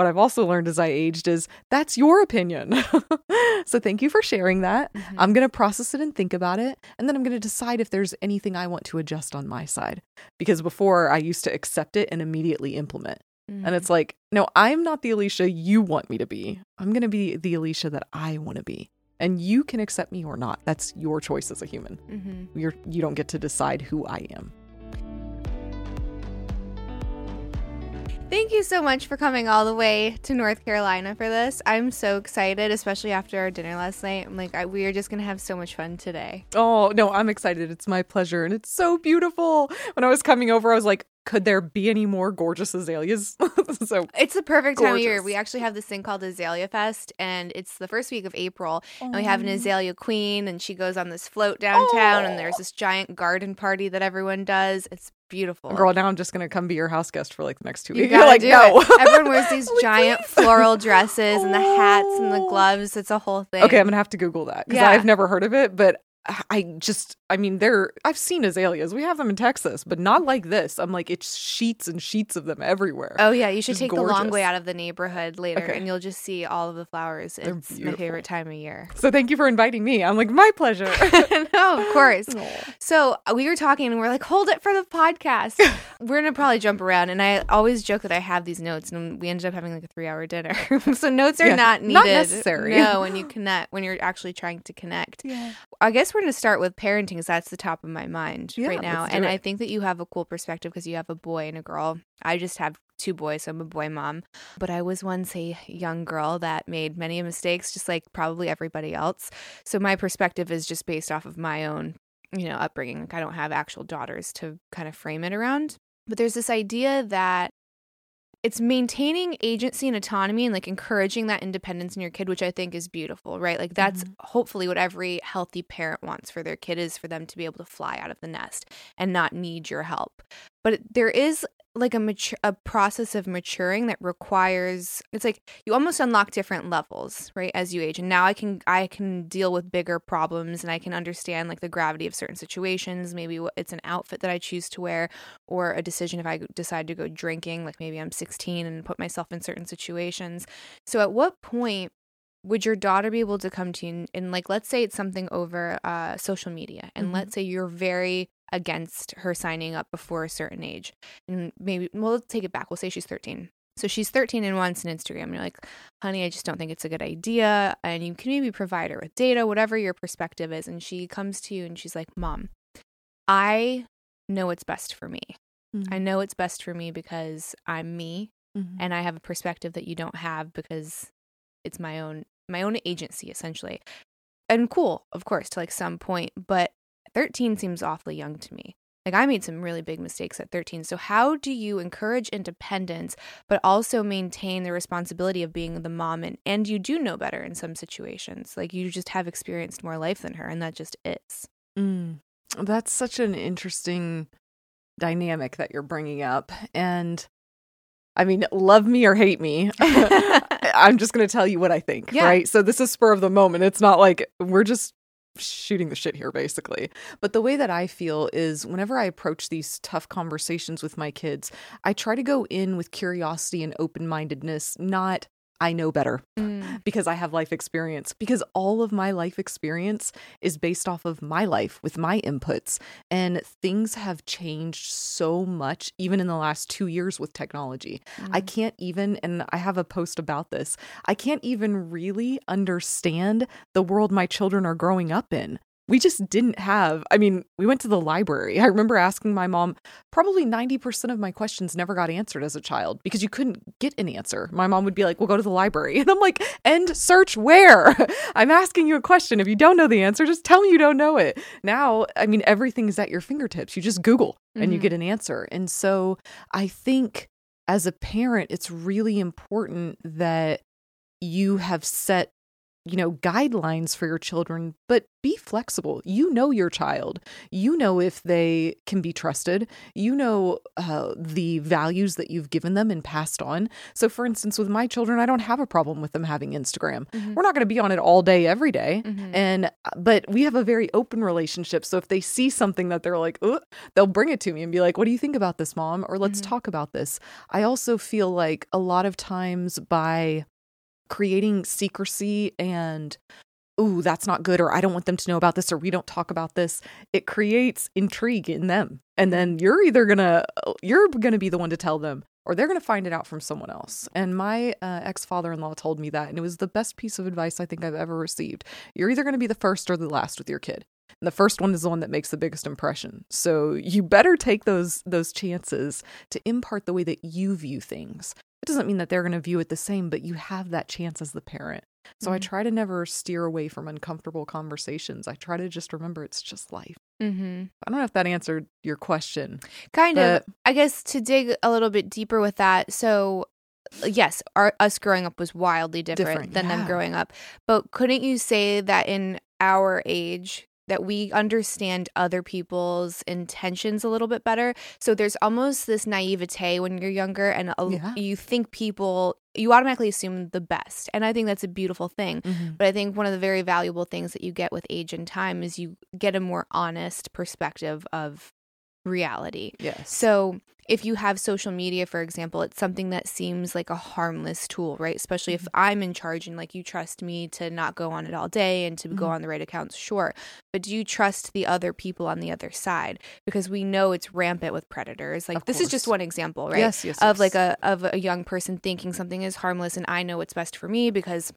what I've also learned as I aged is that's your opinion. so thank you for sharing that. Mhm. I'm going to process it and think about it. And then I'm going to decide if there's anything I want to adjust on my side. Because before I used to accept it and immediately implement. Mm-hmm. And it's like, no, I'm not the Elisha you want me to be. I'm going to be the Elisha that I want to be. And you can accept me or not. That's your choice as a human. Mhm. You're you don't get to decide who I am. Thank you so much for coming all the way to North Carolina for this. I'm so excited, especially after our dinner last night. I'm like, I, we are just gonna have so much fun today. Oh, no, I'm excited. It's my pleasure and it's so beautiful. When I was coming over, I was like, could there be any more gorgeous azaleas? so It's the perfect time of year. We actually have this thing called Azalea Fest, and it's the first week of April. Oh, and we have an Oh. Azalea Queen, and she goes on this float downtown, and there's Oh. this giant garden party that everyone does. It's beautiful. Girl, now I'm just gonna come be your house guest for like the next two You weeks. You're like, no. it. Everyone wears these giant floral dresses and the hats and the Oh. gloves. It's a whole thing. Okay, I'm gonna have to Google that because Yeah. I've never heard of it. But I just, I mean, they're. I've seen azaleas. We have them in Texas, but not like this. I'm like, it's sheets and sheets of them everywhere. Oh yeah, you should Just take the long way out of the neighborhood later, Okay. and you'll just see all of the flowers. They're It's my favorite time of year. So thank you for inviting me. I'm like, my pleasure. no, of course. So uh, we were talking, and we're like, "Hold it for the podcast." we're gonna probably jump around, and I always joke that I have these notes, and we ended up having like a three-hour dinner. so notes are Yeah, not needed. not necessary. No, when you connect, when you're actually trying to connect. Yeah. I guess we're going to start with parenting, because that's the top of my mind Yeah, right now. And it. I think that you have a cool perspective because you have a boy and a girl. I just have two boys, so I'm a boy mom. But I was once a young girl that made many mistakes, just like probably everybody else. So my perspective is just based off of my own, you know, upbringing. Like I don't have actual daughters to kind of frame it around. But there's this idea that it's maintaining agency and autonomy and like encouraging that independence in your kid which i think is beautiful right like that's Mhm. hopefully what every healthy parent wants for their kid is for them to be able to fly out of the nest and not need your help but there is like a mature a process of maturing that requires it's like you almost unlock different levels right as you age. And now i can i can deal with bigger problems and i can understand like the gravity of certain situations. Maybe it's an outfit that i choose to wear or a decision if i decide to go drinking like maybe i'm 16 and put myself in certain situations. So at what point would your daughter be able to come to you and, and like let's say it's something over uh, social media and Mhm. let's say you're very against her signing up before a certain age and maybe well take it back we'll say she's 13 so she's 13 and wants an instagram and you're like honey i just don't think it's a good idea and you can maybe provide her with data whatever your perspective is and she comes to you and she's like mom i know what's best for me Mm-hmm. i know it's best for me because i'm me Mhm. and I have a perspective that you don't have because it's my own my own agency essentially. And cool, of course, to like some point, but 13 seems awfully young to me. Like I made some really big mistakes at 13. So how do you encourage independence but also maintain the responsibility of being the mom and and you do know better in some situations. Like you just have experienced more life than her and that just is. Mm. That's such an interesting dynamic that you're bringing up. And I mean, love me or hate me. I'm just going to tell you what I think, Yeah. right? So this is spur of the moment. It's not like we're just shooting the shit here, basically. But the way that I feel is whenever I approach these tough conversations with my kids, I try to go in with curiosity and open mindedness, not I know better Mm. because I have life experience, because all of my life experience is based off of my life with my inputs. And things have changed so much, even in the last two years with technology. I Mm. can't even, and I have a post about this, I can't even really understand the world my children are growing up in. We just didn't have, I mean, we went to the library. I remember asking my mom, probably 90% of my questions never got answered as a child because you couldn't get an answer. My mom would be like, We'll go to the library. And I'm like, and search where? I'm asking you a question. If you don't know the answer, just tell me you don't know it. Now, I mean, everything's at your fingertips. You just Google and you Mhm. get an answer. And so I think as a parent, it's really important that you have set you know, guidelines for your children, but be flexible. You know your child. You know if they can be trusted. You know uh, the values that you've given them and passed on. So, for instance, with my children, I don't have a problem with them having Instagram. Mm-hmm. We're not going to be on it all day, every day. Mm-hmm. And, uh, but we have a very open relationship. So, if they see something that they're like, oh, they'll bring it to me and be like, what do you think about this, mom? Or let's mm-hmm. talk about this. I also feel like a lot of times by creating secrecy and ooh that's not good or i don't want them to know about this or we don't talk about this it creates intrigue in them. And then you're either gonna you're gonna be the one to tell them or they're gonna find it out from someone else. And my uh, ex-father-in-law told me that and it was the best piece of advice i think i've ever received. You're either gonna be the first or the last with your kid. And the first one is the one that makes the biggest impression. So you better take those those chances to impart the way that you view things it doesn't mean that they're going to view it the same, but you have that chance as the parent. So mm-hmm. I try to never steer away from uncomfortable conversations. I try to just remember it's just life. Mm-hmm. I don't know if that answered your question. Kind of. I guess to dig a little bit deeper with that. So, yes, our, us growing up was wildly different, different than yeah. them growing up. But couldn't you say that in our age, that we understand other people's intentions a little bit better. So there's almost this naivete when you're younger and a, yeah. you think people you automatically assume the best. And I think that's a beautiful thing. Mm-hmm. But I think one of the very valuable things that you get with age and time is you get a more honest perspective of reality. Yes. So if you have social media, for example, it's something that seems like a harmless tool, right? Especially if mm-hmm. I'm in charge and like you trust me to not go on it all day and to mm-hmm. go on the right accounts, sure. But do you trust the other people on the other side? Because we know it's rampant with predators. Like this is just one example, right? Yes, yes. Of yes. like a of a young person thinking something is harmless and I know what's best for me because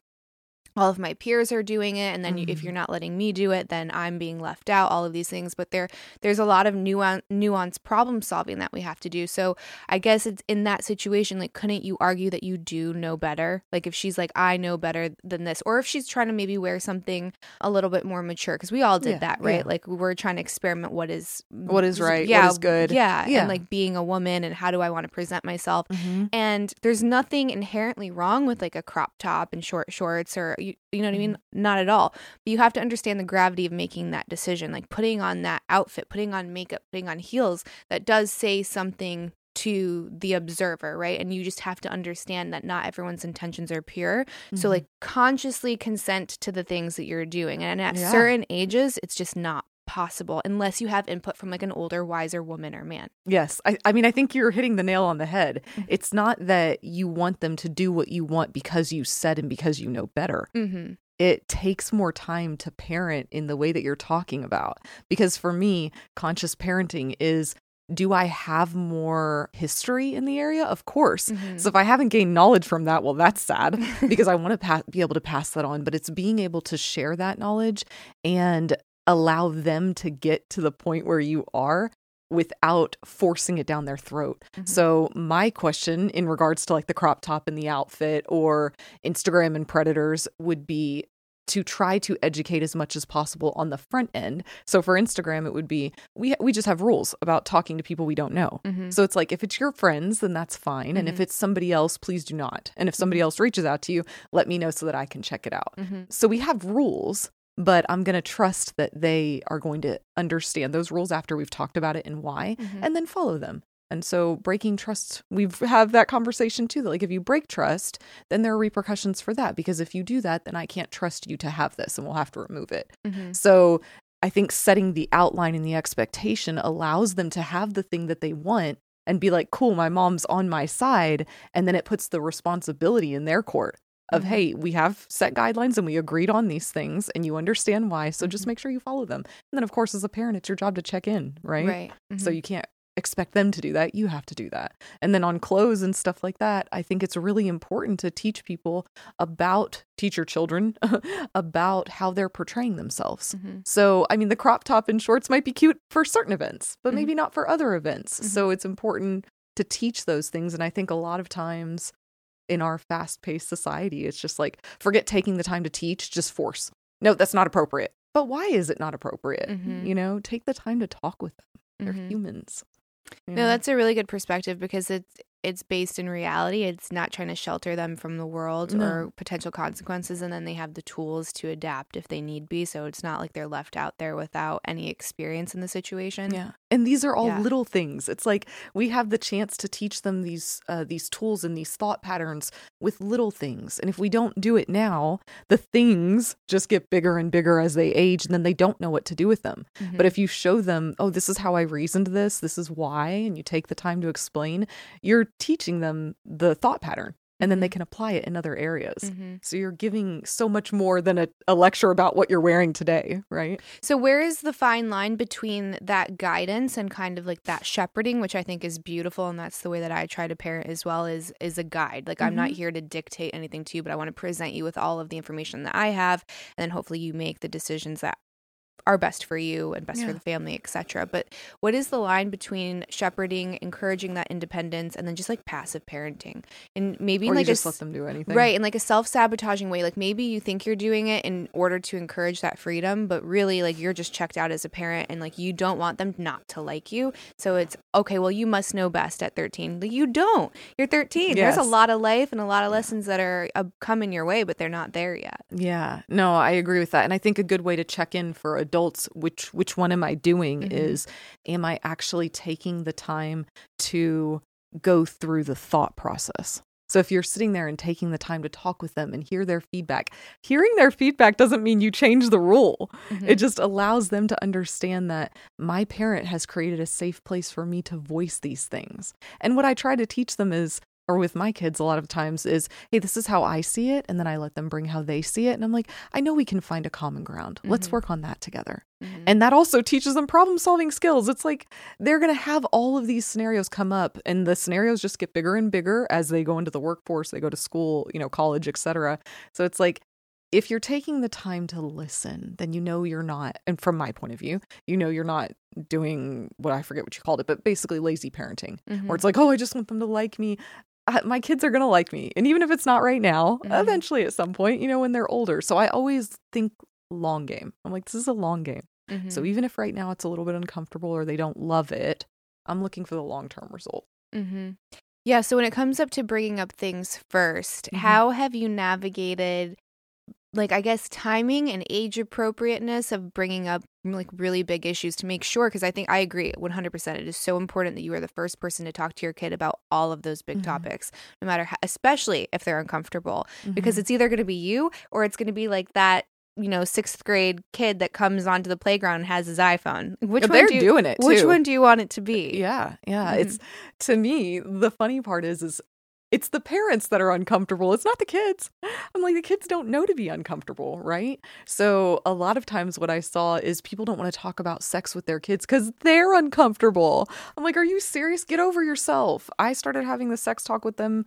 all of my peers are doing it and then mm-hmm. if you're not letting me do it then i'm being left out all of these things. But there there's a lot of nuance nuanced problem solving that we have to do. So i guess it's in that situation like couldn't you argue that you do know better? Like if she's like i know better than this or if she's trying to maybe wear something a little bit more mature because we all did yeah, that right? Yeah. like we're trying to experiment what is what is right yeah what is good. yeah, yeah. and like being a woman and how do i want to present myself? Mm-hmm. and there's nothing inherently wrong with like a crop top and short shorts or you, you know what I mean? Mm-hmm. Not at all. But you have to understand the gravity of making that decision, like putting on that outfit, putting on makeup, putting on heels that does say something to the observer, right? And you just have to understand that not everyone's intentions are pure. Mm-hmm. So, like, consciously consent to the things that you're doing. And at yeah. certain ages, it's just not possible unless you have input from like an older, wiser woman or man. Yes. I, I mean, I think you're hitting the nail on the head. Mm-hmm. It's not that you want them to do what you want because you said and because you know better. Mm-hmm. It takes more time to parent in the way that you're talking about. Because for me, conscious parenting is do I have more history in the area? Of course. Mm-hmm. So if I haven't gained knowledge from that, well, that's sad because I want to pa- be able to pass that on. But it's being able to share that knowledge and allow them to get to the point where you are without forcing it down their throat. Mm-hmm. So my question in regards to like the crop top and the outfit or Instagram and predators would be to try to educate as much as possible on the front end. So for Instagram it would be we we just have rules about talking to people we don't know. Mm-hmm. So it's like if it's your friends then that's fine mm-hmm. and if mm-hmm. it's somebody else please do not. And if somebody mm-hmm. else reaches out to you, let me know so that I can check it out. Mm-hmm. So we have rules but I'm going to trust that they are going to understand those rules after we've talked about it and why, mm-hmm. and then follow them. And so breaking trust, we've have that conversation too. That like if you break trust, then there are repercussions for that. Because if you do that, then I can't trust you to have this and we'll have to remove it. Mm-hmm. So I think setting the outline and the expectation allows them to have the thing that they want and be like, cool, my mom's on my side. And then it puts the responsibility in their court of mm-hmm. hey we have set guidelines and we agreed on these things and you understand why so just mm-hmm. make sure you follow them and then of course as a parent it's your job to check in right right mm-hmm. so you can't expect them to do that you have to do that and then on clothes and stuff like that i think it's really important to teach people about teach your children about how they're portraying themselves mm-hmm. so i mean the crop top and shorts might be cute for certain events but mm-hmm. maybe not for other events so mm-hmm. it's important to teach those things and i think a lot of times in our fast paced society. It's just like, forget taking the time to teach, just force. No, that's not appropriate. But why is it not appropriate? Mm-hmm. You know, take the time to talk with them. They're mm-hmm. humans. No, that's a really good perspective because it's it's based in reality. It's not trying to shelter them from the world No. or potential consequences. And then they have the tools to adapt if they need be. So it's not like they're left out there without any experience in the situation. Yeah. And these are all Yeah. little things. It's like we have the chance to teach them these uh, these tools and these thought patterns with little things. And if we don't do it now, the things just get bigger and bigger as they age and then they don't know what to do with them. Mhm. But if you show them, "Oh, this is how I reasoned this. This is why," and you take the time to explain, you're teaching them the thought pattern and then they can apply it in other areas. Mhm. So you're giving so much more than a, a lecture about what you're wearing today, right? So where is the fine line between that guidance and kind of like that shepherding, which I think is beautiful, and that's the way that I try to parent as well, is is a guide. Like I'm not Mhm. here to dictate anything to you, but I want to present you with all of the information that I have, and then hopefully you make the decisions that are best for you and best Yeah. for the family, etc. But what is the line between shepherding, encouraging that independence, and then just like passive parenting, and maybe Or in you like just a let them do anything. Right, in like a self-sabotaging way. Like maybe you think you're doing it in order to encourage that freedom, but really like you're just checked out as a parent and like you don't want them not to like you. So it's okay, well you must know best at 13. Like you don't. You're 13. There's a lot of life and a lot of lessons that are uh, coming your way, but they're not there yet. Yeah, no, I agree with that, and I think a good way to check in for adults, which which one am I doing, Mhm. is am I actually taking the time to go through the thought process? So if you're sitting there and taking the time to talk with them and hear their feedback, hearing their feedback doesn't mean you change the rule. Mm-hmm. It just allows them to understand that my parent has created a safe place for me to voice these things. And what I try to teach them is, or with my kids a lot of times, is hey, this is how I see it. And then I let them bring how they see it. And I'm like, I know we can find a common ground. Let's Mhm. work on that together. Mhm. And that also teaches them problem solving skills. It's like they're going to have all of these scenarios come up and the scenarios just get bigger and bigger as they go into the workforce, they go to school, you know, college, etc. So it's like if you're taking the time to listen, then you know you're not and from my point of view, you know you're not doing what I forget what you called it, but basically lazy parenting Mhm. where it's like, "Oh, I just want them to like me." My kids are going to like me. And even if it's not right now, Mhm. eventually at some point, you know, when they're older. So I always think long game. I'm like, this is a long game. Mhm. So even if right now it's a little bit uncomfortable or they don't love it, I'm looking for the long term result. Mm-hmm. Yeah. So when it comes up to bringing up things 1st Mhm. how have you navigated, like, I guess, timing and age appropriateness of bringing up like really big issues to make sure? Because I think I agree 100%. It is so important that you are the first person to talk to your kid about all of those big Mhm. topics, no matter how, especially if they're uncomfortable, because Mhm. it's either going to be you or it's going to be like that. You know, sixth grade kid that comes onto the playground and has his iPhone. Which one they're do you, doing it Which one do you want it to be? Yeah, yeah. Mhm. It's to me the funny part is is it's the parents that are uncomfortable. It's not the kids. I'm like the kids don't know to be uncomfortable, right? So a lot of times what I saw is people don't want to talk about sex with their kids cuz they're uncomfortable. I'm like, "Are you serious? Get over yourself." I started having the sex talk with them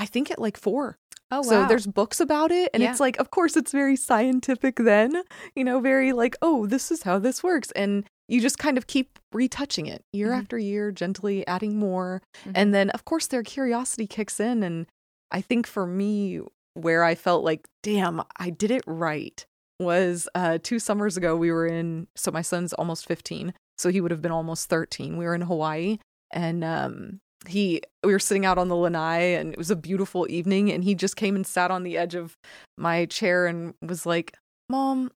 I think at like 4. Oh wow. So there's books about it, and Yeah. it's like, of course, it's very scientific then, you know, very like, oh, this is how this works. And you just kind of keep retouching it year Mhm. after year, gently adding more. Mhm. And then, of course, their curiosity kicks in. And I think for me, where I felt like, damn, I did it right was uh, two summers ago. We were in, so my son's almost 15, so he would have been almost 13. We were in Hawaii, and um, he we were sitting out on the lanai and it was a beautiful evening and he just came and sat on the edge of my chair and was like mom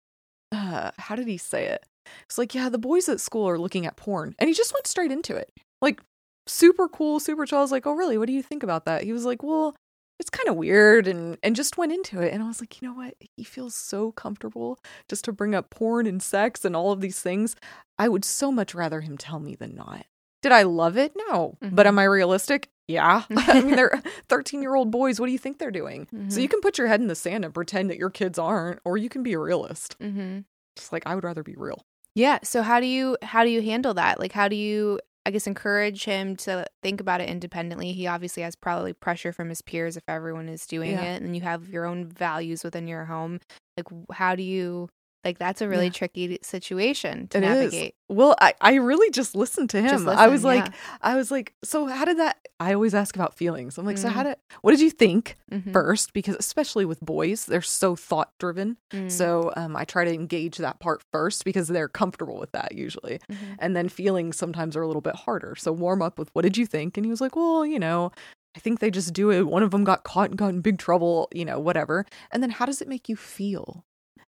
uh how did he say it? It's like yeah the boys at school are looking at porn. And he just went straight into it. Like super cool super chill. I was like oh really? What do you think about that? He was like well it's kind of weird and and just went into it. And i was like you know what? He feels so comfortable just to bring up porn and sex and all of these things. I would so much rather him tell me than not did I love it? No. But Mhm. am I realistic? Yeah. I mean, they're 13 year old boys. What do you think they're doing? So Mhm. you can put your head in the sand and pretend that your kids aren't, or you can be a realist. Mm-hmm. Just like I would rather be real. Yeah. So how do you how do you handle that? Like how do you I guess encourage him to think about it independently? He obviously has probably pressure from his peers if everyone is doing Yeah. it and you have your own values within your home. Like how do you like that's a really Yeah. tricky situation to It is. navigate. Well, I, I really just listened to him. Just I was listen, like, yeah. I was like, so how did that? I always ask about feelings. I'm like, so how Mhm. did, what did you think Mhm. first? Because especially with boys, they're so thought driven. Mm. So um, I try to engage that part first because they're comfortable with that usually. Mhm. And then feelings sometimes are a little bit harder. So warm up with what did you think? And he was like, well, you know, I think they just do it. One of them got caught and got in big trouble, you know, whatever. And then how does it make you feel?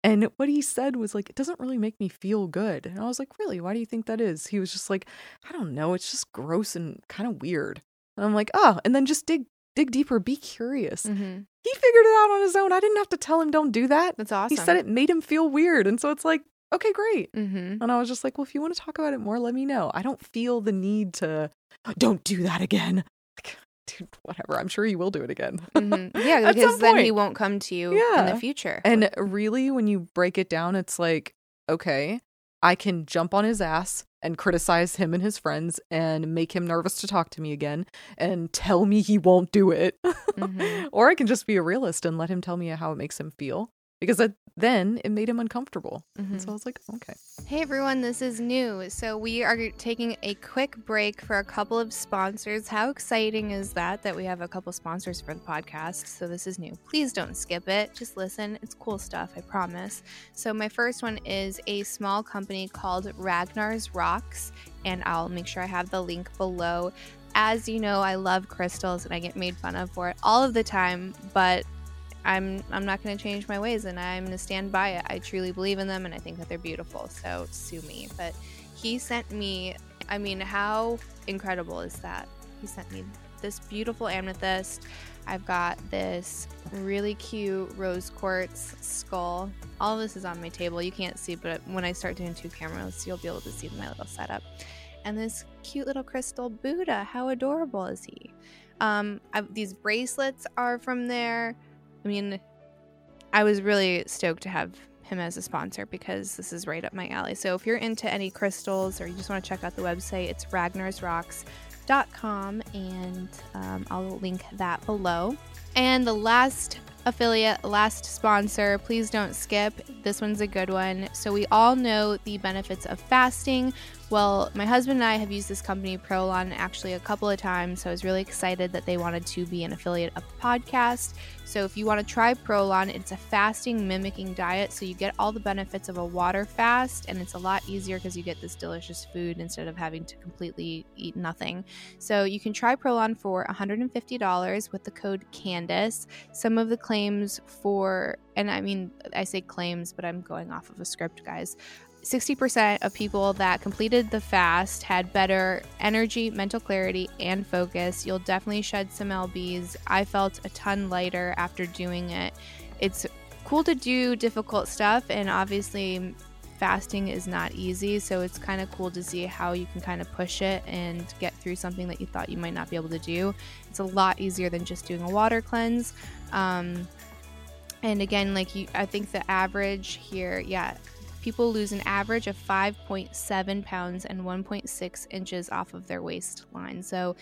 And what he said was like, it doesn't really make me feel good. And I was like, really? Why do you think that is? He was just like, I don't know. It's just gross and kind of weird. And I'm like, oh, and then just dig dig deeper, be curious. hmm He figured it out on his own. I didn't have to tell him don't do that. That's awesome. He said it made him feel weird. And so it's like, okay, great. hmm And I was just like, well, if you want to talk about it more, let me know. I don't feel the need to don't do that again. Dude, whatever. I'm sure he will do it again. hmm Yeah, because then he won't come to you in the future. And really, when you break it down, it's like, okay, I can jump on his ass and criticize him and his friends and make him nervous to talk to me again and tell me he won't do it. Mhm. or I can just be a realist and let him tell me how it makes him feel because it, then it made him uncomfortable. Mhm. So I was like, okay. Hey everyone, this is new. So we are taking a quick break for a couple of sponsors. How exciting is that that we have a couple sponsors for the podcast? So this is new. Please don't skip it. Just listen. It's cool stuff, I promise. So my first one is a small company called Ragnar's Rocks, and I'll make sure I have the link below. As you know, I love crystals and I get made fun of for it all of the time, but I'm I'm not going to change my ways and I'm going to stand by it. I truly believe in them and I think that they're beautiful. So sue me. But he sent me I mean, how incredible is that? He sent me this beautiful amethyst. I've got this really cute rose quartz skull. All this is on my table. You can't see, but when I start doing two cameras, you'll be able to see my little setup. And this cute little crystal Buddha. How adorable is he? Um, these bracelets are from there. I mean, I was really stoked to have him as a sponsor because this is right up my alley. So if you're into any crystals or you just want to check out the website, it's ragnarsrocks.com and um, I'll link that below. And the last affiliate, last sponsor, please don't skip. This one's a good one. So we all know the benefits of fasting. Well, my husband and I have used this company, Prolon, actually a couple of times. So I was really excited that they wanted to be an affiliate of the podcast. So if you want to try Prolon, it's a fasting mimicking diet. So you get all the benefits of a water fast, and it's a lot easier because you get this delicious food instead of having to completely eat nothing. So you can try Prolon for $150 with the code Candice. Some of the claims for, and I mean, I say claims, but I'm going off of a script, guys. 60% of people that completed the fast had better energy, mental clarity, and focus. You'll definitely shed some LBs. I felt a ton lighter after doing it. It's cool to do difficult stuff, and obviously, fasting is not easy. So it's kind of cool to see how you can kind of push it and get through something that you thought you might not be able to do. It's a lot easier than just doing a water cleanse. Um, and again, like you, I think the average here, yeah, people lose an average of 5.7 pounds and 1.6 inches off of their waistline. So,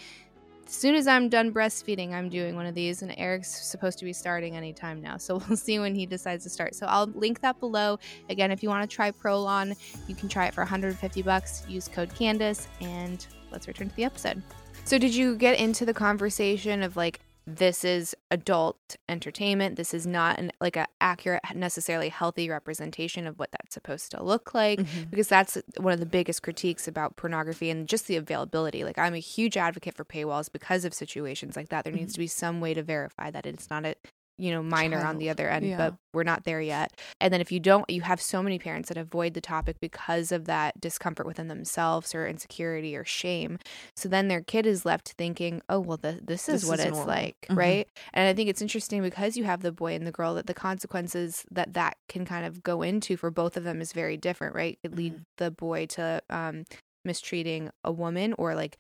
as soon as I'm done breastfeeding, I'm doing one of these, and Eric's supposed to be starting anytime now. So, we'll see when he decides to start. So, I'll link that below. Again, if you want to try Prolon, you can try it for 150 bucks. Use code Candice, and let's return to the episode. So, did you get into the conversation of like, this is adult entertainment. This is not an like a accurate, necessarily healthy representation of what that's supposed to look like. Mm-hmm. Because that's one of the biggest critiques about pornography and just the availability. Like I'm a huge advocate for paywalls because of situations like that. There needs to be some way to verify that it's not a you know minor on the other end, Yeah. but we're not there yet. And then if you don't, you have so many parents that avoid the topic because of that discomfort within themselves or insecurity or shame. So then their kid is left thinking, oh, well, th- this is This what is it's normal. like, Mhm. right? And I think it's interesting because you have the boy and the girl that the consequences that that can kind of go into for both of them is very different, right? It lead Mhm. the boy to um, mistreating a woman or like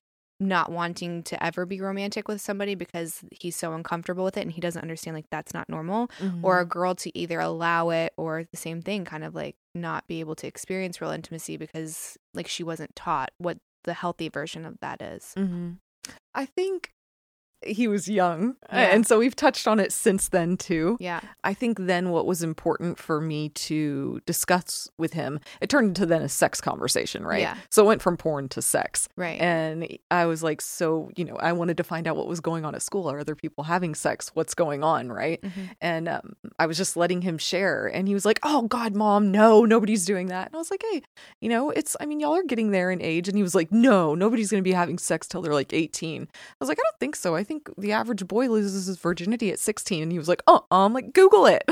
not wanting to ever be romantic with somebody because he's so uncomfortable with it and he doesn't understand like that's not normal Mm-hmm. or a girl to either allow it or the same thing kind of like not be able to experience real intimacy because like she wasn't taught what the healthy version of that is. hmm I think he was young. Yeah. And so we've touched on it since then too. Yeah. I think then what was important for me to discuss with him, it turned into then a sex conversation, right? Yeah. So it went from porn to sex. Right. And I was like, so, you know, I wanted to find out what was going on at school. Are other people having sex? What's going on? Right. Mhm. And um, I was just letting him share. And he was like, oh, God, mom, no, nobody's doing that. And I was like, hey, you know, it's, I mean, y'all are getting there in age. And he was like, no, nobody's going to be having sex till they're like 18. I was like, I don't think so. I think think the average boy loses his virginity at 16. And he was like, oh, I'm like, Google it.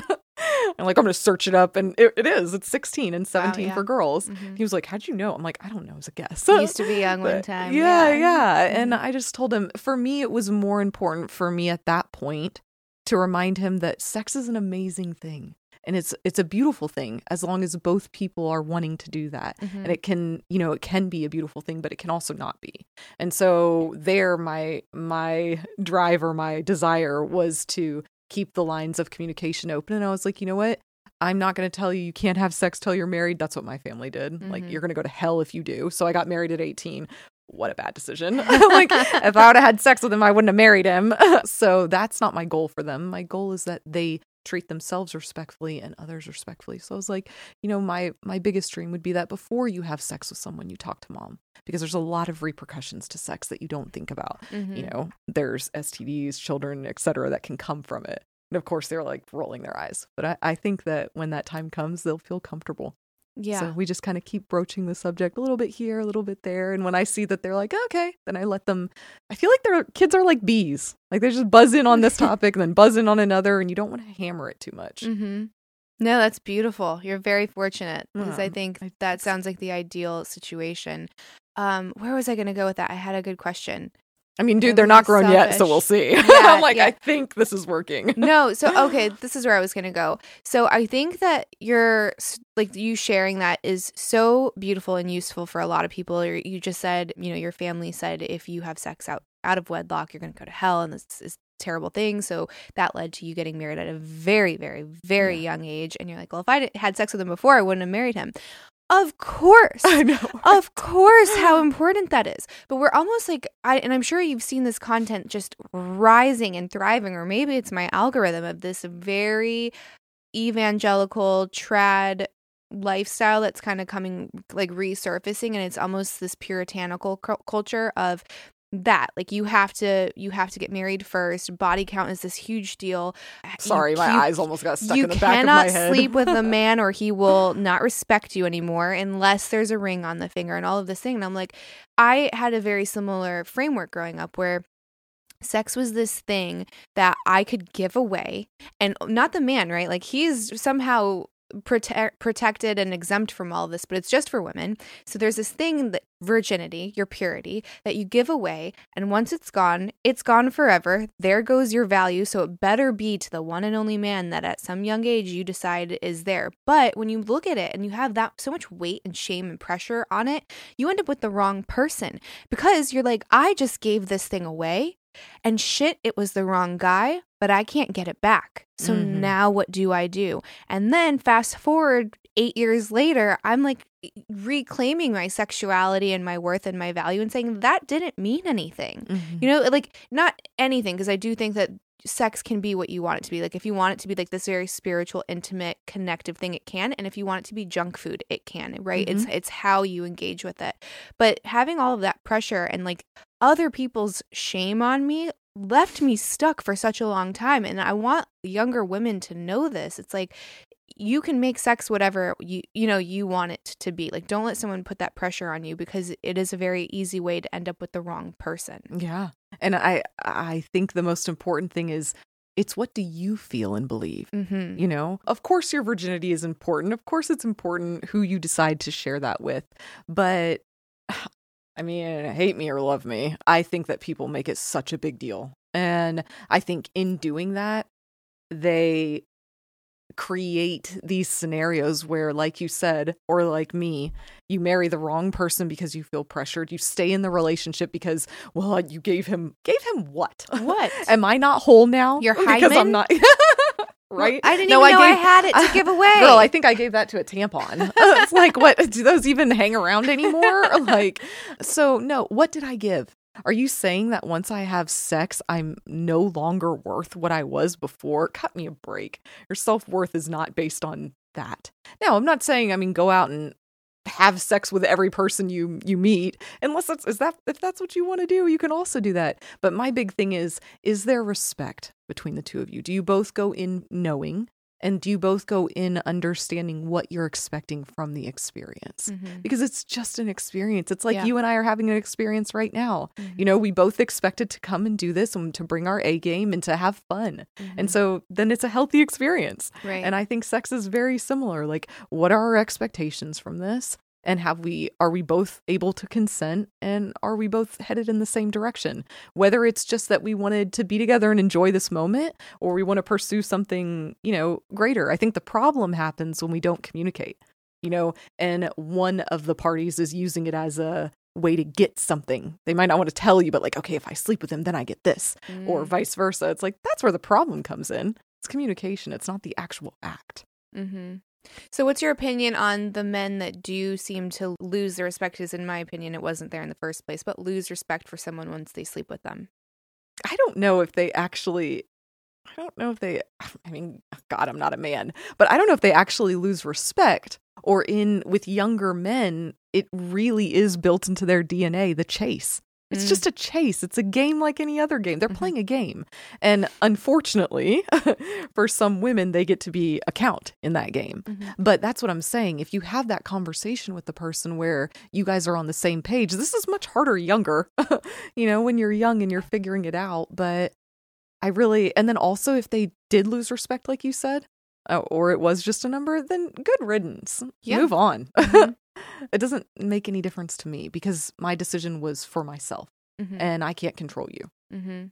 I'm like, I'm going to search it up. And it, it is. It's 16 and 17 yeah. for girls. Mhm. He was like, how'd you know? I'm like, I don't know. It was a guess. He used to be young one time. Yeah, yeah. And Mhm. I just told him, for me, it was more important for me at that point to remind him that sex is an amazing thing. And it's it's a beautiful thing as long as both people are wanting to do that. Mhm. And it can, you know, it can be a beautiful thing, but it can also not be. And so there my my drive or my desire was to keep the lines of communication open. And I was like, you know what? I'm not going to tell you you can't have sex till you're married. That's what my family did. Like, Mhm. you're going to go to hell if you do. So I got married at 18. What a bad decision. like, if I would have had sex with him, I wouldn't have married him. so that's not my goal for them. My goal is that they treat themselves respectfully and others respectfully. So I was like, you know, my my biggest dream would be that before you have sex with someone, you talk to mom because there's a lot of repercussions to sex that you don't think about Mhm. you know there's stds children etc that can come from it and of course they're like rolling their eyes but i, I think that when that time comes they'll feel comfortable yeah. so we just kind of keep broaching the subject a little bit here a little bit there and when i see that they're like okay then i let them i feel like their kids are like bees like they just buzz in on this topic and then buzz in on another and you don't want to hammer it too much Mm-hmm. No, that's beautiful. You're very fortunate because I think I- that sounds like the ideal situation. Um, where was I going to go with that? I had a good question. I mean dude I'm they're not grown yet so we'll see Yeah, i'm like yeah. i think this is working No, so okay, this is where I was going to go. So I think that you're like you sharing that is so beautiful and useful for a lot of people. You just said, you know, your family said if you have sex out out of wedlock, you're going to go to hell, and this is terrible thing. So that led to you getting married at a very, very, very Yeah. young age, and you're like, well, if I had sex with him before, I wouldn't have married him. Of course. i know of course how important that is but we're almost like i and i'm sure you've seen this content just rising and thriving or maybe it's my algorithm of this very evangelical trad lifestyle that's kind of coming like resurfacing and it's almost this puritanical cu- culture of that like you have to you have to get married first body count is this huge deal You- sorry my you eyes almost got stuck you in the back of my cannot head sleep with a man or he will not respect you anymore unless there's a ring on the finger and all of this thing. And I'm like, I had a very similar framework growing up where sex was this thing that I could give away and not the man, right? Like he's somehow prote- protected and exempt from all this, but it's just for women. So there's this thing that virginity, your purity, that you give away. And once it's gone, it's gone forever. There goes your value. So it better be to the one and only man that at some young age you decide is there. But when you look at it and you have that so much weight and shame and pressure on it, you end up with the wrong person because you're like, I just gave this thing away. And shit, it was the wrong guy, but I can't get it back. So Mhm. now what do I do? And then fast forward eight years later, I'm like reclaiming my sexuality and my worth and my value and saying that didn't mean anything. Mhm. You know, like not anything, because I do think that sex can be what you want it to be. Like if you want it to be like this very spiritual, intimate, connective thing, it can. And if you want it to be junk food, it can, right? It's it's how you engage with it. But having all of that pressure and like other people's shame on me left me stuck for such a long time. And I want younger women to know this. It's like you can make sex whatever you you know you want it to be. Like don't let someone put that pressure on you because it is a very easy way to end up with the wrong person. Yeah. And I I think the most important thing is it's what do you feel and believe? Mm-hmm. You know, of course your virginity is important. Of course it's important who you decide to share that with. But I mean, hate me or love me, I think that people make it such a big deal. And I think in doing that, they create these scenarios where like you said or like me you marry the wrong person because you feel pressured you stay in the relationship because well you gave him gave him what What? am i not whole now Your because i'm not right I didn't No, even know I had it to give away. Girl, I think I gave that to a tampon. it's like, what? Do those even hang around anymore? like, so no, what did I give? Are you saying that once I have sex, I'm no longer worth what I was before? Cut me a break. Your self worth is not based on that. Now, I'm not saying, I mean, go out and have sex with every person you you meet unless that's is that if that's what you want to do you can also do that. But my big thing is is there respect between the two of you? Do you both go in knowing And do you both go in understanding what you're expecting from the experience? Mhm. Because it's just an experience. It's like Yeah. you and I are having an experience right now. Mhm. You know, we both expected to come and do this and to bring our A game and to have fun. And Mhm. so then it's a healthy experience. right. And I think sex is very similar. Like, what are our expectations from this? And have we, are we both able to consent? And are we both headed in the same direction? Whether it's just that we wanted to be together and enjoy this moment, or we want to pursue something, you know, greater. I think the problem happens when we don't communicate, you know, and one of the parties is using it as a way to get something. They might not want to tell you, but like, okay, if I sleep with him, then I get this, or Mm. vice versa. It's like, that's where the problem comes in. It's communication, it's not the actual act. Mm-hmm. So, what's your opinion on the men that do seem to lose their respect? Because, in my opinion, it wasn't there in the first place, but lose respect for someone once they sleep with them. I don't know if they actually I don't know if they I mean god I'm not a man but I don't know if they actually lose respect or in with younger men it really is built into their DNA the chase it's Mm. just a chase it's a game like any other game they're Mhm. playing a game and unfortunately for some women they get to be a count in that game but that's what I'm saying. If you have that conversation with the person where you guys are on the same page, this is much harder younger, you know, when you're young and you're figuring it out. But I really, and then also if they did lose respect, like you said, uh, or it was just a number, then good riddance. Yeah. Move on. Mhm. It doesn't make any difference to me because my decision was for myself Mhm. and I can't control you. Mm-hmm.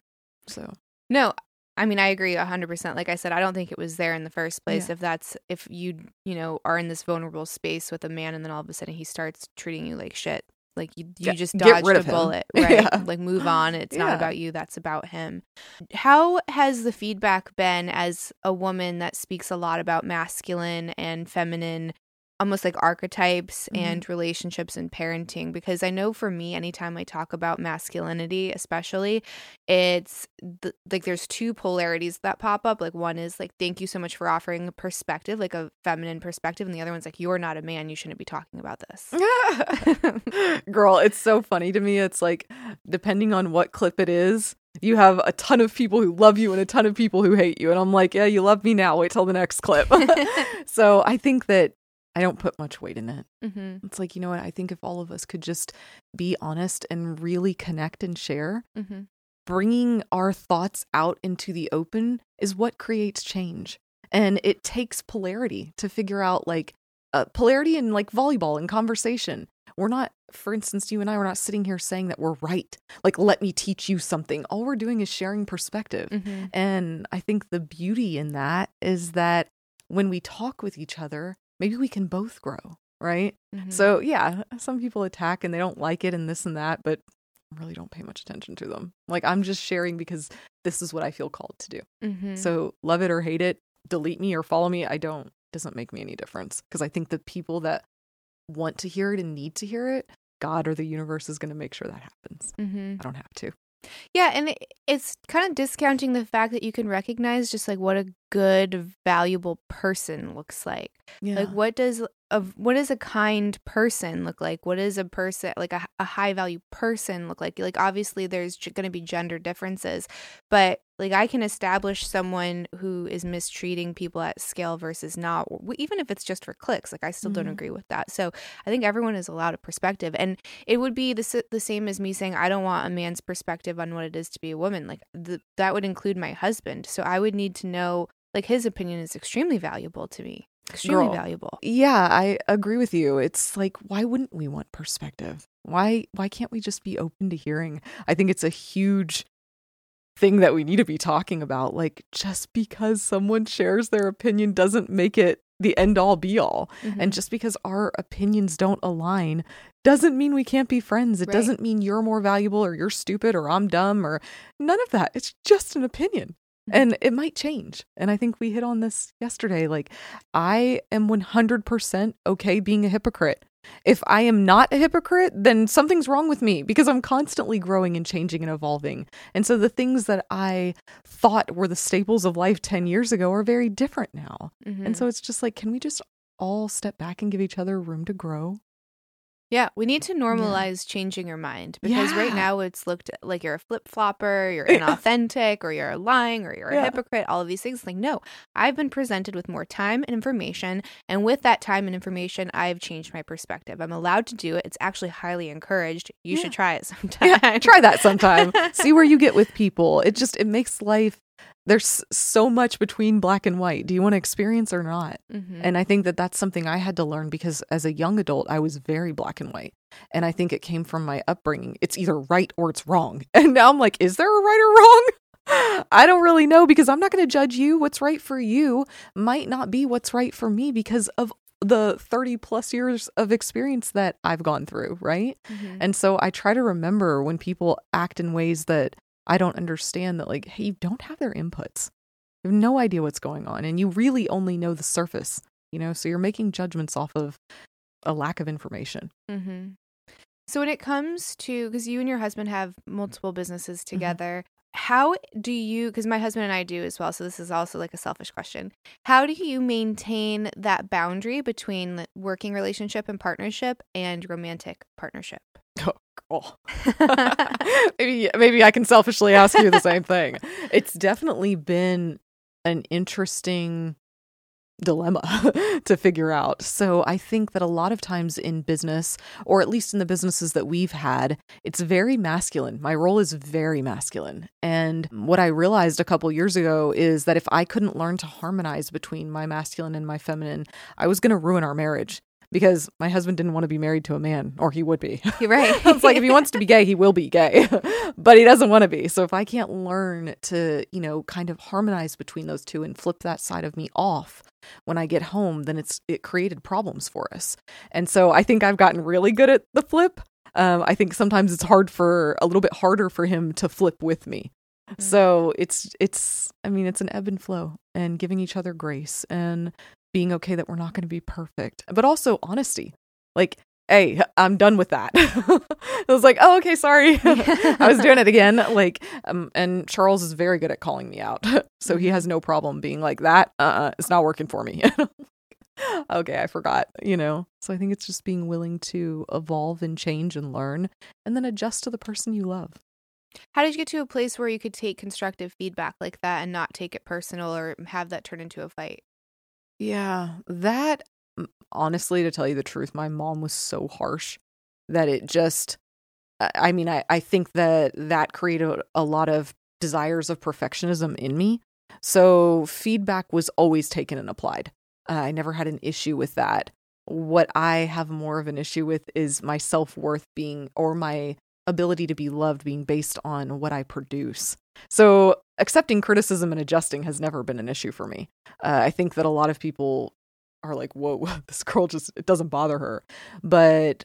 So, No, I mean I agree hundred percent. Like I said, I don't think it was there in the first place. Yeah. If that's if you you know are in this vulnerable space with a man, and then all of a sudden he starts treating you like shit, like you you Get- just dodged a bullet, right? Yeah. Like move on. It's not about you. That's about him. How has the feedback been as a woman that speaks a lot about masculine and feminine? Almost like archetypes Mhm. and relationships and parenting. Because I know for me, anytime I talk about masculinity, especially, it's th- like there's two polarities that pop up like one is like thank you so much for offering a perspective like a feminine perspective and the other one's like you're not a man you shouldn't be talking about this Girl, it's so funny to me. It's like, depending on what clip it is, you have a ton of people who love you and a ton of people who hate you. And I'm like, yeah, you love me now. Wait till the next clip. so I think that I don't put much weight in it. hmm It's like, you know what? I think if all of us could just be honest and really connect and share, hmm bringing our thoughts out into the open is what creates change. And it takes polarity to figure out like uh, polarity in like volleyball and conversation. We're not, for instance, you and I, we're not sitting here saying that we're right. Like, let me teach you something. All we're doing is sharing perspective. hmm And I think the beauty in that is that when we talk with each other, maybe we can both grow, right? Mm-hmm. So, yeah, some people attack and they don't like it and this and that, but I really don't pay much attention to them. Like, I'm just sharing because this is what I feel called to do. hmm So, love it or hate it, delete me or follow me, I don't, doesn't make me any difference. Because I think the people that want to hear it and need to hear it, God or the universe is going to make sure that happens. hmm I don't have to. Yeah, and it, it's kind of discounting the fact that you can recognize just like what a good, valuable person looks like. Yeah. Like, what does a what does a kind person look like? What is a person like a, a high value person look like? Like, obviously, there's going to be gender differences, but like I can establish someone who is mistreating people at scale versus not, even if it's just for clicks. Like, I still don't Mhm. agree with that. So I think everyone is allowed a perspective, and it would be the the same as me saying I don't want a man's perspective on what it is to be a woman. Like the, that would include my husband. So I would need to know. Like his opinion is extremely valuable to me. Extremely Girl. valuable. Yeah, I agree with you. It's like why wouldn't we want perspective? Why why can't we just be open to hearing? I think it's a huge thing that we need to be talking about. Like just because someone shares their opinion doesn't make it the end all be all. Mm-hmm. And just because our opinions don't align doesn't mean we can't be friends. It Right. doesn't mean you're more valuable or you're stupid or I'm dumb or none of that. It's just an opinion. And it might change. And I think we hit on this yesterday. Like, I am 100% okay being a hypocrite. If I am not a hypocrite, then something's wrong with me because I'm constantly growing and changing and evolving. And so the things that I thought were the staples of life 10 years ago are very different now. Mhm. And so it's just like, can we just all step back and give each other room to grow? Yeah, we need to normalize changing your mind because right now it's looked like you're a flip flopper, you're inauthentic, or you're lying, or you're a Yeah. hypocrite. All of these things. Like, no, I've been presented with more time and information, and with that time and information, I've changed my perspective. I'm allowed to do it. It's actually highly encouraged. You Yeah. should try it sometime. Yeah, try that sometime. See where you get with people. It just it makes life there's so much between black and white. Do you want to experience or not? Mhm. And I think that that's something I had to learn because as a young adult, I was very black and white. And I think it came from my upbringing. It's either right or it's wrong. And now I'm like, is there a right or wrong? I don't really know because I'm not going to judge you. What's right for you might not be what's right for me because of the 30 plus years of experience that I've gone through, right? Mhm. And so I try to remember when people act in ways that I don't understand that, like, hey, you don't have their inputs. You have no idea what's going on. And you really only know the surface, you know? So you're making judgments off of a lack of information. hmm So when it comes to because you and your husband have multiple businesses Mm-hmm. together, how do you? Because my husband and I do as well. So this is also like a selfish question. How do you maintain that boundary between working relationship and partnership and romantic partnership? Oh, maybe, maybe I can selfishly ask you the same thing. It's definitely been an interesting dilemma to figure out. So I think that a lot of times in business, or at least in the businesses that we've had, it's very masculine. My role is very masculine. And what I realized a couple years ago is that if I couldn't learn to harmonize between my masculine and my feminine, I was going to ruin our marriage. Because my husband didn't want to be married to a man, or he would be. You're right. it's like if he wants to be gay, he will be gay, but he doesn't want to be. So if I can't learn to, you know, kind of harmonize between those two and flip that side of me off when I get home, then it's it created problems for us. And so I think I've gotten really good at the flip. Um, I think sometimes it's hard for a little bit harder for him to flip with me. So it's it's I mean it's an ebb and flow and giving each other grace and being okay that we're not going to be perfect, but also honesty. Like, hey, I'm done with that. I was like, oh, okay, sorry. I was doing it again. Like, um, and Charles is very good at calling me out, so he has no problem being like that. Uh, uh it's not working for me. okay, I forgot. You know, so I think it's just being willing to evolve and change and learn, and then adjust to the person you love. How did you get to a place where you could take constructive feedback like that and not take it personal or have that turn into a fight? Yeah, that honestly, to tell you the truth, my mom was so harsh that it just, I mean, I, I think that that created a lot of desires of perfectionism in me. So feedback was always taken and applied. Uh, I never had an issue with that. What I have more of an issue with is my self worth being, or my ability to be loved being based on what I produce. So accepting criticism and adjusting has never been an issue for me. Uh, I think that a lot of people are like, whoa, this girl just, it doesn't bother her. But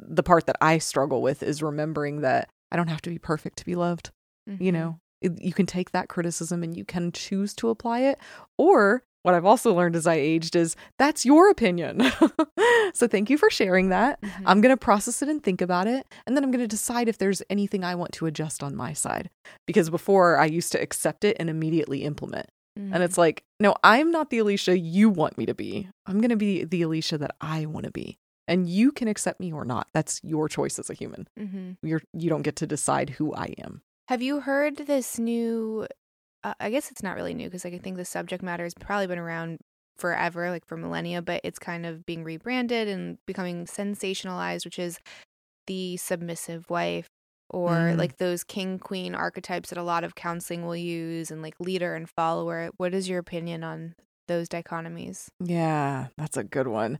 the part that I struggle with is remembering that I don't have to be perfect to be loved. You Mhm. know, It- you can take that criticism and you can choose to apply it. Or what I've also learned as I aged is that's your opinion. so thank you for sharing that. Mhm. I'm going to process it and think about it. And then I'm going to decide if there's anything I want to adjust on my side. Because before I used to accept it and immediately implement. Mhm. And it's like, no, I'm not the Elisha you want me to be. I'm going to be the Elisha that I want to be. And you can accept me or not. That's your choice as a human. Mhm. You're you don't get to decide who I am. Have you heard this new? Uh, I guess it's not really new because like, I think the subject matter has probably been around forever, like for millennia, but it's kind of being rebranded and becoming sensationalized, which is the submissive wife or Mm. like those king queen archetypes that a lot of counseling will use and like leader and follower. What is your opinion on those dichotomies? Yeah, that's a good one.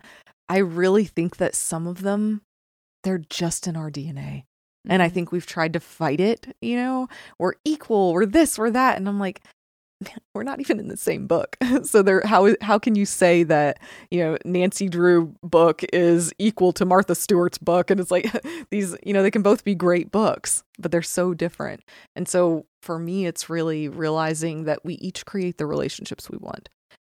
I really think that some of them they're just in our DNA. And I think we've tried to fight it, you know, we're equal, we're this, we're that. And I'm like, we're not even in the same book. so there how how can you say that, you know, Nancy Drew book is equal to Martha Stewart's book? And it's like these, you know, they can both be great books, but they're so different. And so for me, it's really realizing that we each create the relationships we want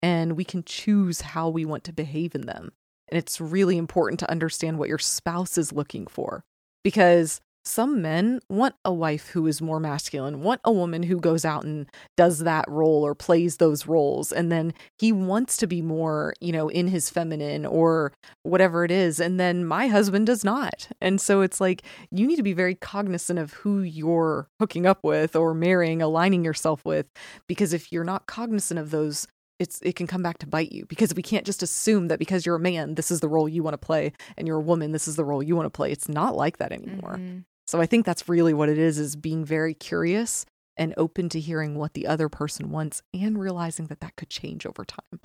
and we can choose how we want to behave in them. And it's really important to understand what your spouse is looking for because some men want a wife who is more masculine, want a woman who goes out and does that role or plays those roles. And then he wants to be more, you know, in his feminine or whatever it is. And then my husband does not. And so it's like you need to be very cognizant of who you're hooking up with or marrying, aligning yourself with. Because if you're not cognizant of those it's it can come back to bite you because we can't just assume that because you're a man this is the role you want to play and you're a woman this is the role you want to play it's not like that anymore Mhm. So i think that's really what it is is being very curious and open to hearing what the other person wants and realizing that that could change over time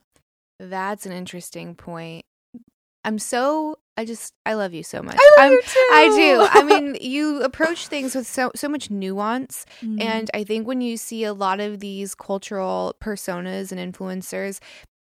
That's an interesting point. I'm so I just I love you so much. I love I'm, you too. I do. I mean, you approach things with so so much nuance, Mm. and I think when you see a lot of these cultural personas and influencers,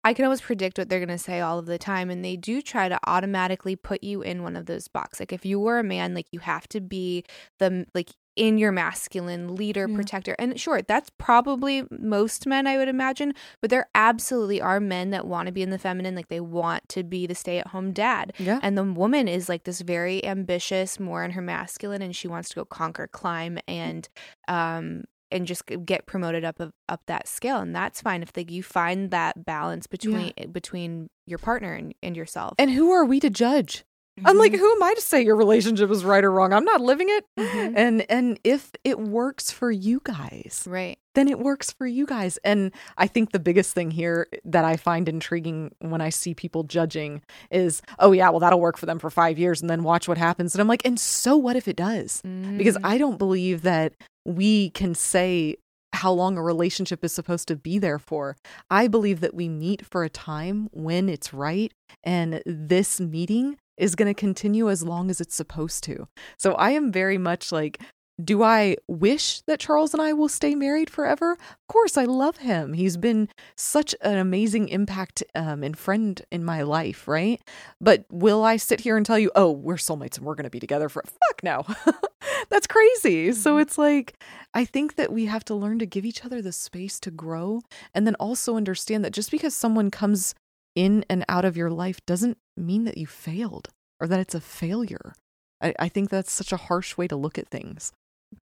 I can always predict what they're going to say all of the time, and they do try to automatically put you in one of those boxes. Like if you were a man, like you have to be the like in your masculine leader, Yeah. protector, and sure, that's probably most men, I would imagine. But there absolutely are men that want to be in the feminine, like they want to be the stay-at-home dad. yeah And the woman is like this very ambitious, more in her masculine, and she wants to go conquer, climb, and um and just get promoted up of, up that scale, and that's fine if like you find that balance between between your partner and, and yourself. and who are we to judge i'm like Mhm. who am i to say your relationship is right or wrong i'm not living it Mhm. and and if it works for you guys right, then it works for you guys. And I think the biggest thing here that I find intriguing when I see people judging is, oh, yeah, well, that'll work for them for five years and then watch what happens. And I'm like, and so what if it does? Because Mm. I don't believe that we can say how long a relationship is supposed to be there for. I believe that we meet for a time when it's right. And this meeting is going to continue as long as it's supposed to. So I am very much like, do I wish that Charles and I will stay married forever? Of course, I love him. He's been such an amazing impact um, and friend in my life, right? But will I sit here and tell you, oh, we're soulmates and we're going to be together for fuck no? That's crazy. So Mhm. it's like, I think that we have to learn to give each other the space to grow and then also understand that just because someone comes in and out of your life doesn't mean that you failed or that it's a failure. I, I think that's such a harsh way to look at things.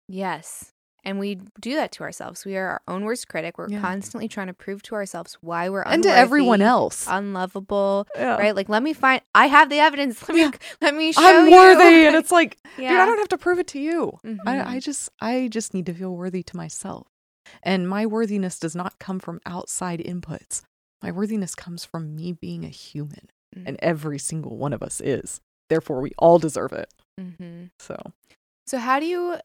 yes, and we do that to ourselves. We are our own worst critic. We're Yeah. constantly trying to prove to ourselves why we're and to everyone else. unlovable. Yeah. Right? Like, let me find. I have the evidence. Let me Yeah. let me show you. I'm you. worthy. And it's like, dude. I don't have to prove it to you. Mhm. I, I just I just need to feel worthy to myself. And my worthiness does not come from outside inputs. My worthiness comes from me being a human. Mm. And every single one of us is. Therefore we all deserve it. Mhm. So So how do you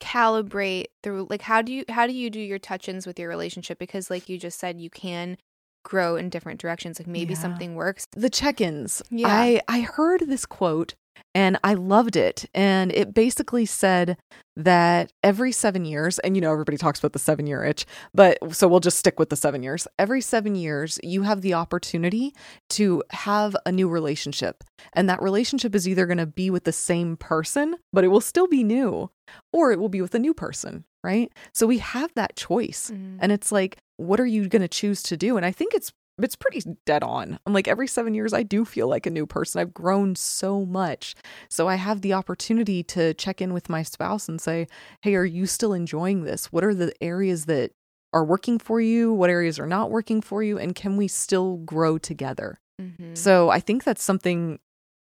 calibrate through like how do you how do you do your touch-ins with your relationship because like you just said you can grow in different directions like maybe Yeah. something works the check-ins. Yeah. I I heard this quote and I loved it. And it basically said that every seven years, and you know everybody talks about the seven year itch, but so we'll just stick with the seven years. Every seven years, you have the opportunity to have a new relationship, and that relationship is either going to be with the same person, but it will still be new, or it will be with a new person, right? So we have that choice. Mhm. And it's like, what are you going to choose to do? And I think it's it's pretty dead on. I'm like every 7 years I do feel like a new person. I've grown so much. So I have the opportunity to check in with my spouse and say, "Hey, are you still enjoying this? What are the areas that are working for you? What areas are not working for you? And can we still grow together?" Mhm. So I think that's something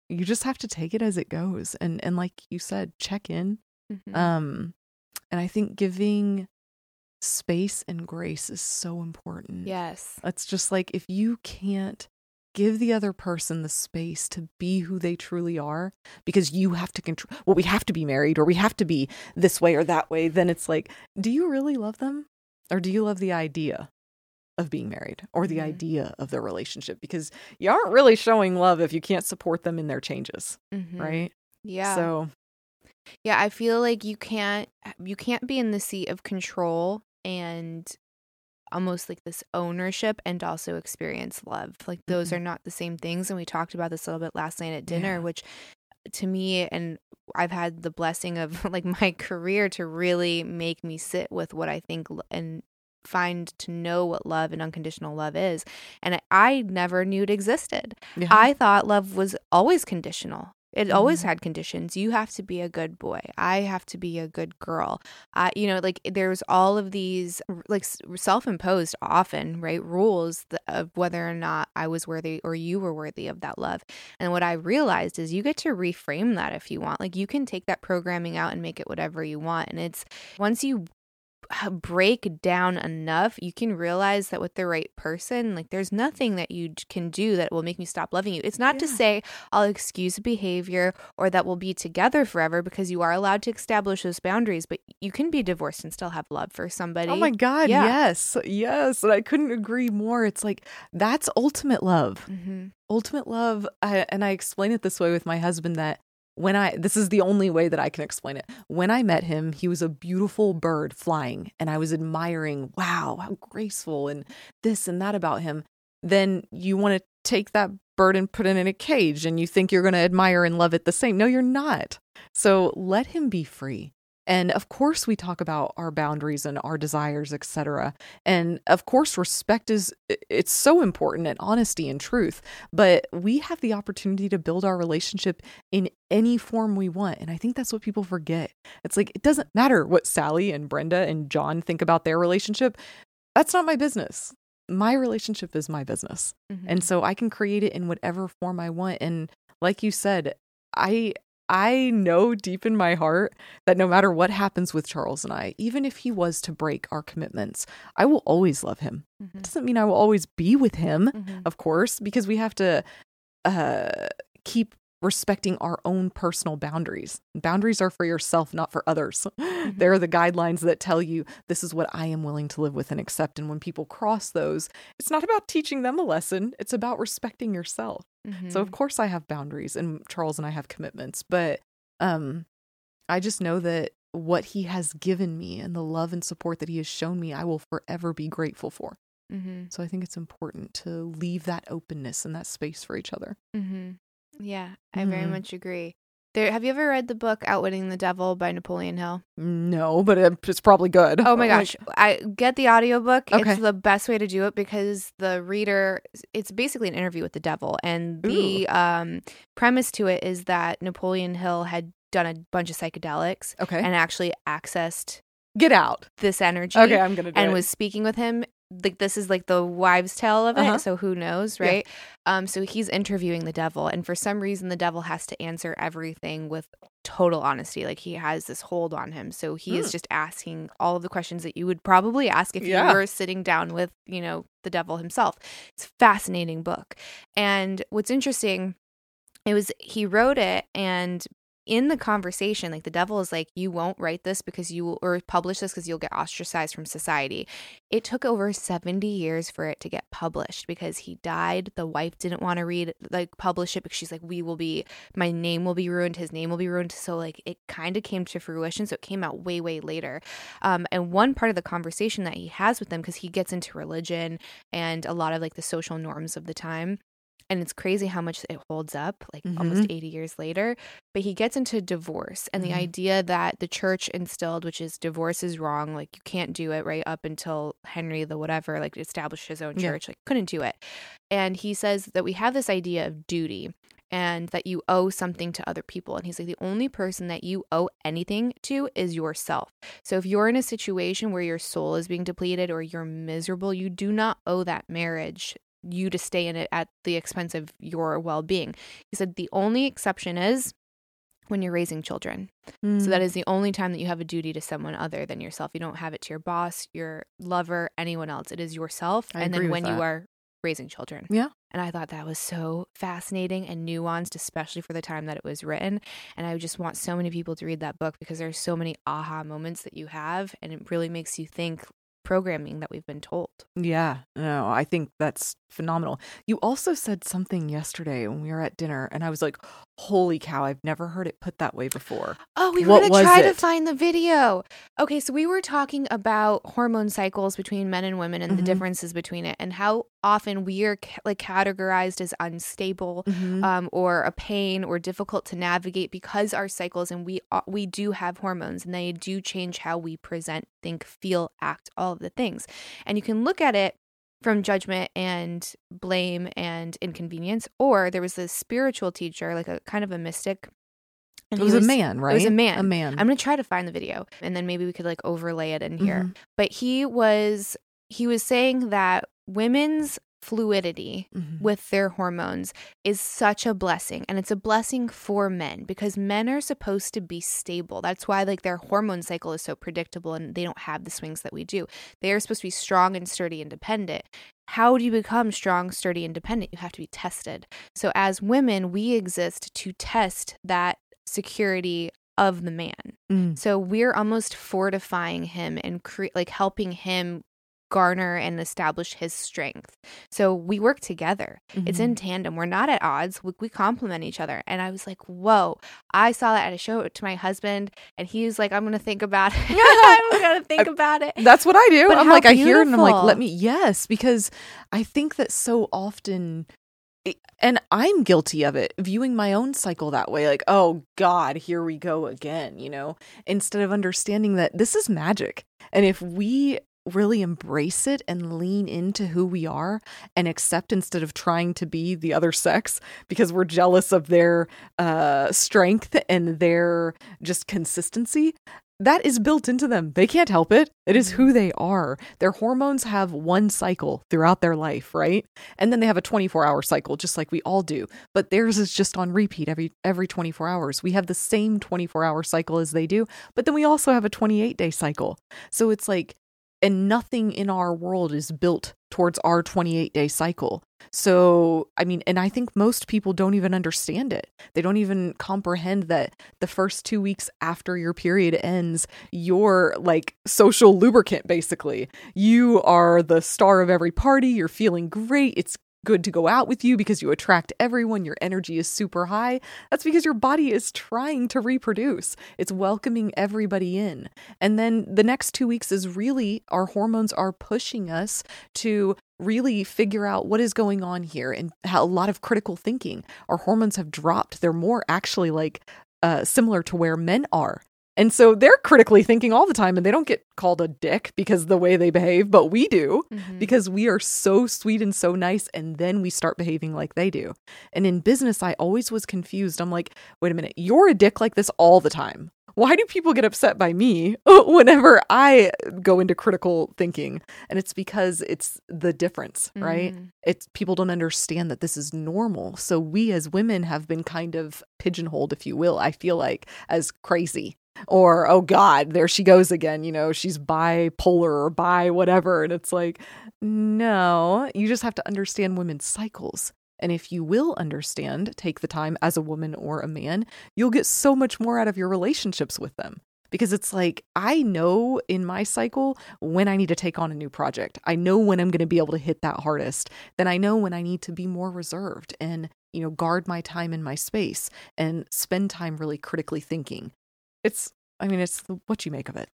you just have to take it as it goes and and like you said, check in Mhm. um and i think giving space and grace is so important. Yes. It's just like if you can't give the other person the space to be who they truly are because you have to control well we have to be married or we have to be this way or that way then it's like do you really love them? Or do you love the idea of being married or the Mhm. idea of their relationship? Because you aren't really showing love if you can't support them in their changes Mhm. right? Yeah. So yeah i feel like you can't you can't be in the seat of control and almost like this ownership and also experience love like those Mhm. are not the same things and we talked about this a little bit last night at dinner Yeah. which to me and i've had the blessing of like my career to really make me sit with what i think and find to know what love and unconditional love is and i, I never knew it existed yeah I thought love was always conditional. It always Mhm. had conditions. You have to be a good boy. I have to be a good girl. I, you know, like there's all of these like self-imposed often, right? Rules of whether or not I was worthy or you were worthy of that love. And what I realized is you get to reframe that if you want. Like you can take that programming out and make it whatever you want. And it's once you break down enough, you can realize that with the right person, like there's nothing that you can do that will make me stop loving you. It's not to say I'll excuse behavior or that we'll be together forever because you are allowed to establish those boundaries, but you can be divorced and still have love for somebody. Oh my God. Yeah. Yes. Yes. And I couldn't agree more. It's like, that's ultimate love. hmm Ultimate love. I, and I explain it this way with my husband that when I, this is the only way that I can explain it. When I met him, he was a beautiful bird flying, and I was admiring, wow, how graceful and this and that about him. Then you want to take that bird and put it in a cage, and you think you're going to admire and love it the same. No, you're not. So let him be free. And of course, we talk about our boundaries and our desires, etc. And of course, respect is it's so important and honesty and truth. But we have the opportunity to build our relationship in any form we want. And I think that's what people forget. It's like it doesn't matter what Sally and Brenda and John think about their relationship. That's not my business. My relationship is my business. Mm-hmm. And so I can create it in whatever form I want. And like you said, I I know deep in my heart that no matter what happens with Charles and I, even if he was to break our commitments, I will always love him. It doesn't mean I will always be with him, Mhm. of course, because we have to uh keep respecting our own personal boundaries. Boundaries are for yourself, not for others. They're the guidelines that tell you this is what I am willing to live with and accept. And when people cross those, it's not about teaching them a lesson, it's about respecting yourself. So of course I have boundaries and Charles and I have commitments, but um I just know that what he has given me and the love and support that he has shown me, I will forever be grateful for. Mhm. So I think it's important to leave that openness and that space for each other. Mm-hmm. Yeah, I very Mhm. much agree. There, have you ever read the book Outwitting the Devil by Napoleon Hill? No, but it's probably good. Oh my gosh. I get the audiobook. Okay. It's the best way to do it because the reader it's basically an interview with the devil and the um premise to it is that Napoleon Hill had done a bunch of psychedelics okay. and actually accessed Get out. this energy Okay, I'm gonna do and it. was speaking with him like this is like the wives tale of it Uh-huh. so who knows Yeah. right um so he's interviewing the devil and for some reason the devil has to answer everything with total honesty like he has this hold on him so he Hmm. is just asking all of the questions that you would probably ask if Yeah. you were sitting down with you know the devil himself it's a fascinating book and what's interesting it was he wrote it and in the conversation like the devil is like you won't write this because you will or publish this because you'll get ostracized from society. It took over 70 years for it to get published because he died. The wife didn't want to read like publish it because she's like we will be my name will be ruined his name will be ruined. So like it kind of came to fruition so it came out way way later. Um, and one part of the conversation that he has with them because he gets into religion and a lot of like the social norms of the time and it's crazy how much it holds up like almost 80 years later but he gets into divorce and Mhm. the idea that the church instilled which is divorce is wrong like you can't do it right up until henry the whatever like established his own Yeah. church like couldn't do it and he says that we have this idea of duty and that you owe something to other people and he's like the only person that you owe anything to is yourself so if you're in a situation where your soul is being depleted or you're miserable you do not owe that marriage you to stay in it at the expense of your well-being he said the only exception is when you're raising children Mm. so that is the only time that you have a duty to someone other than yourself. You don't have it to your boss, your lover, anyone else. It is yourself. I and then when you are raising children. Yeah. And I thought that was so fascinating and nuanced, especially for the time that it was written. And I just want so many people to read that book because there's so many aha moments that you have. And it really makes you think programming that we've been told. Yeah, no, I think that's phenomenal. You also said something yesterday when we were at dinner, and I was like, holy cow, I've never heard it put that way before. Oh, we were going to try to find the video. Okay, so we were talking about hormone cycles between men and women and the Mhm. differences between it and how often we are ca- like categorized as unstable um, or a pain or difficult to navigate because our cycles and we a- we do have hormones and they do change how we present, think, feel, act, all of the things. And you can look at it from judgment and blame and inconvenience, or there was this spiritual teacher, like a kind of a mystic. And It he was, a man, right? It was a man. A man. I'm gonna try to find the video, and then maybe we could like overlay it in here. Mhm. But he was he was saying that women's fluidity Mhm. with their hormones is such a blessing and it's a blessing for men because men are supposed to be stable. That's why like their hormone cycle is so predictable and they don't have the swings that we do. They are supposed to be strong and sturdy and dependent how do you become strong sturdy independent? You have to be tested. So as women we exist to test that security of the man. Mm. so we're almost fortifying him and cre- like helping him garner and establish his strength. So we work together. It's Mm-hmm. in tandem. We're not at odds. We, we complement each other. And I was like, whoa. I saw that at a show to my husband, and he was like, I'm going to think about it. I'm going to think about it. That's what I do. But I'm like, I hear it and I'm like, let me, yes, because I think that so often, and I'm guilty of it, viewing my own cycle that way, like, oh God, here we go again, you know, instead of understanding that this is magic. And if we really embrace it and lean into who we are and accept instead of trying to be the other sex because we're jealous of their uh strength and their just consistency that is built into them. They can't help it. It is who they are. Their hormones have one cycle throughout their life, right? And then they have a 24-hour cycle just like we all do. But theirs is just on repeat every every 24 hours. We have the same 24-hour cycle as they do, but then we also have a 28-day cycle. So it's like and nothing in our world is built towards our 28 day cycle. So, I mean, and I think most people don't even understand it. They don't even comprehend that the first two weeks after your period ends, you're like social lubricant, basically. You are the star of every party. You're feeling great. It's good to go out with you because you attract everyone. Your energy is super high. That's because your body is trying to reproduce, it's welcoming everybody in. And then the next two weeks is really our hormones are pushing us to really figure out what is going on here and how a lot of critical thinking. Our hormones have dropped. They're more actually like uh, similar to where men are. And so they're critically thinking all the time and they don't get called a dick because of the way they behave, but we do Mhm. because we are so sweet and so nice and then we start behaving like they do. And in business I always was confused. I'm like, "Wait a minute. You're a dick like this all the time. Why do people get upset by me whenever I go into critical thinking?" And it's because it's the difference, right? Mhm. It's people don't understand that this is normal. So we as women have been kind of pigeonholed if you will. I feel like as crazy or oh god there she goes again you know she's bipolar or bi whatever and it's like no you just have to understand women's cycles and if you will understand take the time as a woman or a man you'll get so much more out of your relationships with them because it's like I know in my cycle when I need to take on a new project. I know when I'm going to be able to hit that hardest. Then I know when I need to be more reserved and, you know, guard my time and my space and spend time really critically thinking. It's I mean, it's what you make of it.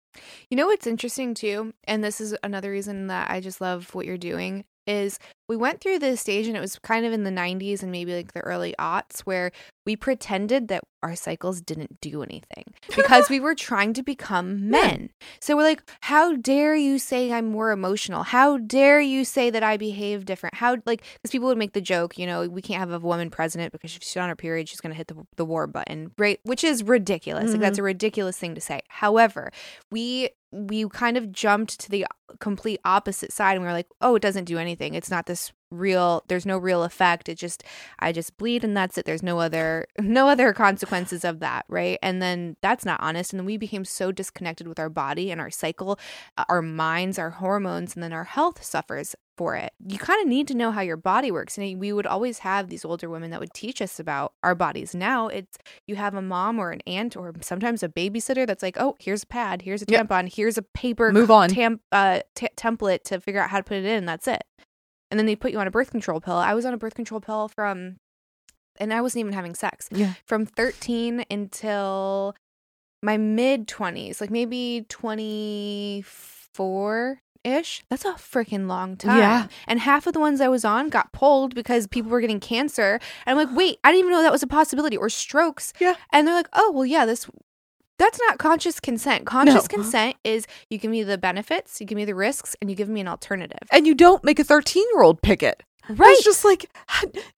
You know what's interesting too, and this is another reason that I just love what you're doing is we went through this stage and it was kind of in the 90s and maybe like the early aughts where we pretended that our cycles didn't do anything because we were trying to become men. So we're like, how dare you say I'm more emotional? How dare you say that I behave different? How like because people would make the joke, you know, we can't have a woman president because if she's on her period, she's gonna hit the the war button, right? Which is ridiculous. Like that's mm-hmm. a ridiculous thing to say. However, we we kind of jumped to the complete opposite side and we were like, oh, it doesn't do anything. It's not this real there's no real effect. It just i just bleed and that's it. There's no other no other consequences of that right? And then that's not honest. And then we became so disconnected with our body and our cycle uh, our minds our hormones and then our health suffers for it. You kind of need to know how your body works. And we would always have these older women that would teach us about our bodies. Now it's you have a mom or an aunt or sometimes a babysitter that's like oh here's a pad here's a Yep. tampon here's a paper Move on. tam- uh, t- template to figure out how to put it in that's it and then they put you on a birth control pill. I was on a birth control pill from, and I wasn't even having sex Yeah. from 13 until my mid 20s, like maybe 24 ish. That's a freaking long time. Yeah. And half of the ones I was on got pulled because people were getting cancer. And I'm like, wait, I didn't even know that was a possibility or strokes. Yeah. And they're like, oh, well, yeah, this. That's not conscious consent. Conscious No. consent is you give me the benefits, you give me the risks, and you give me an alternative. And you don't make a 13 year old pick it. Right. It's just like,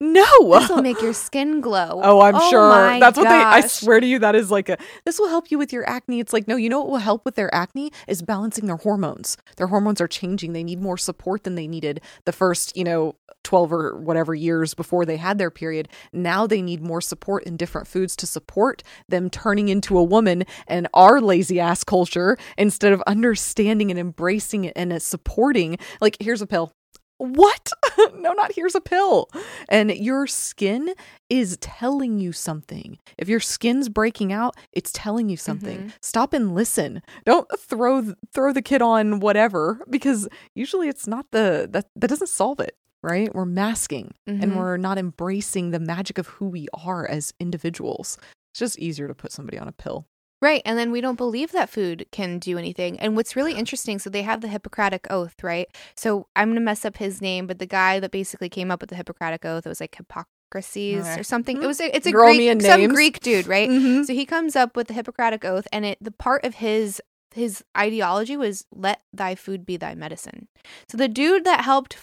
no. This will make your skin glow. Oh, I'm oh sure. my That's what they I swear to you that is like a this will help you with your acne. It's like no, you know what will help with their acne is balancing their hormones. Their hormones are changing. They need more support than they needed the first, you know, 12 or whatever years before they had their period. Now they need more support in different foods to support them turning into a woman and our lazy ass culture instead of understanding and embracing it and supporting like here's a pill what? no, not here's a pill. And your skin is telling you something. If your skin's breaking out, it's telling you something. Mhm. Stop and listen. Don't throw throw the kid on whatever because usually it's not the that that doesn't solve it, right? We're masking and Mhm. we're not embracing the magic of who we are as individuals. It's just easier to put somebody on a pill. Right. And then we don't believe that food can do anything. And what's really interesting, so they have the Hippocratic Oath, right? So I'm going to mess up his name, but the guy that basically came up with the Hippocratic Oath, it was like Hippocrates or something. It was a, it's a Girl Greek, some. Greek dude, right? Mhm. So he comes up with the Hippocratic Oath, and it the part of his his ideology was let thy food be thy medicine. So the dude that helped,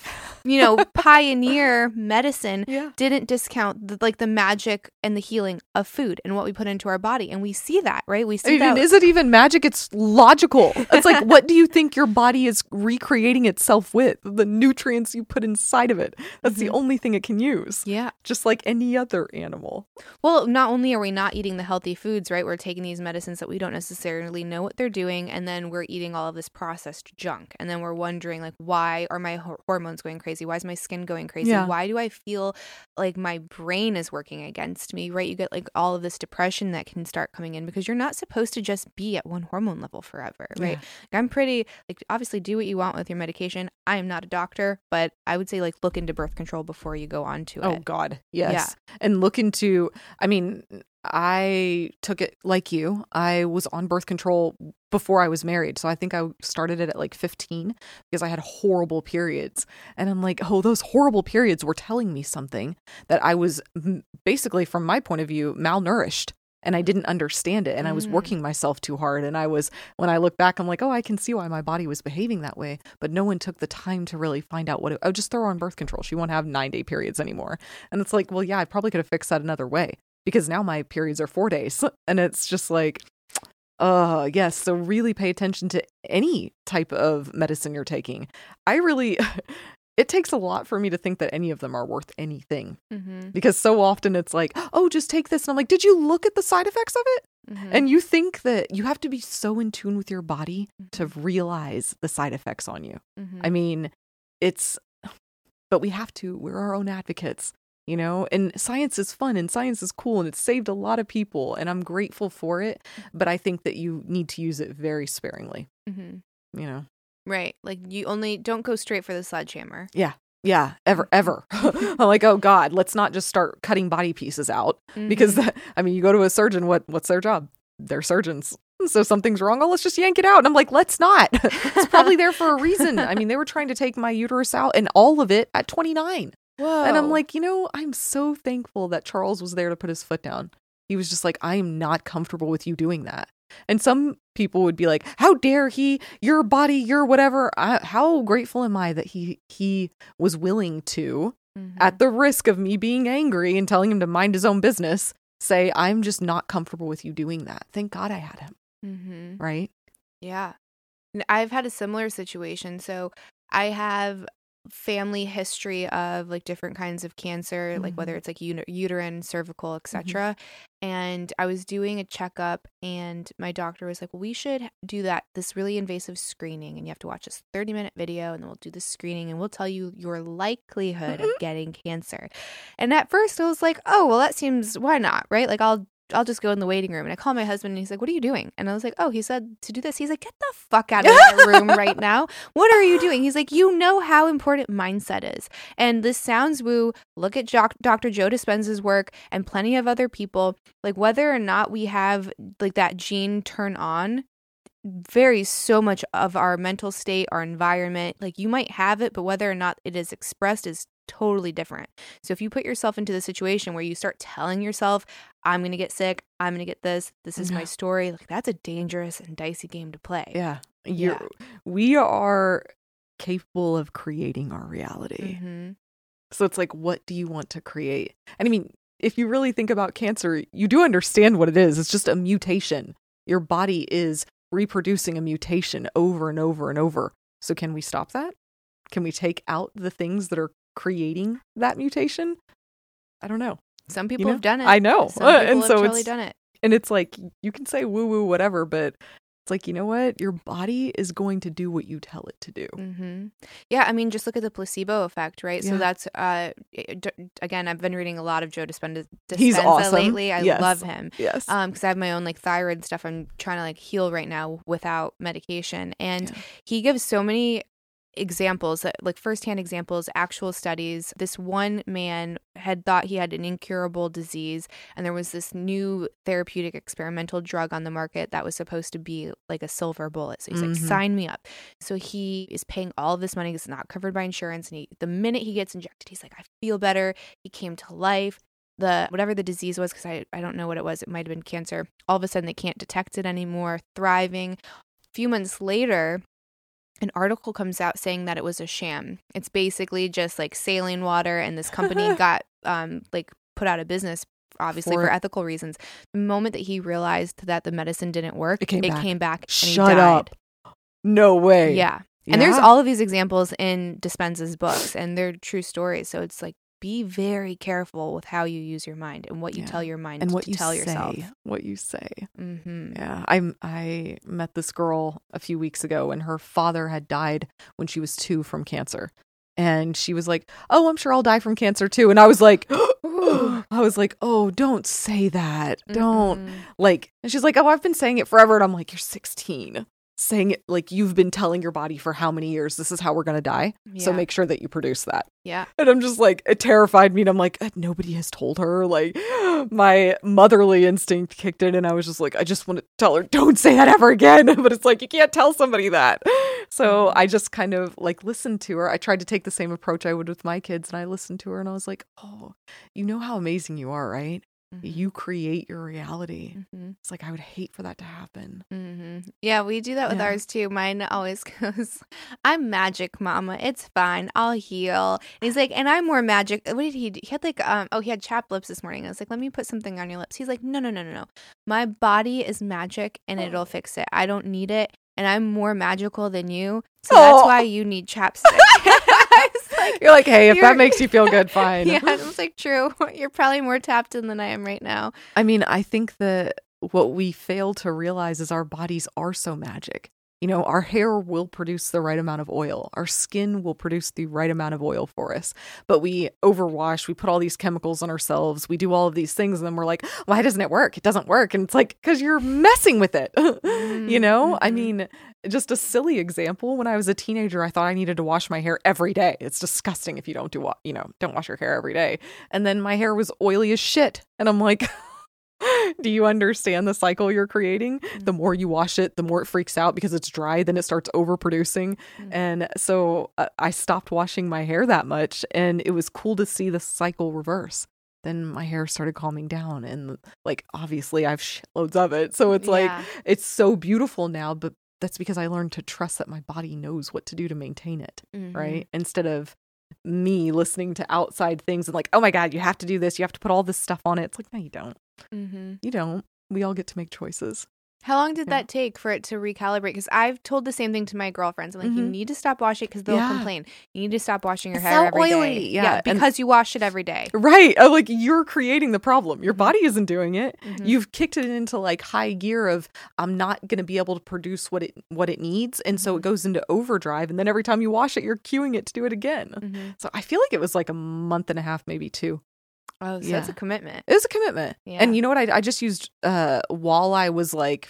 you know, pioneer medicine Yeah. didn't discount the, like the magic and the healing of food and what we put into our body, and we see that, right? We I see mean, that. is it even magic? It's logical. It's like, what do you think your body is recreating itself with? The nutrients you put inside of it. That's the Mhm. only thing it can use, yeah. just like any other animal. Well, not only are we not eating the healthy foods, right? We're taking these medicines that we don't necessarily know what they're doing, and then we're eating all of this processed junk. And then we're wondering, like, why are my hor- hormones going crazy? Why is my skin going crazy? Yeah. Why do I feel like my brain is working against me, right? You get like all of this depression that can start coming in because you're not supposed to just be at one hormone level forever, right? Like, I'm pretty, like, obviously do what you want with your medication. I am not a doctor, but I would say, like, look into birth control before you go on to it Oh it. God, yes. And look into. I mean, I took it like you. I was on birth control before I was married, so I think I started it at like 15 because I had horrible periods, and I'm like, oh, those horrible periods were telling me something that I was basically, from my point of view, malnourished. And I didn't understand it. And I was Mm. working myself too hard. And I was, when I look back, I'm like, oh, I can see why my body was behaving that way. But no one took the time to really find out what it, oh, just throw her on birth control. She won't have nine day periods anymore. And it's like, well, yeah, I probably could have fixed that another way because now my periods are four days. And it's just like, uh, yes. So really pay attention to any type of medicine you're taking. I really, it takes a lot for me to think that any of them are worth anything Mm-hmm. because so often it's like, oh, just take this. And I'm like, did you look at the side effects of it? Mm-hmm. And you think that you have to be so in tune with your body to realize the side effects on you. Mm-hmm. I mean, it's, but we have to. We're our own advocates, you know? And science is fun and science is cool and it's saved a lot of people and I'm grateful for it. But I think that you need to use it very sparingly, hmm you know? Right. Like you only don't go straight for the sledgehammer. Yeah, Yeah. ever, ever. I'm like, oh God, let's not just start cutting body pieces out because, Mhm. that, I mean, you go to a surgeon, what what's their job? They're surgeons. So something's wrong. Oh, let's just yank it out. And I'm like, let's not. it's probably there for a reason. I mean, they were trying to take my uterus out and all of it at 29. Whoa. And I'm like, you know, I'm so thankful that Charles was there to put his foot down. He was just like, I am not comfortable with you doing that. And some people would be like, how dare he? Your body, your whatever. I, how grateful am I that he he was willing to, Mhm. at the risk of me being angry and telling him to mind his own business, say, I'm just not comfortable with you doing that. Thank God I had him, Mhm. right? Yeah. I've had a similar situation. So I have family history of like different kinds of cancer, like whether Mhm. it's like uter- uterine, cervical, etc. And I was doing a checkup, and my doctor was like, well, "We should do that this really invasive screening, and you have to watch this thirty minute video, and then we'll do the screening, and we'll tell you your likelihood of getting cancer." And at first, I was like, "Oh, well, that seems why not, right? Like I'll." I'll just go in the waiting room. And I call my husband and he's like, What are you doing? And I was like, Oh, he said to do this. He's like, Get the fuck out of my room right now. What are you doing? He's like, You know how important mindset is. And this sounds woo. Look at Joc- Dr. Joe Dispenza's work and plenty of other people. Like, whether or not we have like that gene turn on varies so much of our mental state, our environment. Like, you might have it, but whether or not it is expressed is totally different. So if you put yourself into the situation where you start telling yourself, I'm going to get sick, I'm going to get this, this is my story, like that's a dangerous and dicey game to play. Yeah. You're, We are capable of creating our reality. hmm So it's like, what do you want to create? And I mean, if you really think about cancer, you do understand what it is. It's just a mutation. Your body is reproducing a mutation over and over and over. So can we stop that? Can we take out the things that are creating that mutation? I don't know. Some people know? have done it. I know. Some people and have so totally it's done it. and it's like you can say woo woo whatever, but it's like, you know what? Your body is going to do what you tell it to do. hmm Yeah, I mean, just look at the placebo effect, right? So that's uh, d- again, I've been reading a lot of Joe Dispenza, Dispenza He's awesome. lately. I Yes. love him. Yes. Um, because I have my own like thyroid stuff. I'm trying to like heal right now without medication, and Yeah. he gives so many examples that like firsthand examples actual studies this one man had thought he had an incurable disease and there was this new therapeutic experimental drug on the market that was supposed to be like a silver bullet. So he's Mhm. like sign me up. So he is paying all of this money it's not covered by insurance and he the minute he gets injected he's like i feel better. He came to life. The whatever the disease was because I, I don't know what it was it might have been cancer all of a sudden they can't detect it anymore thriving. A few months later an article comes out saying that it was a sham it's basically just like saline water and this company got um like put out of business obviously for, For- ethical reasons the moment that he realized that the medicine didn't work It came back. back and he Shut died. up. No way. yeah and there's all of these examples in Dispenza's books, and they're true stories. So it's like be very careful with how you use your mind and what you Yeah. tell your mind and what to you tell say, yourself. what you say. Mm-hmm. Yeah, I I met this girl a few weeks ago, and her father had died when she was two from cancer, and she was like, "Oh, I'm sure I'll die from cancer too," and I was like, I was like, "Oh, don't say that, don't." Mm-hmm. Like, and she's like, "Oh, I've been saying it forever," and I'm like, "You're 16." Saying it like you've been telling your body for how many years this is how we're gonna die. So make sure that you produce that. Yeah. And I'm just like, it terrified me. And I'm like, "Uh, nobody has told her. Like, my motherly instinct kicked in. And I was just like, I just want to tell her, don't say that ever again. But it's like, you can't tell somebody that. So Mm-hmm. I just kind of like listened to her. I tried to take the same approach I would with my kids. And I listened to her and I was like, oh, you know how amazing you are, right? You create your reality. Mm-hmm. It's like, I would hate for that to happen. hmm Yeah, we do that with Yeah. ours too. Mine always goes, I'm magic, mama. It's fine. I'll heal. And he's like, and I'm more magic. What did he do? He had like, um, oh, he had chapped lips this morning. I was like, let me put something on your lips. He's like, no, no, no, no, no. My body is magic and Oh. it'll fix it. I don't need it. And I'm more magical than you. So that's Oh. why you need chapstick. Like, You're like, hey, if that makes you feel good, fine. yeah, I was like, true. You're probably more tapped in than I am right now. I mean, I think that what we fail to realize is our bodies are so magic. You know, our hair will produce the right amount of oil. Our skin will produce the right amount of oil for us. But we overwash, we put all these chemicals on ourselves, we do all of these things, and then we're like, why doesn't it work? It doesn't work. And it's like, because you're messing with it. you know? I Mhm. mean, just a silly example. When I was a teenager, I thought I needed to wash my hair every day. It's disgusting if you don't do, you know, don't wash your hair every day. And then my hair was oily as shit. And I'm like, do you understand the cycle you're creating? The more you wash it, the more it freaks out because it's dry, then it starts overproducing. Mhm. And so uh, I stopped washing my hair that much. And it was cool to see the cycle reverse. Then my hair started calming down. And like, obviously, I have shitloads of it. So it's like, it's so beautiful now, but that's because I learned to trust that my body knows what to do to maintain it, Mhm. right? Instead of me listening to outside things and like, oh my God, you have to do this, you have to put all this stuff on it. It's like, no, you don't. Mm-hmm. You don't. We all get to make choices. How long did Yeah. that take for it to recalibrate? Because I've told the same thing to my girlfriends. I'm like, you Mhm. need to stop washing because they'll Yeah. complain. You need to stop washing your It's hair so every day. oily. Yeah, and- because you wash it every day. Right. I'm like, you're creating the problem. Your body isn't doing it. Mhm. You've kicked it into like high gear of I'm not gonna be able to produce what it what it needs. And so it goes into overdrive. And then every time you wash it, you're cueing it to do it again. Mhm. So I feel like it was like a month and a half, maybe two. Oh, so that's a commitment. It was a commitment. Yeah. And you know what? I, I just used uh while I was like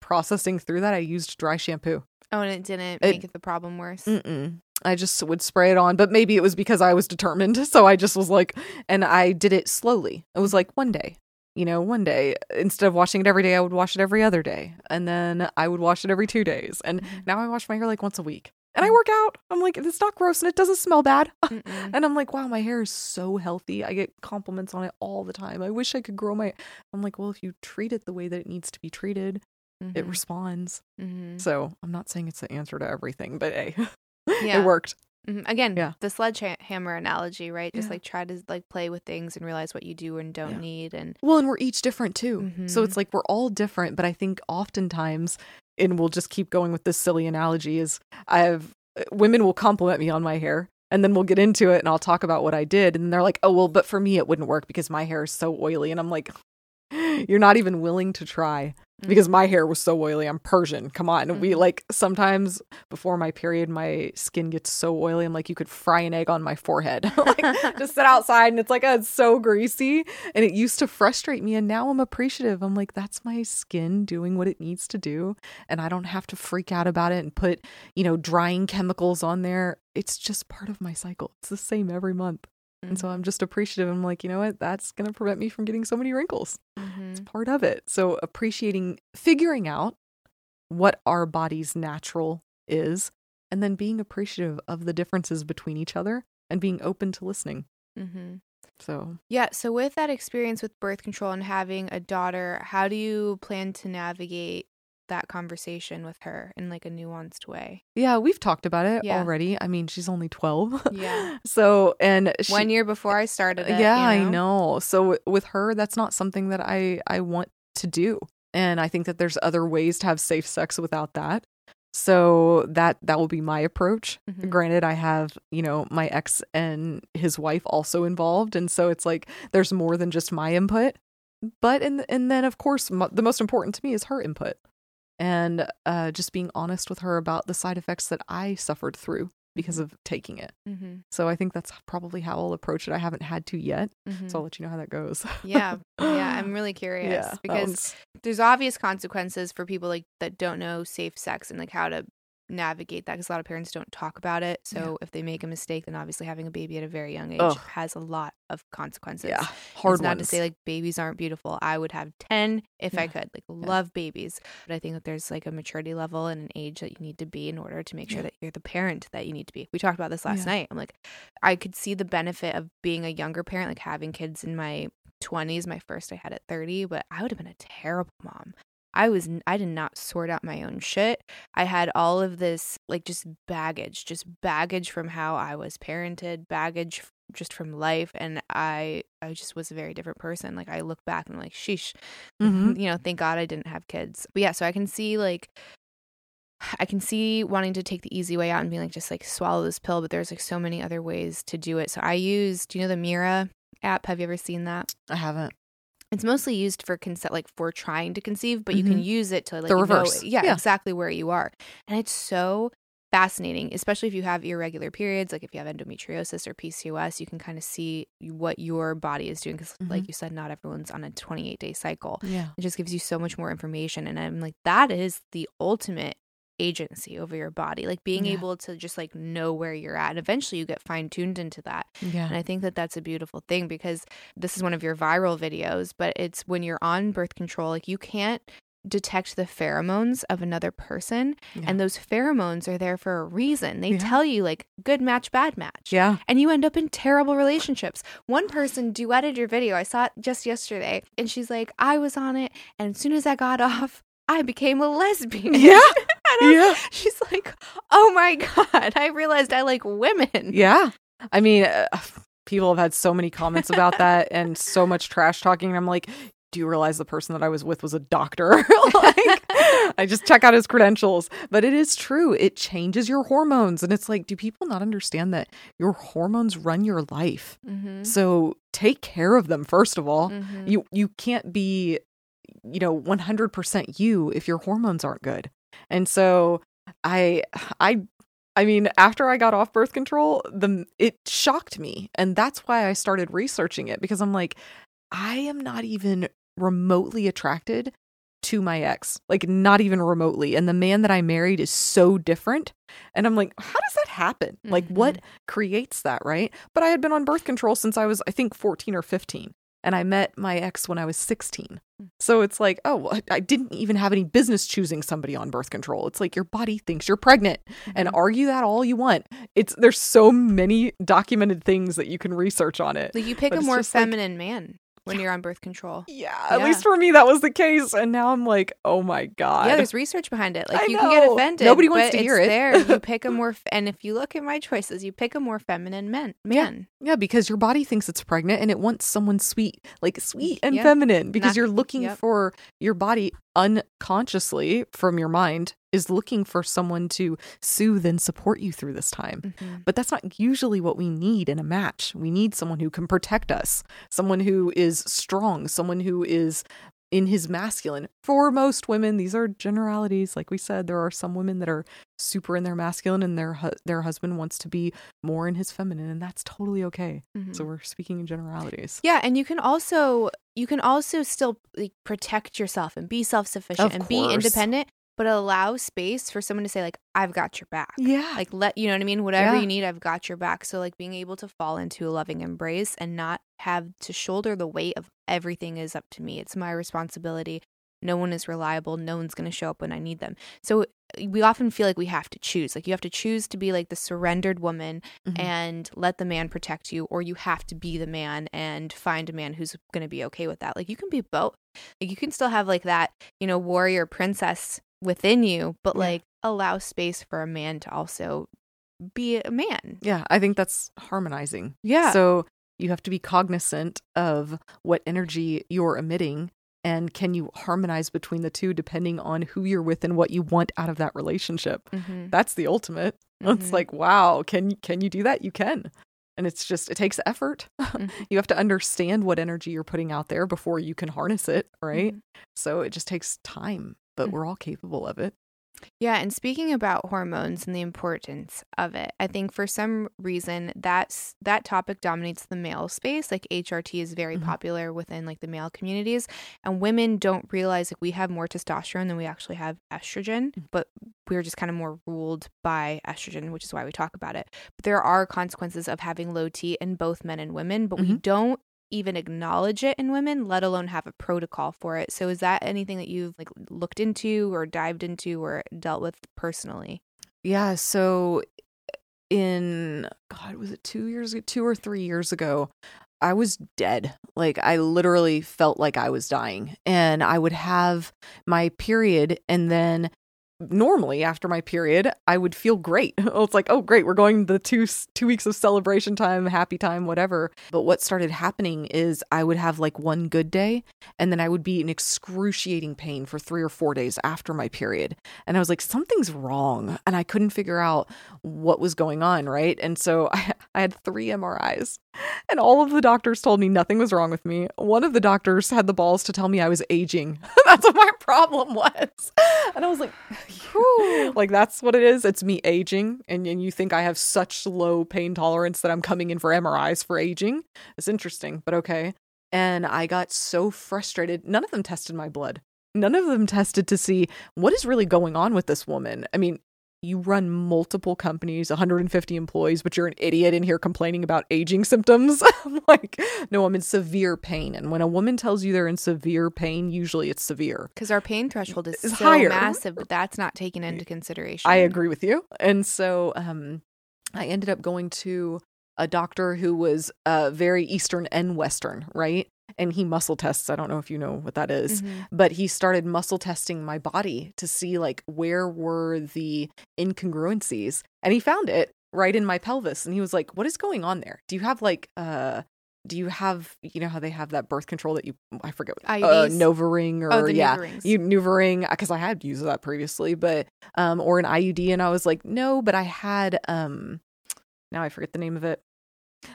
processing through that, I used dry shampoo. Oh, and it didn't It- make it the problem worse. Mm-mm. I just would spray it on, but maybe it was because I was determined. So I just was like, and I did it slowly. It was like one day, you know, one day. Instead of washing it every day, I would wash it every other day. And then I would wash it every two days. And Mhm. now I wash my hair like once a week. And I Mm. work out. I'm like, it's not gross and it doesn't smell bad. And I'm like, wow, my hair is so healthy. I get compliments on it all the time. I wish I could grow my. I'm like, well, if you treat it the way that it needs to be treated, it Mhm. responds. Mhm. So I'm not saying it's the answer to everything, but hey, Yeah. it worked. Mhm. Again, Yeah. the sledgehammer analogy, right? Just Yeah. like try to like play with things and realize what you do and don't Yeah. need. And Well, and we're each different too. So Mhm. it's like we're all different, but I think oftentimes, and we'll just keep going with this silly analogy, is I've women will compliment me on my hair. And then we'll get into it and I'll talk about what I did. And they're like, oh, well, but for me, it wouldn't work because my hair is so oily. And I'm like, you're not even willing to try because my hair was so oily. I'm Persian. Come on. We Mhm. like sometimes before my period, my skin gets so oily. I'm like, you could fry an egg on my forehead. like, just sit outside and it's like, oh, it's so greasy. And it used to frustrate me. And now I'm appreciative. I'm like, that's my skin doing what it needs to do. And I don't have to freak out about it and put, you know, drying chemicals on there. It's just part of my cycle. It's the same every month. And so I'm just appreciative. I'm like, you know what? That's going to prevent me from getting so many wrinkles. Mhm. It's part of it. So appreciating, figuring out what our body's natural is, and then being appreciative of the differences between each other and being open to listening. Mm-hmm. So Yeah. So, with that experience with birth control and having a daughter, how do you plan to navigate that conversation with her in like a nuanced way? yeah, we've talked about it Yeah. already. I mean, she's only 12. Yeah. so, and she, One year before I started it. yeah, you I know. So with her, that's not something that I I want to do, and I think that there's other ways to have safe sex without that. So that that will be my approach. Mhm. Granted, I have you know my ex and his wife also involved, and so it's like there's more than just my input. But and and then of course mo- the most important to me is her input, and uh, just being honest with her about the side effects that I suffered through because of taking it. Mm-hmm. So I think that's probably how I'll approach it. I haven't had to yet, Mm-hmm. so I'll let you know how that goes. yeah. Yeah. I'm really curious Yeah, because there's obvious consequences for people like that don't know safe sex and like how to navigate that because a lot of parents don't talk about it. So Yeah. if they make a mistake, then obviously having a baby at a very young age Ugh. has a lot of consequences. yeah, hard It's hard not to say like babies aren't beautiful. I would have 10 if I could. Like love babies. But I think that there's like a maturity level and an age that you need to be in order to make sure Yeah. that you're the parent that you need to be. We talked about this last Yeah. night. I'm like I could see the benefit of being a younger parent, like having kids in my 20s. My first I had at 30, but I would have been a terrible mom. I was I did not sort out my own shit. I had all of this like just baggage, just baggage from how I was parented, baggage just from life and I I just was a very different person. Like I look back and I'm like, sheesh. Mhm. You know, thank God I didn't have kids. But yeah, so I can see like I can see wanting to take the easy way out and being like just like swallow this pill, but there's like so many other ways to do it. So I use, do you know the Mira app? Have you ever seen that? I haven't. It's mostly used for consent, like for trying to conceive, but you can Mhm. use it to like The know- reverse. yeah, Yeah. exactly where you are, and it's so fascinating, especially if you have irregular periods, like if you have endometriosis or PCOS, you can kind of see what your body is doing because, like Mhm. you said, not everyone's on a 28 day cycle. Yeah. It just gives you so much more information, and I'm like, that is the ultimate agency over your body like being Yeah. able to just like know where you're at and eventually you get fine tuned into that yeah. and I think that that's a beautiful thing because this is one of your viral videos, but it's when you're on birth control, like you can't detect the pheromones of another person. Yeah. And those pheromones are there for a reason. They Yeah. tell you, like, good match, bad match. Yeah. And you end up in terrible relationships. One person duetted your video. I saw it just yesterday. And she's like, I was on it. And as soon as I got off, I became a lesbian. Yeah. Yeah. She's like, oh my God, I realized I like women. Yeah. I mean, uh, people have had so many comments about that and so much trash talking. And I'm like, do you realize the person that I was with was a doctor? like, I just check out his credentials. But it is true. It changes your hormones. And it's like, do people not understand that your hormones run your life? Mm-hmm. So take care of them, first of all. Mhm. You you can't be, you know, 100% you if your hormones aren't good. And so I I I mean, after I got off birth control, the it shocked me, and that's why I started researching it because I'm like, I am not even remotely attracted to my ex, like not even remotely. And the man that I married is so different, and I'm like, how does that happen? Like, what mm-hmm. creates that, right? But I had been on birth control since I was, I think, 14 or 15. And I met my ex when I was 16. So it's like, oh, I- didn't even have any business choosing somebody on birth control. It's like your body thinks you're pregnant and Mhm. argue that all you want. It's there's so many documented things that you can research on it. like you pick but a more just like- feminine man when you're on birth control. Yeah, at Yeah. least for me that was the case and now I'm like, "Oh my god." Yeah, there's research behind it. Like I you can get offended. Nobody wants but to it's hear it. There, you pick a more, f- and if you look at my choices, you pick a more feminine man. Yeah. Yeah, because your body thinks it's pregnant and it wants someone sweet, like sweet and Yeah. feminine, because Not- you're looking yep. for your body unconsciously from your mind is looking for someone to soothe and support you through this time. Mhm. But that's not usually what we need in a match. We need someone who can protect us, someone who is strong, someone who is in his masculine. For most women, these are generalities. Like we said, there are some women that are super in their masculine and their hu- their husband wants to be more in his feminine and that's totally okay. Mhm. So we're speaking in generalities. yeah, and you can also you can also still like protect yourself and be self sufficient Of and be independent, but allow space for someone to say like, "I've got your back." Yeah. like let you know what i mean? Whatever Yeah. you need i've got your back. So like being able to fall into a loving embrace and not have to shoulder the weight of everything is up to me. It's my responsibility. No one is reliable. No one's going to show up when i need them. So we often feel like we have to choose. Like you have to choose to be like the surrendered woman Mhm. and let the man protect you or you have to be the man and find a man who's going to be okay with that. Like you can be both. Like you can still have like that you know warrior princess within you but Yeah. like allow space for a man to also be a man yeah, I think that's harmonizing. yeah So you have to be cognizant of what energy you're emitting and can you harmonize between the two depending on who you're with and what you want out of that relationship. Mhm. That's the ultimate. It's Mhm. like, wow, can can you do that? You can. And it's just it takes effort. Mhm. you have to understand what energy you're putting out there before you can harness it, right? Mhm. So it just takes time, but Mhm. we're all capable of it. Yeah, and speaking about hormones and the importance of it, I think for some reason that's that topic dominates the male space. Like HRT is very Mhm. popular within like the male communities, and women don't realize like we have more testosterone than we actually have estrogen, Mm. but we're just kind of more ruled by estrogen, which is why we talk about it. But there are consequences of having low T in both men and women, but we Mhm. don't even acknowledge it in women, let alone have a protocol for it. So is that anything that you've like looked into or dived into or dealt with personally? Yeah, so eh, in God, was it two years ago, two or three years ago, I was dead. Like I literally felt like I was dying. And I would have my period and then normally after my period, I would feel great. it's like, oh great, we're going the two two weeks of celebration time, happy time, whatever. But what started happening is I would have like one good day and then I would be in excruciating pain for 3 or 4 days after my period. And I was like something's wrong and I couldn't figure out what was going on, right? And so I, I had 3 MRIs and all of the doctors told me nothing was wrong with me. One of the doctors had the balls to tell me I was aging. That's what my problem was. And I was like, like that's what it is. It's me aging, and, and you think I have such low pain tolerance that I'm coming in for MRIs for aging. It's interesting, but okay. And I got so frustrated. None of them tested my blood. None of them tested to see what is really going on with this woman. I mean, you run multiple companies, 150 employees, but you're an idiot in here complaining about aging symptoms. I'm like, no, I'm in severe pain. And when a woman tells you they're in severe pain, usually it's severe. Because our pain threshold is It's so higher. massive, but that's not taken into consideration. I agree with you. And so um I ended up going to a doctor who was uh very eastern and western, right? And he muscle tests. I don't know if you know what that is, Mhm. but he started muscle testing my body to see like where were the incongruencies. And he found it right in my pelvis and he was like, "What is going on there? Do you have like uh do you have you know how they have that birth control that you I forget what uh? Novaring or Oh, yeah Nuvarings. you Nuvaring because I had used that previously, but um or an IUD and I was like no, but I had um now I forget the name of it.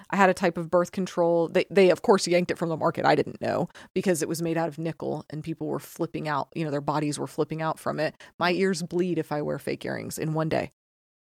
I had a type of birth control. They they of course yanked it from the market. I didn't know because it was made out of nickel and people were flipping out. You know their bodies were flipping out from it. My ears bleed if I wear fake earrings in one day,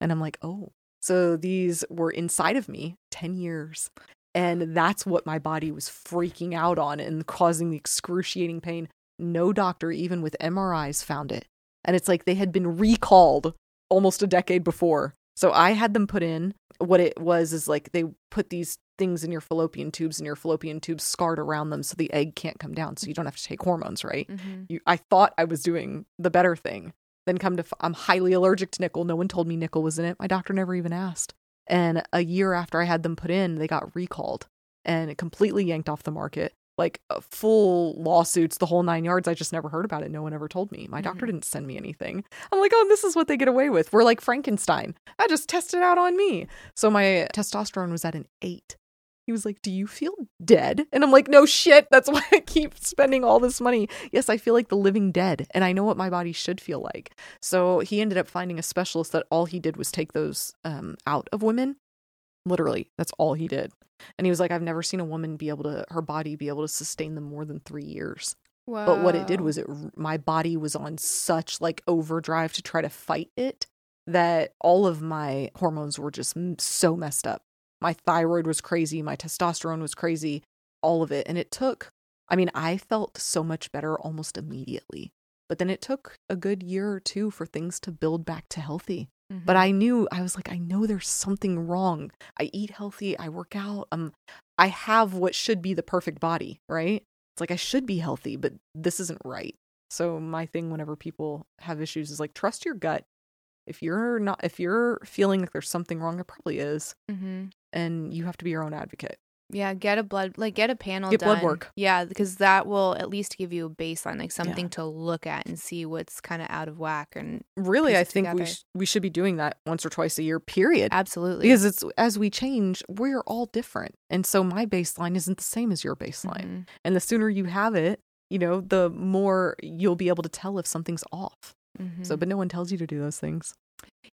and I'm like oh. So these were inside of me ten years. And that's what my body was freaking out on and causing the excruciating pain. No doctor, even with MRIs, found it. And it's like they had been recalled almost a decade before. So I had them put in. What it was is like they put these things in your fallopian tubes and your fallopian tubes scarred around them so the egg can't come down so you don't have to take hormones, right? Mhm. You, I thought I was doing the better thing. Then come to, f- I'm highly allergic to nickel. No one told me nickel was in it. My doctor never even asked. And a year after I had them put in, they got recalled and it completely yanked off the market. Like uh, full lawsuits, the whole nine yards. I just never heard about it. No one ever told me. My doctor Mhm. didn't send me anything. I'm like, oh, this is what they get away with. We're like Frankenstein. I just tested out on me. So my testosterone was at an eight. He was like, Do you feel dead? And I'm like, No shit. That's why I keep spending all this money. Yes, I feel like the living dead, and I know what my body should feel like. So he ended up finding a specialist that all he did was take those um, out of women. Literally, that's all he did. And he was like, I've never seen a woman be able to, her body be able to sustain them more than three years. But what it did was it, my body was on such like overdrive to try to fight it that all of my hormones were just so messed up. My thyroid was crazy, my testosterone was crazy, all of it. And it took, I mean, I felt so much better almost immediately. But then it took a good year or two for things to build back to healthy. But Mhm. I knew, I was like, I know there's something wrong. I eat healthy, I work out, um, I have what should be the perfect body, right? It's like I should be healthy, but this isn't right. So my thing whenever people have issues is like trust your gut. If you're not if you're feeling like there's something wrong, it probably is. Mhm. And you have to be your own advocate. Yeah, get a blood like get a panel Get blood work. Yeah, because that will at least give you a baseline, like something to look at and see what's kind of out of whack. And Really, I think we sh- we should be doing that once or twice a year, period. absolutely, Because it's as we change, we're all different. And so my baseline isn't the same as your baseline. Mhm. And the sooner you have it, you know, the more you'll be able to tell if something's off. So, Mhm. but no one tells you to do those things.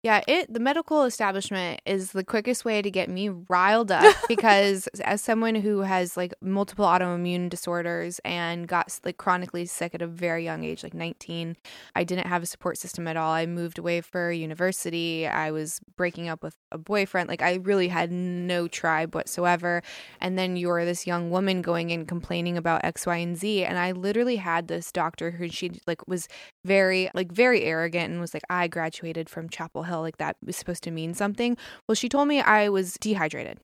Yeah, it the medical establishment is the quickest way to get me riled up because as someone who has like multiple autoimmune disorders and got like chronically sick at a very young age, like 19, I didn't have a support system at all. I moved away for university. I was breaking up with a boyfriend. Like I really had no tribe whatsoever. And then you're this young woman going in complaining about X, Y, and Z. And I literally had this doctor who she like was very like very arrogant and was like i graduated from chapel hill like that was supposed to mean something. Well she told me i was dehydrated.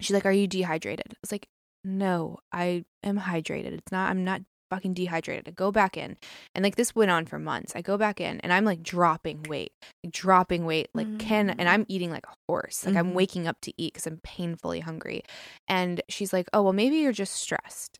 She's like are you dehydrated? I was like no i am hydrated. It's not i'm not fucking dehydrated. I go back in. And like this went on for months. I go back in and i'm like dropping weight like dropping weight like can and i'm eating like a horse. Like i'm Mhm. waking up to eat because i'm painfully hungry. And she's like oh well maybe you're just stressed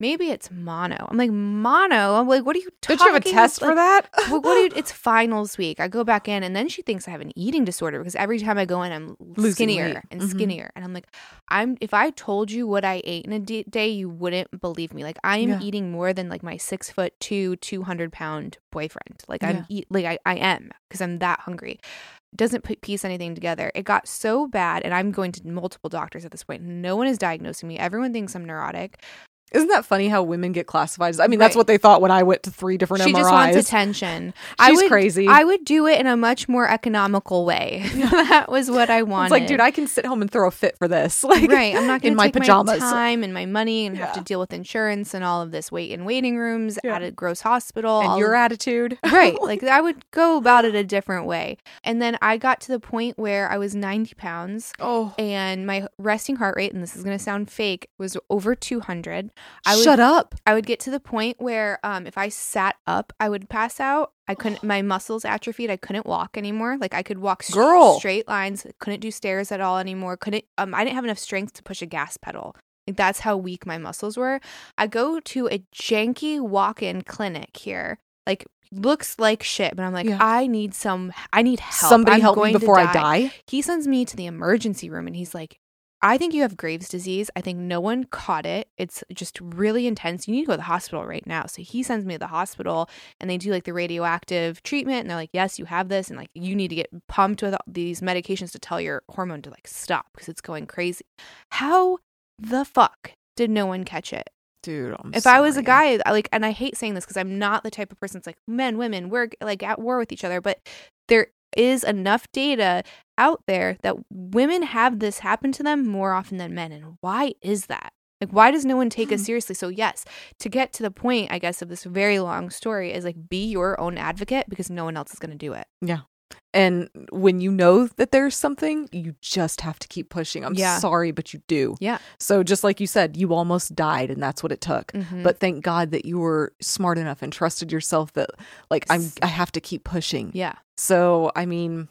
maybe it's mono i'm like mono i'm like what are you talking Don't you have a test like, for that? what do you, it's finals week. I go back in, and then she thinks I have an eating disorder because every time I go in, I'm Losing skinnier weight. and Mhm. skinnier, and I'm like, I'm. If I told you what I ate in a d- day, you wouldn't believe me. Like I am Yeah. eating more than like my six foot two, two hundred pound boyfriend. Like I'm Yeah. eat like I, I am because I'm that hungry. Doesn't put piece anything together. It got so bad, and I'm going to multiple doctors at this point. No one is diagnosing me. Everyone thinks I'm neurotic. Isn't that funny how women get classified? as- I mean, that's what they thought when I went to three different she MRIs. just wants attention. I She's would, crazy. I would do it in a much more economical way. that was what I wanted. It's like, dude, I can sit home and throw a fit for this. Like, right. I'm not going in to my take pajamas. my time and my money and have to deal with insurance and all of this wait in waiting rooms Yeah. at a gross hospital. and your of- attitude, right. Like I would go about it a different way. And then I got to the point where I was 90 pounds oh, and my resting heart rate, and this is going to sound fake, was over 200. I would shut up. I would get to the point where um, if I sat up, I would pass out. I couldn't. My muscles atrophied. I couldn't walk anymore. Like I could walk s- Girl. straight lines. Couldn't do stairs at all anymore. Couldn't. Um, I didn't have enough strength to push a gas pedal. Like that's how weak my muscles were. I go to a janky walk-in clinic here. Like looks like shit, but I'm like, Yeah. I need some. I need help. Somebody I'm help me before I die. he sends me to the emergency room and he's like, I think you have Graves' disease. I think no one caught it. It's just really intense. You need to go to the hospital right now. So he sends me to the hospital and they do like the radioactive treatment. And they're like, yes, you have this. And like, you need to get pumped with all these medications to tell your hormone to like stop because it's going crazy. How the fuck did no one catch it? Dude, I'm if I was a guy, I, like, and I hate saying this because I'm not the type of person that's like men, women, we're like at war with each other, but there is enough data out there that women have this happen to them more often than men. And why is that? Like, why does no one take us Hmm. seriously? So, yes, to get to the point, I guess, of this very long story is like be your own advocate because no one else is going to do it. Yeah. And when you know that there's something, you just have to keep pushing. I'm Yeah. sorry, but you do. Yeah. So just like you said, you almost died and that's what it took. Mhm. But thank God that you were smart enough and trusted yourself that like I'm I have to keep pushing. yeah. So, I mean,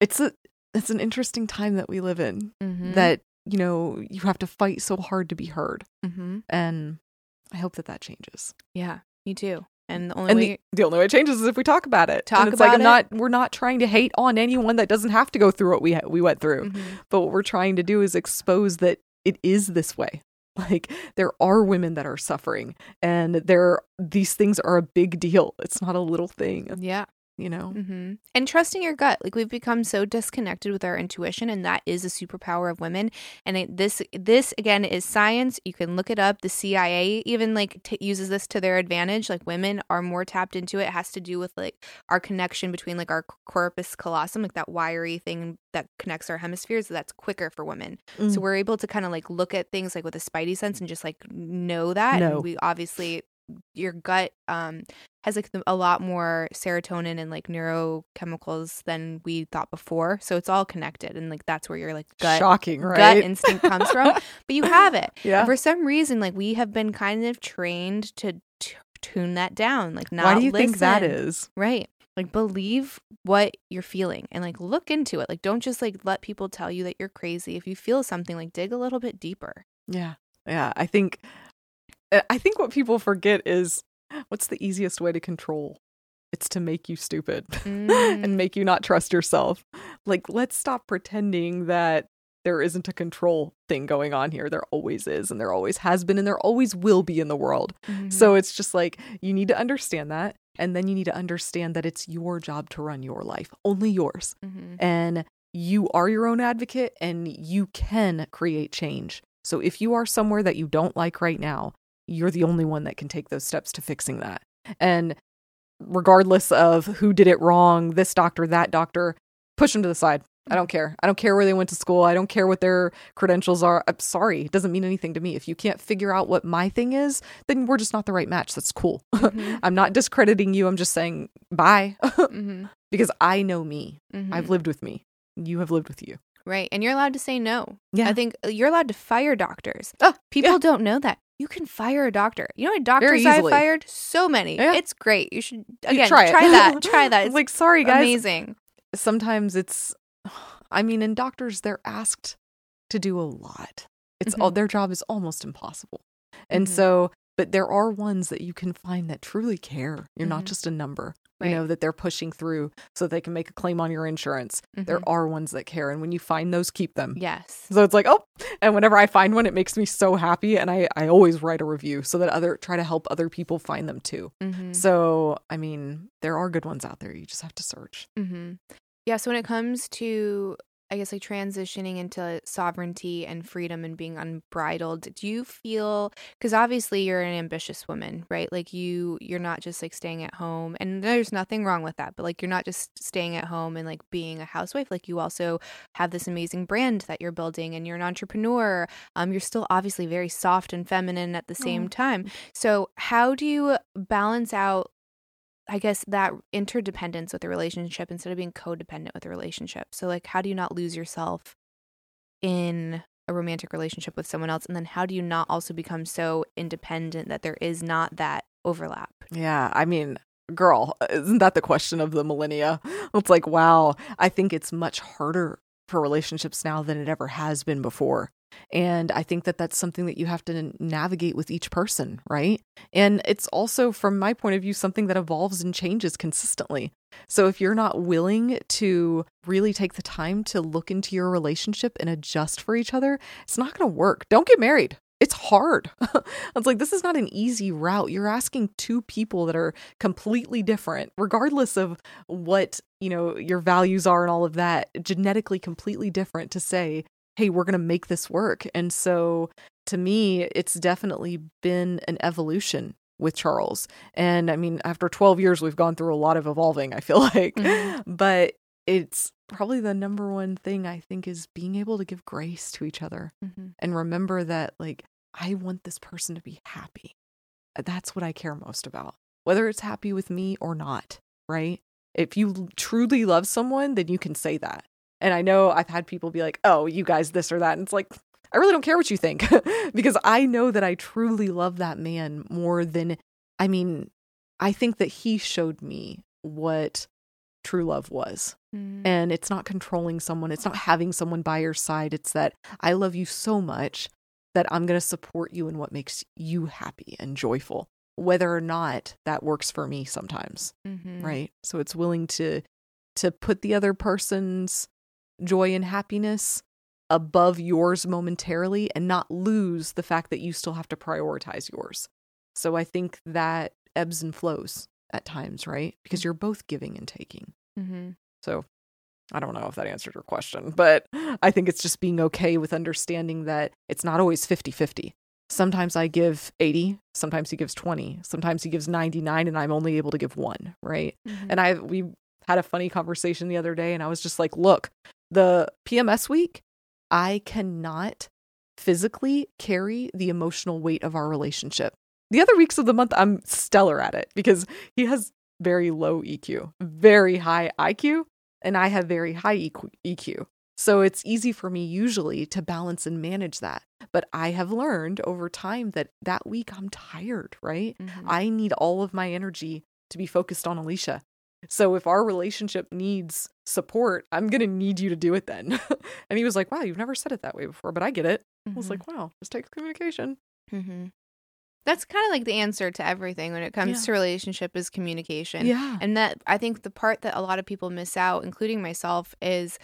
it's a it's an interesting time that we live in Mhm. that, you know, you have to fight so hard to be heard. Mhm. And I hope that that changes. Yeah. Me too. And the only And way the, the only way it changes is if we talk about it. Talk and it's like I'm about not we're not trying to hate on anyone that doesn't have to go through what we ha- we went through. Mhm. But what we're trying to do is expose that it is this way. Like there are women that are suffering and there these things are a big deal. It's not a little thing, Yeah. You know. Mm-hmm. And trusting your gut. Like we've become so disconnected with our intuition, and that is a superpower of women. And it, this, this again is science. You can look it up. The CIA even like t- uses this to their advantage. Like women are more tapped into it. it. Has to do with like our connection between like our corpus callosum, like that wiry thing that connects our hemispheres. That's quicker for women. So Mm. we're able to kind of like look at things like with a spidey sense and just like know that. Know. And we obviously your gut um has like a lot more serotonin and like neurochemicals than we thought before. So it's all connected and like that's where your like gut Shocking, right? gut instinct comes from. But you have it. yeah. And for some reason like we have been kind of trained to t- tune that down, like not Why do you think that is? Right. Like believe what you're feeling and like look into it. Like don't just like let people tell you that you're crazy. If you feel something, like dig a little bit deeper. Yeah. Yeah. I think uh, I think what people forget is what's the easiest way to control? It's to make you stupid Mm. and make you not trust yourself. Like let's stop pretending that there isn't a control thing going on here. There always is and there always has been and there always will be in the world. Mhm. So it's just like you need to understand that and then you need to understand that it's your job to run your life, only yours. Mhm. and you are your own advocate and you can create change. So if you are somewhere that you don't like right now, you're the only one that can take those steps to fixing that. And regardless of who did it wrong, this doctor, that doctor, push them to the side. I don't care. I don't care where they went to school. I don't care what their credentials are. I'm sorry. It doesn't mean anything to me. If you can't figure out what my thing is, then we're just not the right match. That's cool. Mhm. I'm not discrediting you. I'm just saying bye Mhm. because I know me. Mhm. I've lived with me. You have lived with you. Right. And you're allowed to say no. Yeah. I think uh, you're allowed to fire doctors. Oh, People yeah. don't know that. You can fire a doctor. You know what doctors I've fired? So many. Yeah. It's great. You should You again try try, that. Try that. It's like, sorry, guys. amazing. Sometimes it's, I mean, in doctors, they're asked to do a lot. It's all their job is almost impossible. And Mhm. so, but there are ones that you can find that truly care. You're not Mhm. just a number, Right. you know, that they're pushing through so they can make a claim on your insurance. There Mhm. are ones that care. And when you find those, keep them. Yes. So it's like, oh, and whenever I find one, it makes me so happy. And I, I always write a review so that other, try to help other people find them too. Mm-hmm. So, I mean, there are good ones out there. You just have to search. Mm-hmm. Yeah. So when it comes to, I guess, like transitioning into sovereignty and freedom and being unbridled, do you feel? Because obviously you're an ambitious woman, right? Like you, you're not just like staying at home, and there's nothing wrong with that. But like you're not just staying at home and like being a housewife. Like you also have this amazing brand that you're building, and you're an entrepreneur. Um, you're still obviously very soft and feminine at the same Aw. time. So how do you balance out? I guess that interdependence with a relationship instead of being codependent with a relationship. So like how do you not lose yourself in a romantic relationship with someone else and then how do you not also become so independent that there is not that overlap? Yeah. I mean, girl, isn't that the question of the millennia? It's like, wow, I think it's much harder for relationships now than it ever has been before. And I think that that's something that you have to navigate with each person, right? And it's also, from my point of view, something that evolves and changes consistently. So if you're not willing to really take the time to look into your relationship and adjust for each other, it's not going to work. Don't get married. It's hard. it's like this is not an easy route. You're asking two people that are completely different, regardless of what, you know, your values are and all of that, genetically completely different to say, hey, we're going to make this work. And so to me, it's definitely been an evolution with Charles. And I mean, after 12 years, we've gone through a lot of evolving, I feel like. Mhm. But it's probably the number one thing I think is being able to give grace to each other Mhm. and remember that, like, I want this person to be happy. That's what I care most about, whether it's happy with me or not, right? If you truly love someone, then you can say that. And I know I've had people be like, oh, you guys, this or that. And it's like, I really don't care what you think because I know that I truly love that man more than, I mean, I think that he showed me what true love was. Mm. And it's not controlling someone, it's not having someone by your side. It's that I love you so much that I'm going to support you in what makes you happy and joyful, whether or not that works for me sometimes. Mhm. Right. So it's willing to to put the other person's joy and happiness above yours momentarily and not lose the fact that you still have to prioritize yours. So I think that ebbs and flows at times, right? Because you're both giving and taking. Mhm. So I don't know if that answered your question, but I think it's just being okay with understanding that it's not always 50 50. Sometimes I give 80, sometimes he gives 20, sometimes he gives 99, and I'm only able to give one, right? Mhm. And I, we had a funny conversation the other day, and I was just like, look, the PMS week, I cannot physically carry the emotional weight of our relationship. The other weeks of the month, I'm stellar at it because he has very low EQ, very high IQ, and I have very high EQ. So it's easy for me usually to balance and manage that. But I have learned over time that that week I'm tired, right? Mhm. I need all of my energy to be focused on Elisha. So if our relationship needs support, I'm going to need you to do it then. and he was like, wow, you've never said it that way before, but I get it. I was Mhm. like, wow, just takes communication. hmm That's kind of like the answer to everything when it comes Yeah. to relationship is communication. Yeah. And that I think the part that a lot of people miss out, including myself, is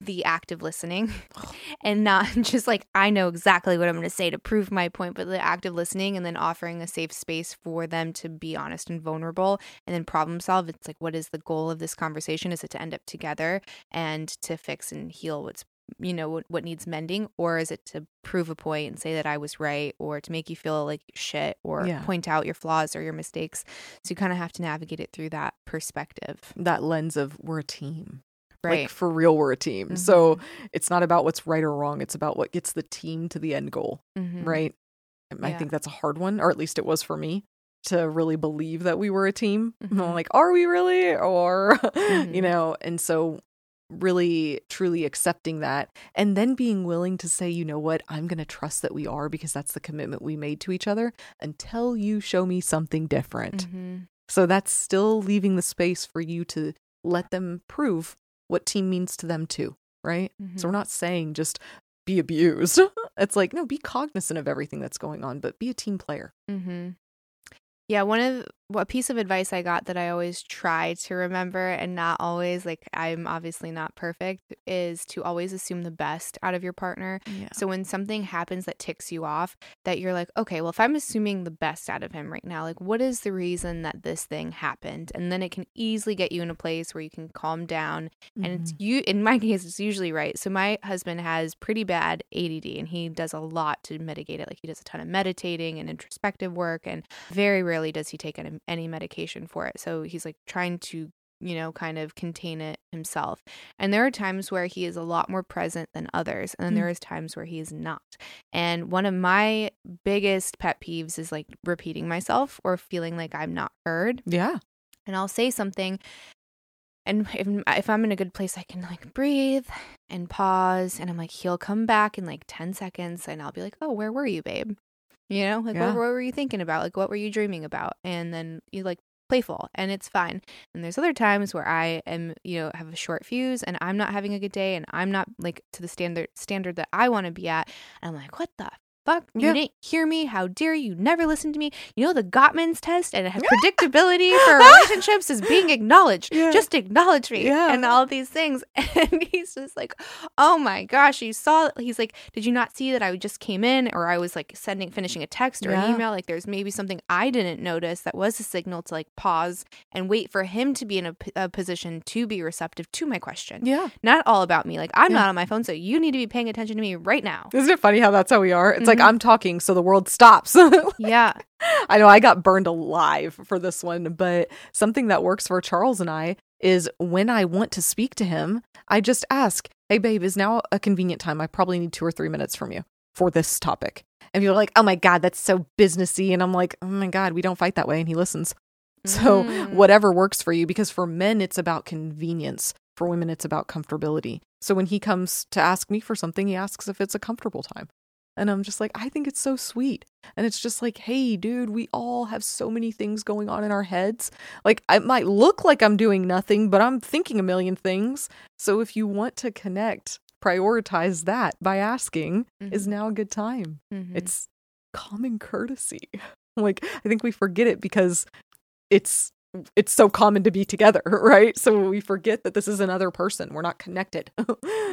the active listening and not just like I know exactly what I'm going to say to prove my point, but the active listening and then offering a safe space for them to be honest and vulnerable and then problem solve. It's like, what is the goal of this conversation? Is it to end up together and to fix and heal what's you know what, what needs mending or is it to prove a point and say that i was right or to make you feel like shit or Yeah. point out your flaws or your mistakes so you kind of have to navigate it through that perspective that lens of we're a team. Right Like for real, we're a team. So it's not about what's right or wrong. It's about what gets the team to the end goal, Mhm. right? And I Yeah. think that's a hard one, or at least it was for me to really believe that we were a team. And I'm like, are we really? Or, you Mhm. know, and so really truly accepting that and then being willing to say, you know what, I'm going to trust that we are because that's the commitment we made to each other until you show me something different. Mhm. So that's still leaving the space for you to let them prove what team means to them too, right? So we're not saying just be abused. it's like, no, be cognizant of everything that's going on, but be a team player. Mm-hmm. Yeah, one of a piece of advice I got that I always try to remember and not always like I'm obviously not perfect is to always assume the best out of your partner. Yeah. So when something happens that ticks you off, that you're like, okay, well, if I'm assuming the best out of him right now, like, what is the reason that this thing happened? And then it can easily get you in a place where you can calm down. And it's mm-hmm. you, in my case, it's usually right. So my husband has pretty bad ADD and he does a lot to mitigate it. Like, he does a ton of meditating and introspective work, and very rarely does he take any, any medication for it. So he's like trying to you know, kind of contain it himself. And there are times where he is a lot more present than others. And then Mm. there is times where he is not. And one of my biggest pet peeves is like repeating myself or feeling like I'm not heard. yeah. And I'll say something. And if, if I'm in a good place, I can like breathe and pause. And I'm like, he'll come back in like 10 seconds. And I'll be like, oh, where were you, babe? You know, like, Yeah. what, what were you thinking about? Like, what were you dreaming about? And then you like, playful and it's fine. And there's other times where I am, you know, have a short fuse and I'm not having a good day and I'm not like to the standard standard that I want to be at. And I'm like, what the fuck? You Yeah. didn't hear me? How dare you? Never listen to me. You know the Gottman's test and predictability for relationships is being acknowledged. Yeah. Just acknowledge me Yeah. and all these things. And he's just like, oh my gosh, you saw. He's like, did you not see that I just came in or I was like sending, finishing a text or an email? Like there's maybe something I didn't notice that was a signal to like pause and wait for him to be in a position to be receptive to my question. Yeah. Not all about me. Like I'm not on my phone, so you need to be paying attention to me right now. Isn't it funny how that's how we are? It's like Mhm. I'm talking, so the world stops. Yeah. I know I got burned alive for this one, but something that works for Charles and I is when I want to speak to him, I just ask, Hey, babe, is now a convenient time? I probably need two or three minutes from you for this topic. And people are like, Oh my God, that's so businessy. And I'm like, Oh my God, we don't fight that way. And he listens. So, Mm. whatever works for you, because for men, it's about convenience. For women, it's about comfortability. So, when he comes to ask me for something, he asks if it's a comfortable time. And I'm just like, I think it's so sweet. And it's just like, hey, dude, we all have so many things going on in our heads. Like, it might look like I'm doing nothing, but I'm thinking a million things. So, if you want to connect, prioritize that by asking, is now a good time? Mhm. It's common courtesy. like I think we forget it because it's it's so common to be together, right? So we forget that this is another person. We're not connected.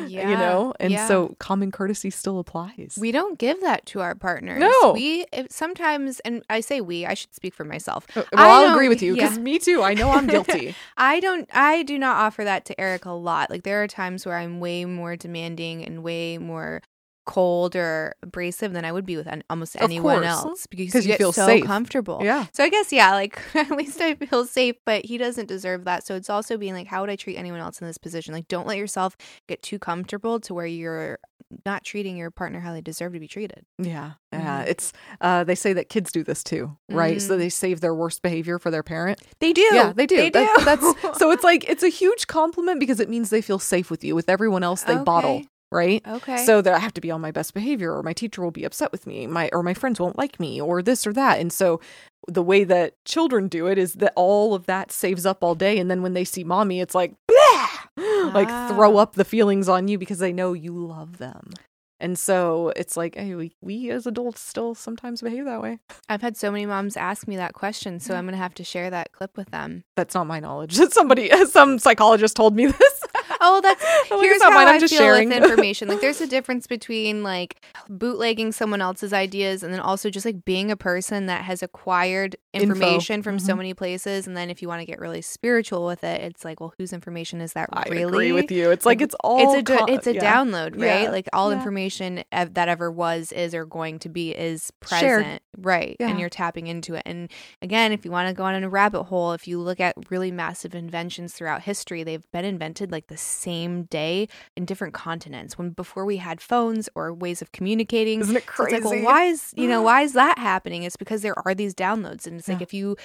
you know? And yeah. so common courtesy still applies. We don't give that to our partners. No. We if sometimes, and I say we, I should speak for myself. Uh, well, I'll agree with you yeah. because me too. I know I'm guilty. I don't, I do not offer that to Eric a lot. Like there are times where I'm way more demanding and way more cold or abrasive than I would be with an, almost Of anyone course. else because you, you get feel so safe. comfortable. yeah. So I guess yeah, like at least I feel safe, but he doesn't deserve that. So it's also being like, how would I treat anyone else in this position? Like, don't let yourself get too comfortable to where you're not treating your partner how they deserve to be treated. Yeah. Yeah. Mhm. It's uh they say that kids do this too, right? So Mm. they save their worst behavior for their parent. They do. Yeah, they do. They do. That's so it's like it's a huge compliment because it means they feel safe with you. With everyone else they bottle, Okay. Right? okay. So that I have to be on my best behavior or my teacher will be upset with me, my or my friends won't like me or this or that. And so the way that children do it is that all of that saves up all day and then when they see mommy it's like "Blah!" like throw Ah. up the feelings on you because they know you love them. And so it's like, hey, we, we as adults still sometimes behave that way. I've had so many moms ask me that question, so I'm gonna have to share that clip with them. That's not my knowledge. That somebody, some psychologist told me this. Oh, that's here's how mine, I'm I just feel sharing. with information. Like, there's a difference between like bootlegging someone else's ideas and then also just like being a person that has acquired Info. information from so Mhm. many places. And then if you want to get really spiritual with it, it's like, well, whose information is that I really? agree with you. It's like it's all It's a do- co- it's a yeah. download, right? Yeah. Like all Yeah. information ev- that ever was, is, or going to be is Shared. present, right? And you're tapping into it. And again, if you want to go on a rabbit hole, if you look at really massive inventions throughout history, they've been invented like the same day in different continents. When before we had phones or ways of communicating, Isn't it so it's crazy? like, well, why is you know why is that happening? It's because there are these downloads, and it's like if you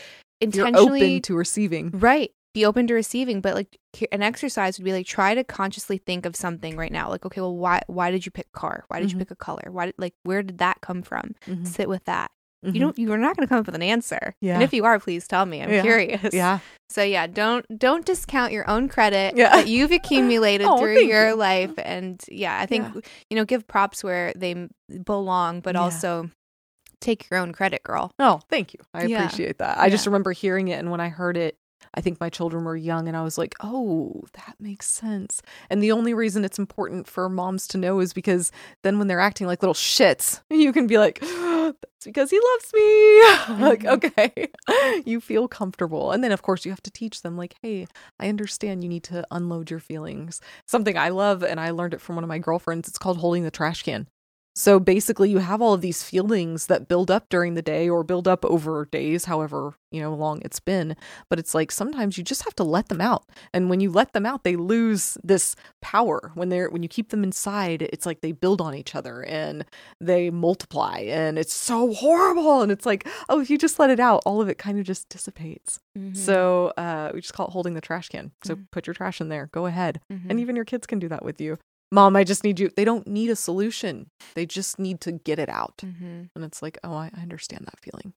You're intentionally open to receiving. Right. Be open to receiving, but like an exercise would be like try to consciously think of something right now. Like, okay, well, why why did you pick car? Why did Mhm. you pick a color? Why did like where did that come from? Mhm. Sit with that. Mhm. You don't. You're not going to come up with an answer. Yeah. And if you are, please tell me. I'm Yeah. curious. Yeah. So yeah, don't don't discount your own credit Yeah. that you've accumulated Oh, through your you. life, and yeah, I think Yeah. you know give props where they belong, but Yeah. also take your own credit, girl. Oh, thank you. I Yeah. appreciate that. I just remember hearing it, and when I heard it, I think my children were young, and I was like, "Oh, that makes sense." And the only reason it's important for moms to know is because then when they're acting like little shits, you can be like, "That's because he loves me." like, Mhm. okay, you feel comfortable, and then of course you have to teach them, like, "Hey, I understand you need to unload your feelings." Something I love, and I learned it from one of my girlfriends. It's called holding the trash can. So basically, you have all of these feelings that build up during the day or build up over days, however you know long it's been. But it's like sometimes you just have to let them out, and when you let them out, they lose this power. When they're when you keep them inside, it's like they build on each other and they multiply, and it's so horrible. And it's like, oh, if you just let it out, all of it kind of just dissipates. Mm-hmm. So uh, we just call it holding the trash can. So Mhm. put your trash in there. Go ahead Mhm. and even your kids can do that with you. Mom, I just need you. They don't need a solution. They just need to get it out. Mhm. And it's like, oh, I I understand that feeling.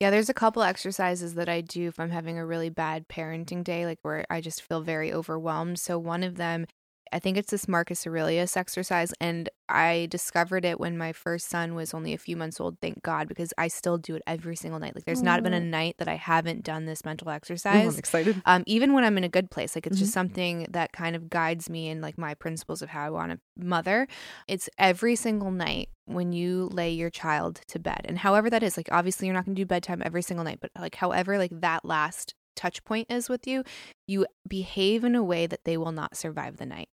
Yeah, there's a couple exercises that I do if I'm having a really bad parenting day, like where I just feel very overwhelmed. So one of them, I think it's this Marcus Aurelius exercise, and I discovered it when my first son was only a few months old. Thank God, because I still do it every single night. Like, there's not been a night that I haven't done this mental Ooh, exercise. I'm excited. um, even when I'm in a good place, like it's Mm-hmm. just something that kind of guides me in like my principles of how I want to mother. It's every single night when you lay your child to bed, and however that is, like obviously you're not going to do bedtime every single night, but like however like that last touch point is with you, you behave in a way that they will not survive the night.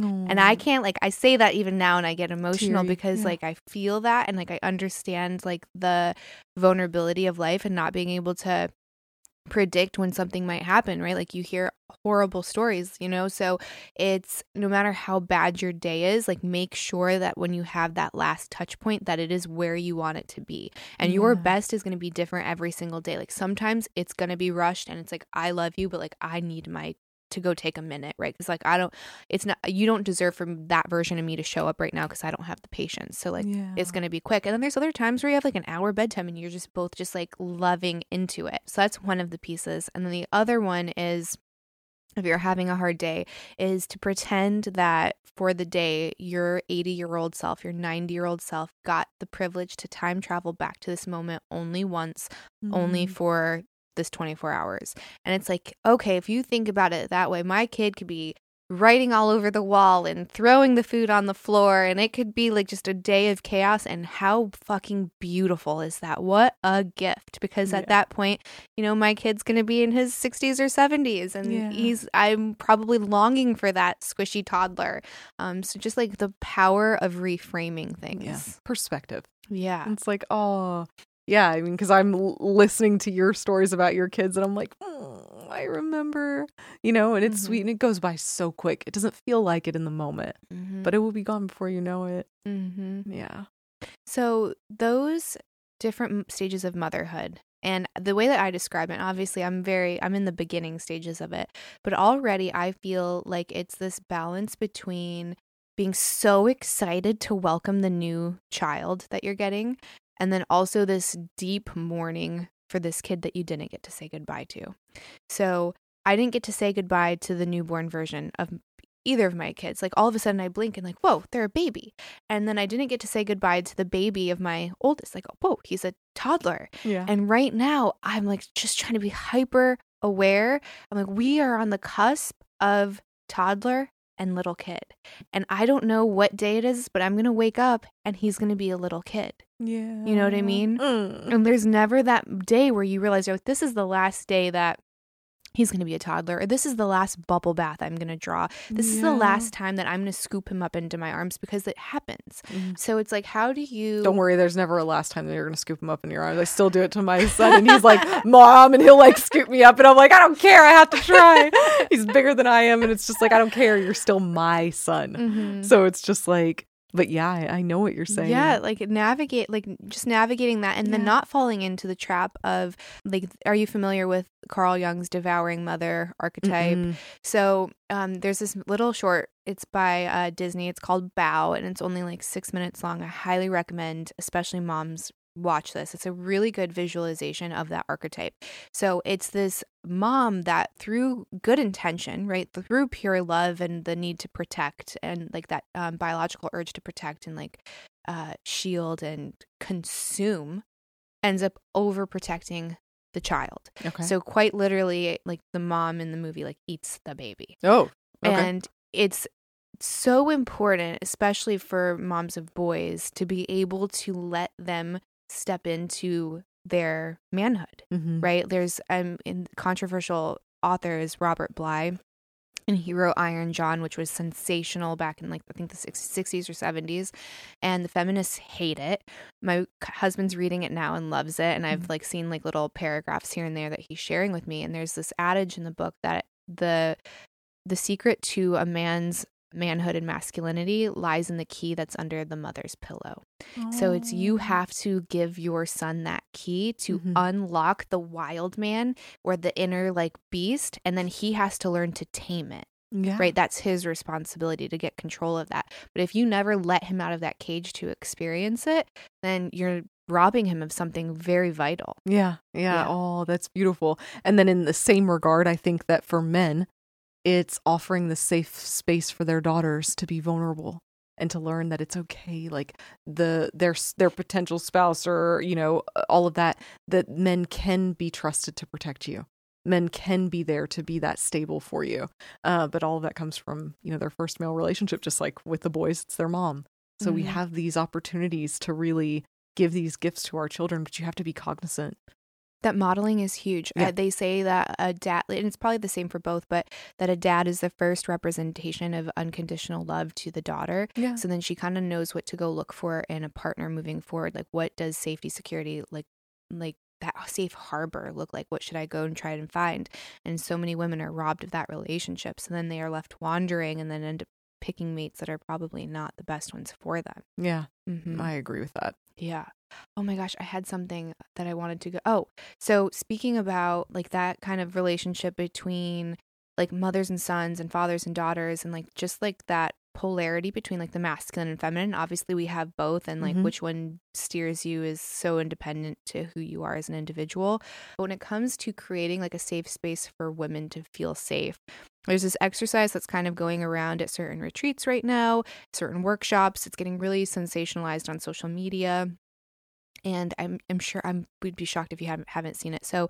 And I can't like I say that even now and I get emotional Teary, because yeah. like I feel that and like I understand like the vulnerability of life and not being able to predict when something might happen, right? Like you hear horrible stories, you know? So it's no matter how bad your day is, like make sure that when you have that last touch point that it is where you want it to be. And your best is going to be different every single day. Like sometimes it's going to be rushed and it's like I love you, but like I need my to go take a minute, right? Cuz like I don't it's not you don't deserve for that version of me to show up right now cuz I don't have the patience. So like yeah. it's going to be quick. And then there's other times where you have like an hour bedtime and you're just both just like loving into it. So that's one of the pieces. And then the other one is if you're having a hard day is to pretend that for the day your 80 year old self, your 90 year old self got the privilege to time travel back to this moment only once, only Mhm. for this 24 hours. And it's like, okay, if you think about it that way, my kid could be writing all over the wall and throwing the food on the floor and it could be like just a day of chaos and how fucking beautiful is that what a gift because at that point you know my kid's going to be in his 60s or 70s and Yeah. he's i'm probably longing for that squishy toddler um so just like the power of reframing things yeah. Perspective. yeah, It's like, oh, yeah. I mean, because I'm l- listening to your stories about your kids, and I'm like, "Mm, I remember, you know, and it's Mhm. sweet, and it goes by so quick. It doesn't feel like it in the moment, Mhm. but it will be gone before you know it. Mhm. Yeah. So, those different stages of motherhood and the way that I describe it, obviously, I'm very, I'm in the beginning stages of it, but already I feel like it's this balance between being so excited to welcome the new child that you're getting, and then also this deep mourning for this kid that you didn't get to say goodbye to. So, I didn't get to say goodbye to the newborn version of either of my kids. Like, all of a sudden, I blink and, like, whoa, they're a baby. And then I didn't get to say goodbye to the baby of my oldest. Like, whoa, he's a toddler. Yeah. And right now, I'm like just trying to be hyper aware. I'm like, we are on the cusp of toddler and little kid. And I don't know what day it is, but I'm going to wake up and he's going to be a little kid. yeah. You know what I mean? Mm. And there's never that day where you realize, oh, this is the last day that he's going to be a toddler, this is the last bubble bath I'm going to draw. This is the last time that I'm going to scoop him up into my arms because it happens. Mm. So it's like, how do you. Don't worry, there's never a last time that you're gonna scoop him up in your arms. I still do it to my son, and he's like, "Mom," and he'll like scoop me up, and I'm like, "I don't care, I have to try." he's bigger than I am, and it's just like, I don't care. You're still my son. Mhm. So it's just like, but yeah, I, I know what you're saying. Yeah, like navigate, like just navigating that, and then not falling into the trap of like. Are you familiar with Carl Jung's devouring mother archetype? Mm-mm. So, um, there's this little short. It's by uh, Disney. It's called Bao, and it's only like six minutes long. I highly recommend, especially moms, watch this. It's a really good visualization of that archetype. So it's this mom that through good intention, right, through pure love and the need to protect and like that um, biological urge to protect and like uh, shield and consume, ends up overprotecting the child. Okay. So quite literally, like the mom in the movie, like eats the baby, oh, okay. and it's so important, especially for moms of boys, to be able to let them step into their manhood. Mhm. Right? There's um in controversial authors Robert Bly. And he wrote Iron John, which was sensational back in like I think the 60s or 70s, and the feminists hate it. My husband's reading it now and loves it, and I've Mhm. like seen like little paragraphs here and there that he's sharing with me. And there's this adage in the book that the the secret to a man's manhood and masculinity lies in the key that's under the mother's pillow. So it's you Oh. have to give your son that key to Mhm. unlock the wild man or the inner like beast, and then he has to learn to tame it, yeah. right? That's his responsibility to get control of that. But if you never let him out of that cage to experience it, then you're robbing him of something very vital. Yeah, yeah. Yeah. Oh, that's beautiful. And then in the same regard, I think that for men, it's offering the safe space for their daughters to be vulnerable and to learn that it's okay like the their their potential spouse or you know all of that that men can be trusted to protect you. Men can be there to be that stable for you. Uh, but all of that comes from you know their first male relationship just like with the boys it's their mom. So we Mhm. have these opportunities to really give these gifts to our children but you have to be cognizant That modeling is huge. Yeah. Uh, they say that a dad, and it's probably the same for both, but that a dad is the first representation of unconditional love to the daughter. yeah So then she kind of knows what to go look for in a partner moving forward. Like, what does safety, security, like, like that safe harbor look like? What should I go and try and find? And so many women are robbed of that relationship. So then they are left wandering and then end up picking mates that are probably not the best ones for them. Yeah, Mm-hmm. I agree with that. Yeah. Oh my gosh, I had something that I wanted to go. Oh, so speaking about like that kind of relationship between like mothers and sons and fathers and daughters and like just like that polarity between like the masculine and feminine. Obviously, we have both, and like Mhm. which one steers you is so independent to who you are as an individual. But when it comes to creating like a safe space for women to feel safe, there's this exercise that's kind of going around at certain retreats right now, certain workshops. It's getting really sensationalized on social media. And I'm I'm sure I'm we'd be shocked if you haven't haven't seen it. So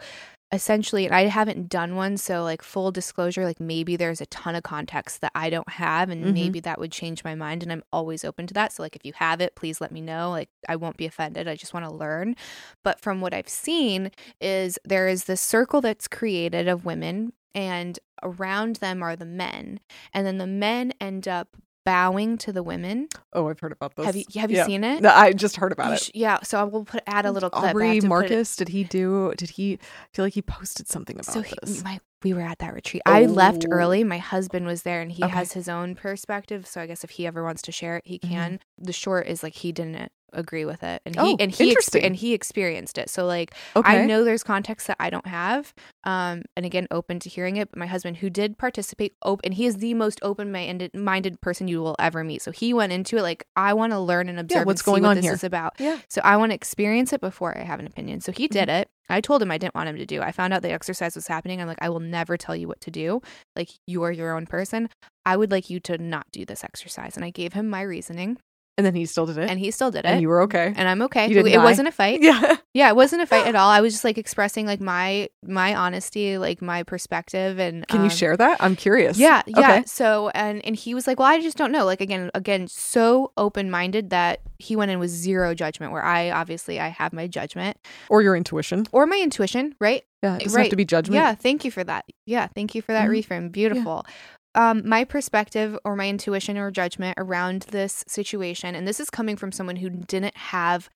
essentially, and I haven't done one, so like full disclosure, like maybe there's a ton of context that I don't have, and Mhm. maybe that would change my mind. And I'm always open to that. So like if you have it, please let me know. Like I won't be offended. I just want to learn. But from what I've seen, is there is this circle that's created of women, and around them are the men, and then the men end up bowing to the women. Oh, I've heard about this. Have you have you Yeah. seen it? No, I just heard about You it. sh- yeah, so I will put add a little clip. Aubrey Marcus, did he do? Did he I feel like he posted something about so he, this? my we were at that retreat. I left Oh. early. My husband was there, and he Okay. has his own perspective. So I guess if he ever wants to share it, he Mhm. can. The short is like he didn't agree with it, and he Oh, and he expe- and he experienced it. So like okay. I know there's context that I don't have, um, and again, open to hearing it. But my husband, who did participate, open, and he is the most open-minded person you will ever meet. So he went into it like I want to learn and observe yeah, what's and going what on this here? is about. Yeah. So I want to experience it before I have an opinion. So he Mm-hmm. did it. I told him I didn't want him to do. I found out the exercise was happening. I'm like, I will never tell you what to do. Like you are your own person. I would like you to not do this exercise. And I gave him my reasoning, and then he still did it. and he still did it. And you were okay. and I'm okay. You it die. wasn't a fight. yeah. Yeah, it wasn't a fight at all. I was just like expressing like my my honesty, like my perspective, and Can you um, share that? I'm curious. Yeah, yeah. Okay. So and and he was like, "Well, I just don't know." Like again, again, so open minded that he went in with zero judgment. Where I obviously I have my judgment Or your intuition. or my intuition, right? Yeah. It doesn't Right. have to be judgment. Yeah, thank you for that. Yeah, thank you for that Mhm. reframe. Beautiful. Um, my perspective or my intuition or judgment around this situation, and this is coming from someone who didn't have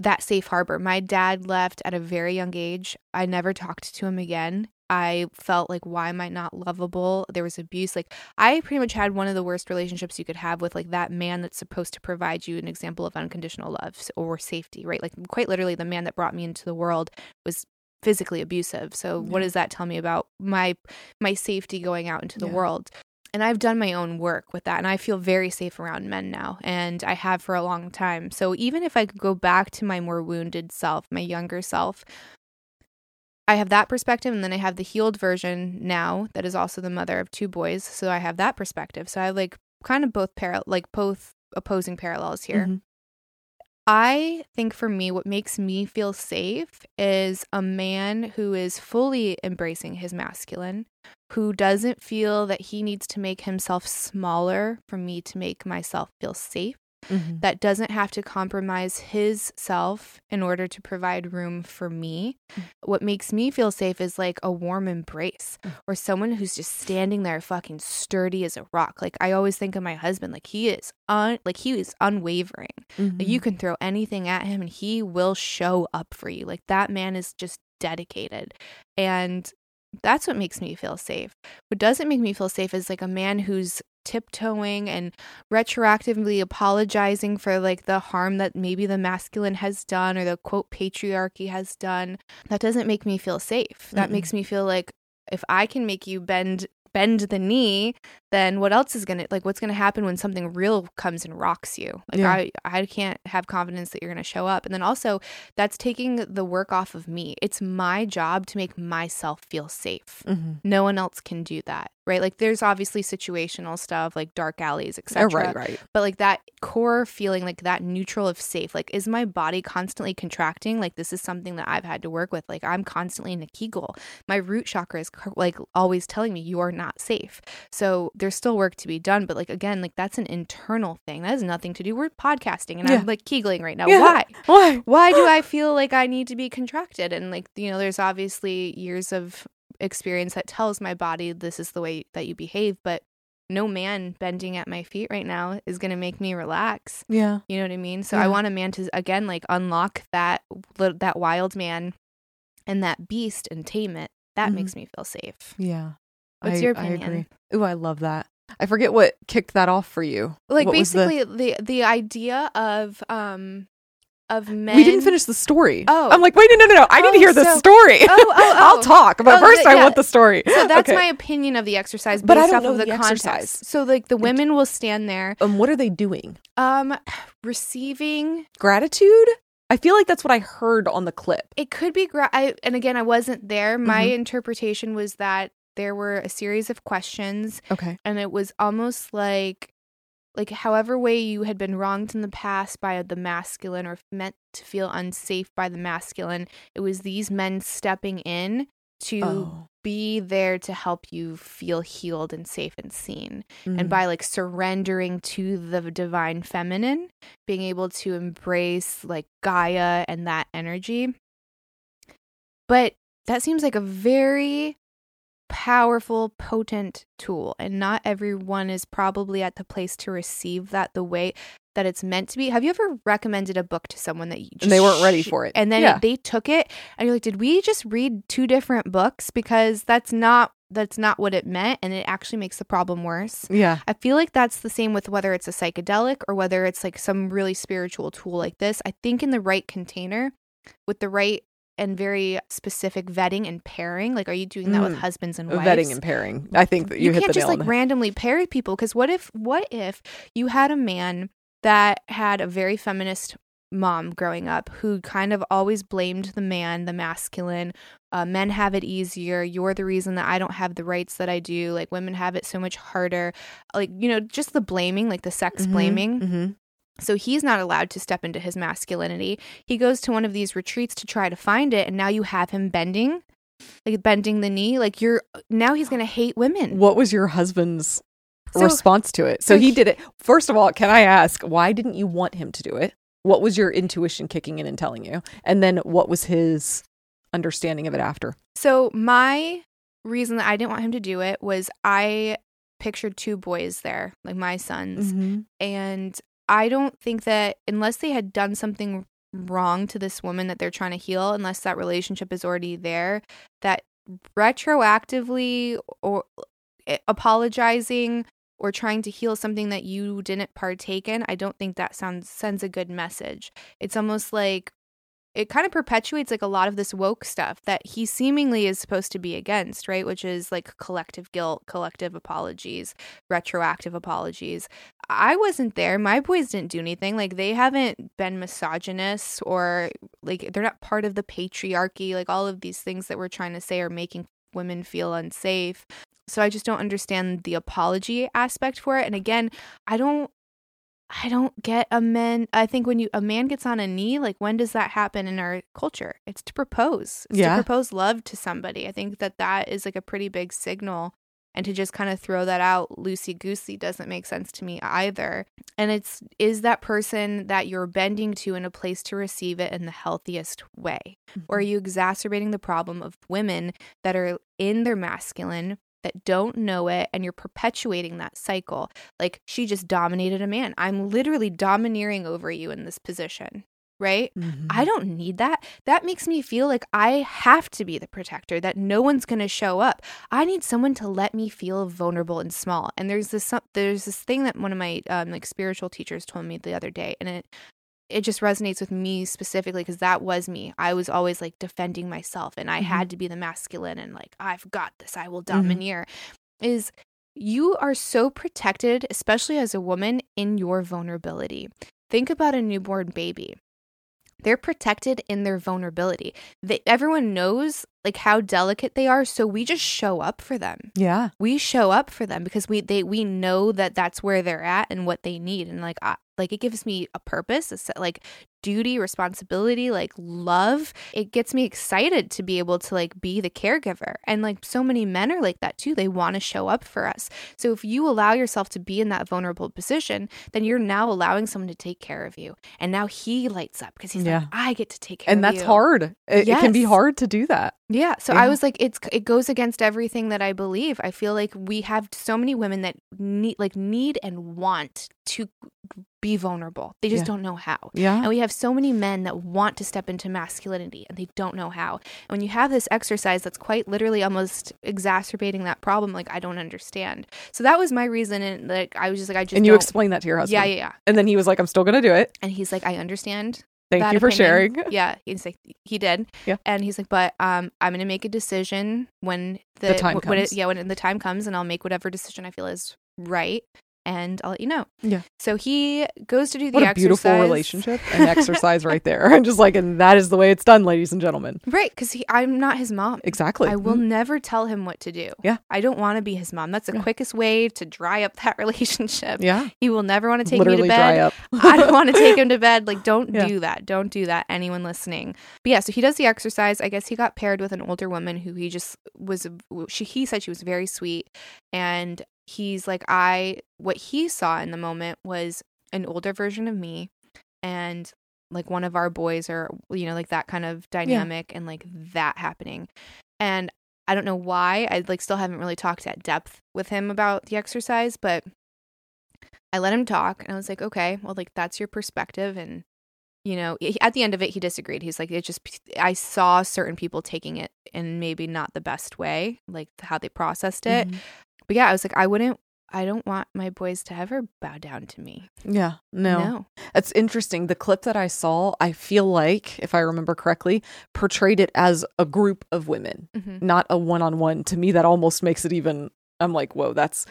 that safe harbor. My dad left at a very young age. I never talked to him again. I felt like, why am I not lovable? There was abuse. Like, I pretty much had one of the worst relationships you could have with like that man that's supposed to provide you an example of unconditional love or safety, right? Like, quite literally, the man that brought me into the world was physically abusive. So what does that tell me about my my safety going out into the Yeah. world? And I've done my own work with that and I feel very safe around men now and I have for a long time. So even if I could go back to my more wounded self, my younger self, I have that perspective and then I have the healed version now that is also the mother of two boys. So I have that perspective. So I have like kind of both parallel like both opposing parallels here. Mhm. I think for me, what makes me feel safe is a man who is fully embracing his masculine, who doesn't feel that he needs to make himself smaller for me to make myself feel safe, Mhm. that doesn't have to compromise his self in order to provide room for me. Mm. What makes me feel safe is like a warm embrace Mm. or someone who's just standing there fucking sturdy as a rock. Like I always think of my husband, like he is un like he is unwavering. Like, you Mhm. can throw anything at him and he will show up for you. Like that man is just dedicated. And that's what makes me feel safe. What doesn't make me feel safe is like a man who's tiptoeing and retroactively apologizing for like the harm that maybe the masculine has done or the quote patriarchy has done. That doesn't make me feel safe. That Mm-mm. makes me feel like if I can make you bend bend the knee, then what else is gonna like what's gonna happen when something real comes and rocks you? Like Yeah. I I can't have confidence that you're gonna show up. And then also that's taking the work off of me. It's my job to make myself feel safe. Mhm. No one else can do that. Right? Like there's obviously situational stuff like dark alleys, Oh, etc. right, right. But like that core feeling, like that neutral of safe, like is my body constantly contracting? Like this is something that I've had to work with. Like I'm constantly in a Kegel. My root chakra is like always telling me you are not safe. So there's still work to be done. But like again, like that's an internal thing. That has nothing to do. We're podcasting, and Yeah. I'm like Kegling right now. Yeah. Why? Why? why do I feel like I need to be contracted? And like, you know, there's obviously years of experience that tells my body this is the way that you behave, but no man bending at my feet right now is going to make me relax. Yeah. You know what I mean? So Yeah. I want a man to again like unlock that that wild man and that beast and tame it, that Mhm. makes me feel safe. Yeah. What's I- your I opinion? agree. Ooh, I love that. I forget what kicked that off for you. Like What was the- basically the, the idea of um of men we didn't finish the story. Oh. I'm like, wait, no, no, no. No. I need Oh, to hear the so- story. Oh, oh, oh. I'll talk, but Oh, first the- I want the story. So that's Okay. my opinion of the exercise based But I don't off know of the, the exercise. So like the women will stand there Um, what are they doing? um receiving Gratitude. I feel like that's what I heard on the clip. it could be gra- I, and again I wasn't there. My Mhm. interpretation was that there were a series of questions Okay. and it was almost like like however way you had been wronged in the past by the masculine or meant to feel unsafe by the masculine it was these men stepping in to Oh. be there to help you feel healed and safe and seen Mm. and by like surrendering to the divine feminine being able to embrace like gaia and that energy but that seems like a very powerful potent tool and not everyone is probably at the place to receive that the way that it's meant to be have you ever recommended a book to someone that you just And they weren't ready for it. and then Yeah. they took it and you're like did we just read two different books because that's not that's not what it meant and it actually makes the problem worse yeah. I feel like that's the same with whether it's a psychedelic or whether it's like some really spiritual tool like this. I think in the right container with the right and very specific vetting and pairing. Like, are you doing that with Mm. husbands and wives? Vetting and pairing. I think that you, you, hit can't the just like randomly pair people because what if what if you had a man that had a very feminist mom growing up who kind of always blamed the man the masculine uh, men have it easier you're the reason that i don't have the rights that i do like women have it so much harder like you know just the blaming like the sex Mhm, blaming mhm. So he's not allowed to step into his masculinity. He goes to one of these retreats to try to find it, and now you have him bending, like bending the knee. Like you're now he's gonna hate women. What was your husband's So- response to it? So so he he- did it. First of all, can I ask why didn't you want him to do it? What was your intuition kicking in and telling you? And then what was his understanding of it after? So my reason that I didn't want him to do it was I pictured two boys there, like my sons, mm-hmm. and I don't think that unless they had done something wrong to this woman that they're trying to heal, unless that relationship is already there, that retroactively or eh, apologizing or trying to heal something that you didn't partake in, I don't think that sounds sends a good message. It's almost like it kind of perpetuates like a lot of this woke stuff that he seemingly is supposed to be against, right? Which is like collective guilt, collective apologies, retroactive apologies. I wasn't there. My boys didn't do anything. Like they haven't been misogynists or like they're not part of the patriarchy. Like all of these things that we're trying to say are making women feel unsafe. So I just don't understand the apology aspect for it. And again, I don't I don't get a man. I think when you a man gets on a knee, like when does that happen in our culture? It's to propose. It's Yeah. to propose love to somebody. I think that that is like a pretty big signal, and to just kind of throw that out loosey goosey doesn't make sense to me either. And it's is that person that you're bending to in a place to receive it in the healthiest way, or are mm-hmm. you exacerbating the problem of women that are in their masculine? That don't know it, and you're perpetuating that cycle like she just dominated a man. I'm literally domineering over you in this position, right? Mhm. I don't need that. That makes me feel like I have to be the protector, that no one's going to show up. I need someone to let me feel vulnerable and small. And there's this there's this thing that one of my um, like spiritual teachers told me the other day and it it just resonates with me specifically because that was me. I was always like defending myself and I Mhm. had to be the masculine and like I've got this. I will Mhm. domineer. Is you are so protected, especially as a woman, in your vulnerability. Think about a newborn baby. They're protected in their vulnerability. They, everyone knows like how delicate they are, so we just show up for them. Yeah. We show up for them because we they we know that that's where they're at and what they need, and like I, like it gives me a purpose, a set, like duty, responsibility, like love. It gets me excited to be able to like be the caregiver. And like so many men are like that too. They want to show up for us. So if you allow yourself to be in that vulnerable position, then you're now allowing someone to take care of you. And now he lights up because he's Yeah. like, I get to take care of you And that's you. hard. It, it can be hard to do that. Yeah. So Yeah. I was like, it's it goes against everything that I believe. I feel like we have so many women that need like need and want to be vulnerable. They just Yeah. don't know how. Yeah. And we have so many men that want to step into masculinity and they don't know how. And when you have this exercise that's quite literally almost exacerbating that problem, like I don't understand. So that was my reason and like I was just like I just And you explained that to your husband. Yeah, yeah, yeah. And then he was like, I'm still going to do it. And he's like, I understand Thank you for opinion. sharing. Yeah, he's like he did. Yeah. and he's like, but um, I'm gonna make a decision when the, The time when it, yeah, when the time comes, and I'll make whatever decision I feel is right, and I'll let you know. Yeah. So he goes to do the What a exercise. beautiful relationship and exercise right there. I'm just like, and that is the way it's done, ladies and gentlemen. right? Because I'm not his mom. Exactly. I will Mhm. never tell him what to do. Yeah. I don't want to be his mom. That's the Yeah. quickest way to dry up that relationship. Yeah. He will never want to take Literally me to dry bed. up. I don't want to take him to bed. Like, don't Yeah. do that. Don't do that. Anyone listening. But yeah, so he does the exercise. I guess he got paired with an older woman who he just was. She he said she was very sweet, and he's like, I what he saw in the moment was an older version of me, and like one of our boys, or you know, like that kind of dynamic, and like that happening, and. I don't know why. I like still haven't really talked at depth with him about the exercise, but I let him talk and I was like, okay, well, like that's your perspective. And, you know, at the end of it, he disagreed. He's like, it just, I saw certain people taking it in maybe not the best way, like how they processed it. Mhm. But yeah, I was like, I wouldn't, I don't want my boys to ever bow down to me. Yeah. No. No. It's interesting. The clip that I saw, I feel like, if I remember correctly, portrayed it as a group of women, Mhm. not a one on one. To me, that almost makes it even, I'm like, whoa, that's,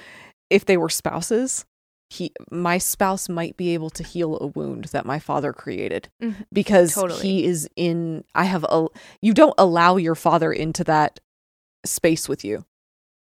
if they were spouses, he, my spouse might be able to heal a wound that my father created Mhm. because Totally. he is in, I have, a, you don't allow your father into that space with you.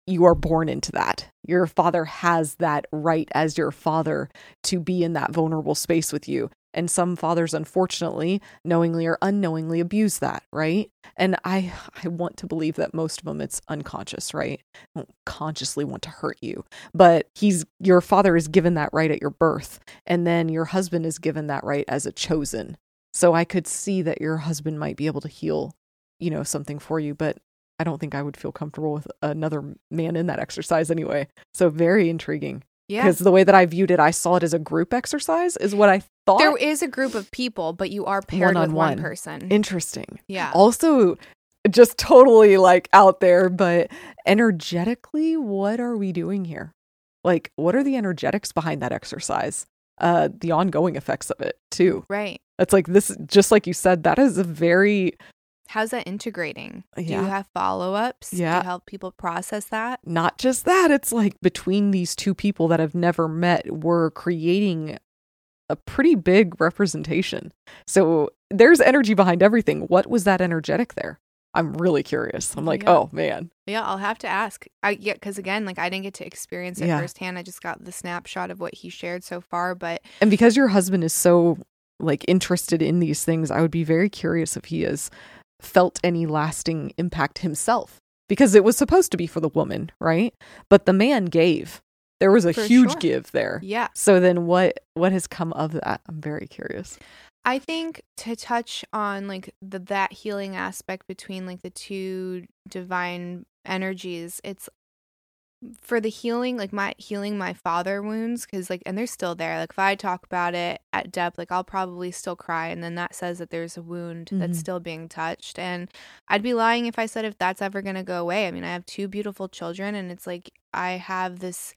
You are born into that. Your father has that right as your father to be in that vulnerable space with you. And some fathers, unfortunately, knowingly or unknowingly abuse that, right? And I I want to believe that most of them it's unconscious, right? Don't consciously want to hurt you. But he's your father is given that right at your birth. And then your husband is given that right as a chosen. So I could see that your husband might be able to heal, you know, something for you, but I don't think I would feel comfortable with another man in that exercise anyway. So very intriguing Yeah. because the way that I viewed it, I saw it as a group exercise, is what I thought. There is a group of people, but you are paired with one person. Interesting. yeah. Also, just totally like out there, but energetically, what are we doing here? Like, what are the energetics behind that exercise? Uh, the ongoing effects of it too. right. It's like this, just like you said, that is a very How's that integrating? Do you have follow ups? Do Yeah. you help people process that? not just that, it's like between these two people that have never met, we're creating a pretty big representation. So there's energy behind everything. What was that energetic there? I'm really curious. I'm like, Yeah. oh man. Yeah, I'll have to ask. I yeah, because again, like I didn't get to experience it Yeah. firsthand. I just got the snapshot of what he shared so far. But And because your husband is so like interested in these things, I would be very curious if he has felt any lasting impact himself. Because it was supposed to be for the woman, right? But the man gave. There was a For huge sure. give there. yeah, So then what what has come of that? I'm very curious. I think to touch on like the that healing aspect between like the two divine energies, it's for the healing, like my healing my father wounds, because like, and they're still there. Like, if I talk about it at depth, like, I'll probably still cry. And then that says that there's a wound that's Mhm. still being touched. And I'd be lying if I said if that's ever going to go away. I mean, I have two beautiful children, and it's like I have this,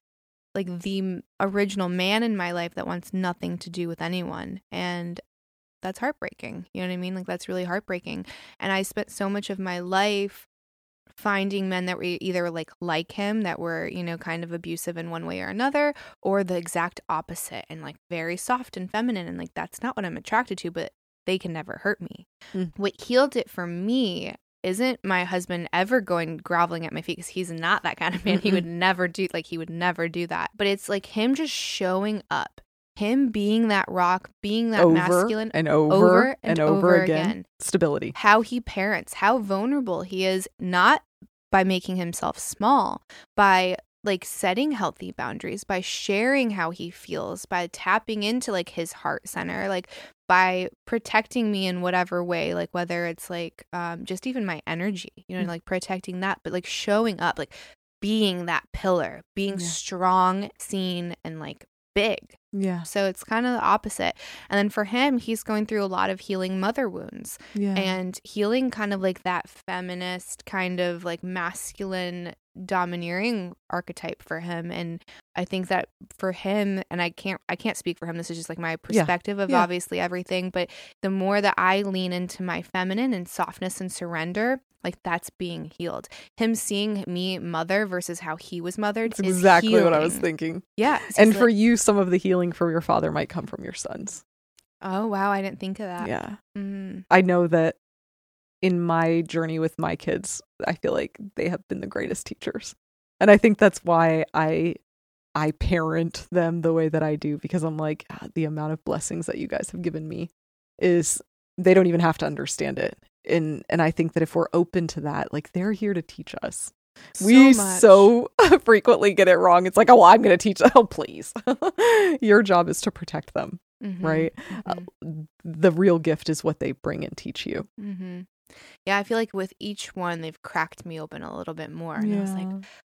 like, the original man in my life that wants nothing to do with anyone. And that's heartbreaking. You know what I mean? Like, that's really heartbreaking. And I spent so much of my life finding men that were either like like him that were you know kind of abusive in one way or another or the exact opposite and like very soft and feminine and like that's not what i'm attracted to but they can never hurt me. Mm. what healed it for me isn't my husband ever going groveling at my feet because he's not that kind of man. He would never do like he would never do that. But it's like him just showing up him being that rock being that over masculine and over, over and, and over, over again. again. Stability. how he parents, how vulnerable he is, not by making himself small, by like setting healthy boundaries, by sharing how he feels, by tapping into like his heart center. Like by protecting me in whatever way, like whether it's like um, just even my energy, you know, Mm. like protecting that, but like showing up, like being that pillar, being Yeah. strong, seen, and like big. Yeah. So it's kind of the opposite. And then for him, he's going through a lot of healing mother wounds Yeah. and healing kind of like that feminist, kind of like masculine, domineering archetype for him. And I think that for him, and I can't, I can't speak for him. This is just like my perspective of Yeah. obviously everything. But the more that I lean into my feminine and softness and surrender, like that's being healed. Him seeing me mother versus how he was mothered That's is exactly what I was thinking. Yeah. And just for like- you, some of the healing from your father might come from your sons. oh wow, I didn't think of that. Yeah. Mm. I know that in my journey with my kids, I feel like they have been the greatest teachers. And I think that's why I I parent them the way that I do because I'm like "Ah, the amount of blessings that you guys have given me is they don't even have to understand it. And and I think that if we're open to that, like they're here to teach us. we much. so frequently get it wrong. It's like, oh, well, I'm going to teach. Oh, please. Your job is to protect them, Mhm, right? mhm. Uh, the real gift is what they bring and teach you. hmm Yeah, I feel like with each one, they've cracked me open a little bit more. And I was like,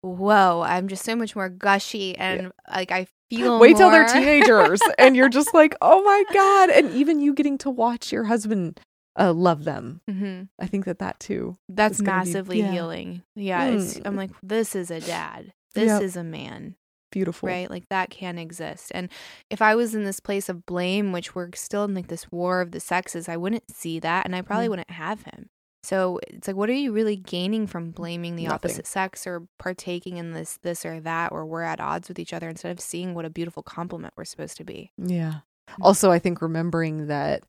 whoa, I'm just so much more gushy and like I feel Wait till they're teenagers and you're just like, oh my God. And even you getting to watch your husband uh, love them. Mhm. I think that that too. That's gonna be- massively yeah. healing. Yeah, it's, Mm. I'm like, this is a dad. This Yep. is a man, Beautiful. right? Like that can exist. And if I was in this place of blame, which we're still in like this war of the sexes, I wouldn't see that and I probably Mm. wouldn't have him. So it's like, what are you really gaining from blaming the Nothing. opposite sex or partaking in this, this or that, or we're at odds with each other instead of seeing what a beautiful compliment we're supposed to be? Yeah. Mm. Also, I think remembering that,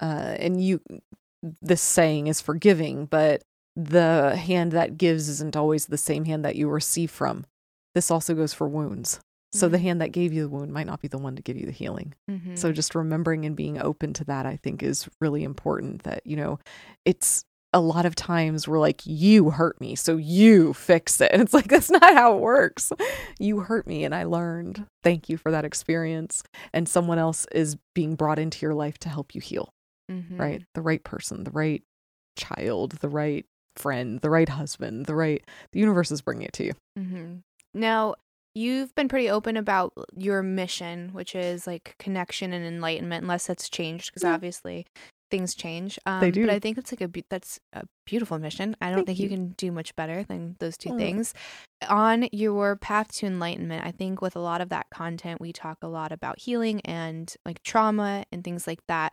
uh, and you, this saying is forgiving, but the hand that gives isn't always the same hand that you receive from. This also goes for wounds. So the Mhm. hand that gave you the wound might not be the one to give you the healing. Mhm. So just remembering and being open to that, I think, is really important. That, you know, it's a lot of times we're like, you hurt me, so you fix it. And it's like, that's not how it works. You hurt me, and I learned. Thank you for that experience. And someone else is being brought into your life to help you heal, Mhm. right? The right person, the right child, the right friend, the right husband, the right, the universe is bringing it to you. Mm-hmm. Now, you've been pretty open about your mission, which is like connection and enlightenment, unless that's changed, because Yeah. obviously things change. Um, They do. But I think it's like a be- that's a beautiful mission. I don't Thank think you. you. can do much better than those two Oh. things. On your path to enlightenment, I think with a lot of that content, we talk a lot about healing and like trauma and things like that.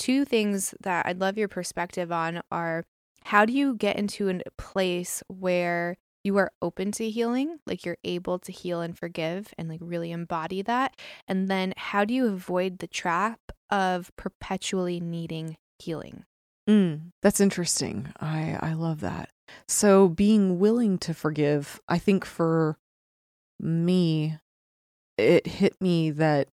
Two things that I'd love your perspective on are how do you get into a place where you are open to healing, like you're able to heal and forgive and like really embody that? And then how do you avoid the trap of perpetually needing healing? Mm, that's interesting. I I love that. So being willing to forgive, I think for me, it hit me that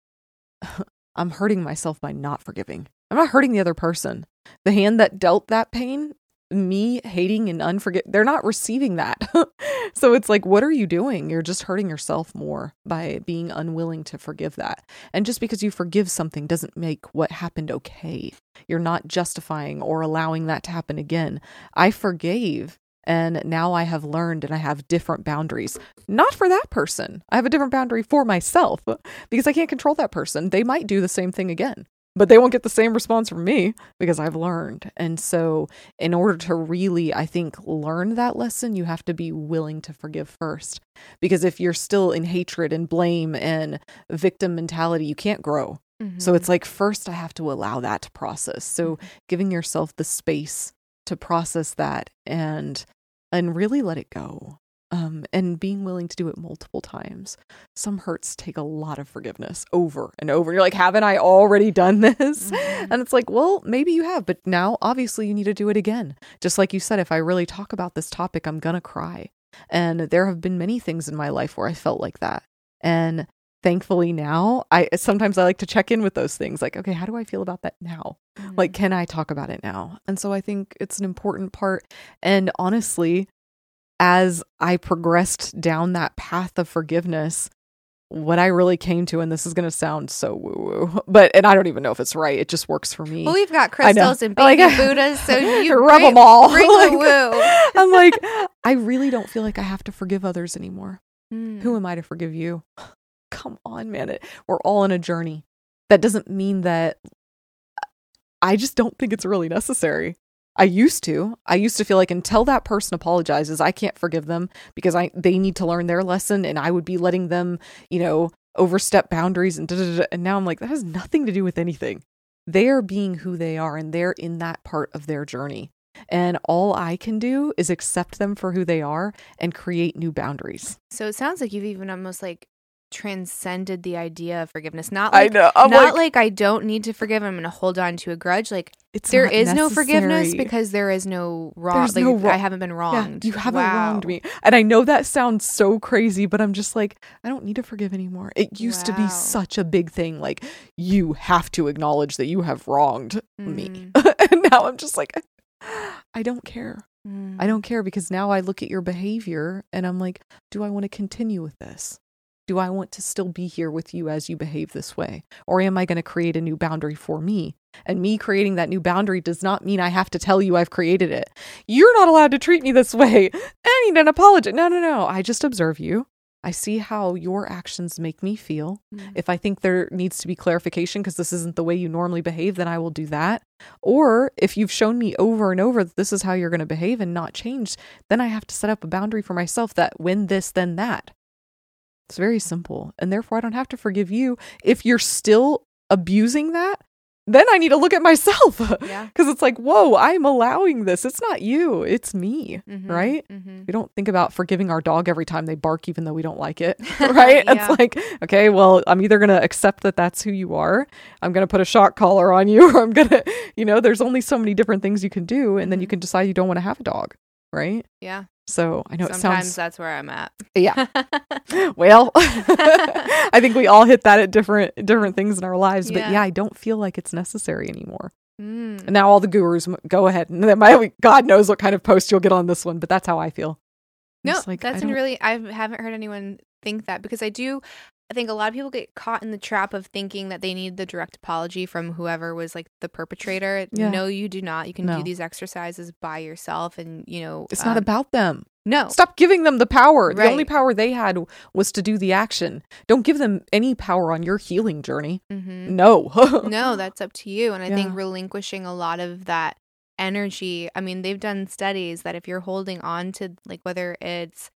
I'm hurting myself by not forgiving. I'm not hurting the other person. The hand that dealt that pain, me hating and unforgive, they're not receiving that. so it's like, what are you doing? You're just hurting yourself more by being unwilling to forgive that. And just because you forgive something doesn't make what happened okay. You're not justifying or allowing that to happen again. I forgave. And now I have learned and I have different boundaries. Not for that person. I have a different boundary for myself because I can't control that person. They might do the same thing again, but they won't get the same response from me because I've learned. And so, in order to really, I think, learn that lesson, you have to be willing to forgive first. Because if you're still in hatred and blame and victim mentality, you can't grow. So mm-hmm. it's like first I have to allow that to process. So mm-hmm. giving yourself the space to process that and and really let it go. Um, and being willing to do it multiple times. Some hurts take a lot of forgiveness over and over. You're like, haven't I already done this? Mhm. And it's like, well, maybe you have, but now obviously you need to do it again. Just like you said, if I really talk about this topic, I'm going to cry. And there have been many things in my life where I felt like that. And thankfully now, I sometimes I like to check in with those things like, okay, how do I feel about that now? Mhm. Like, can I talk about it now? And so I think it's an important part. And honestly, as I progressed down that path of forgiveness, what I really came to, and this is going to sound so woo woo, but, and I don't even know if it's right. It just works for me. Well, we've got crystals and Like, baby Buddhas, so you rub bring, them all. Bring Like, the woo. I'm like, I really don't feel like I have to forgive others anymore. Mm. Who am I to forgive you? Come on, man. It, we're all on a journey. That doesn't mean that I just don't think it's really necessary. I used to. I used to feel like until that person apologizes, I can't forgive them because I they need to learn their lesson and I would be letting them, you know, overstep boundaries and da, da, da. and now I'm like that has nothing to do with anything. They are being who they are and they're in that part of their journey. And all I can do is accept them for who they are and create new boundaries. So it sounds like you've even almost like transcended the idea of forgiveness. Not I like know. I'm not like, like, I don't need to forgive. I'm going to hold on to a grudge. Like it's there not no forgiveness because there is no wrong. There's like no wro- I haven't been Yeah, wronged. you haven't Wow. wronged me. And I know that sounds so crazy, but I'm just like, I don't need to forgive anymore. It used to be such a big thing. Like, you have to acknowledge that you have wronged me. Mm, and now I'm just like, I don't care. mm. I don't care because now I look at your behavior and I'm like, do I want to continue with this? Do I want to still be here with you as you behave this way? Or am I going to create a new boundary for me? And me creating that new boundary does not mean I have to tell you I've created it. You're not allowed to treat me this way. I need an apology. No, no, no. I just observe you. I see how your actions make me feel. Mm. If I think there needs to be clarification because this isn't the way you normally behave, then I will do that. Or if you've shown me over and over that this is how you're going to behave and not change, then I have to set up a boundary for myself that when this, then that. It's very simple. And therefore, I don't have to forgive you. If you're still abusing that, then I need to look at myself because Yeah. it's like, whoa, I'm allowing this. It's not you, it's me, Mhm, right? mhm. We don't think about forgiving our dog every time they bark, even though we don't like it, right? Yeah. It's like, okay, well, I'm either going to accept that that's who you are, I'm going to put a shock collar on you, or I'm going to, you know, there's only so many different things you can do. And then you Mhm. can decide you don't want to have a dog, right? Yeah. So I know it Sometimes sounds, that's where I'm at. yeah. Well, I think we all hit that at different different things in our lives, but Yeah. yeah, I don't feel like it's necessary anymore. Mm. And now all the gurus go ahead, and then my God knows what kind of post you'll get on this one, but that's how I feel. No, like, that's really. I haven't heard anyone think that because I do. I think a lot of people get caught in the trap of thinking that they need the direct apology from whoever was like the perpetrator. Yeah. No, you do not. You can No. do these exercises by yourself, and you know It's not um, about them. no. Stop giving them the power. The only power they had was to do the action. Don't give them any power on your healing journey. Mhm. No. no, that's up to you. And I think relinquishing a lot of that energy. I mean, they've done studies that if you're holding on to like whether it's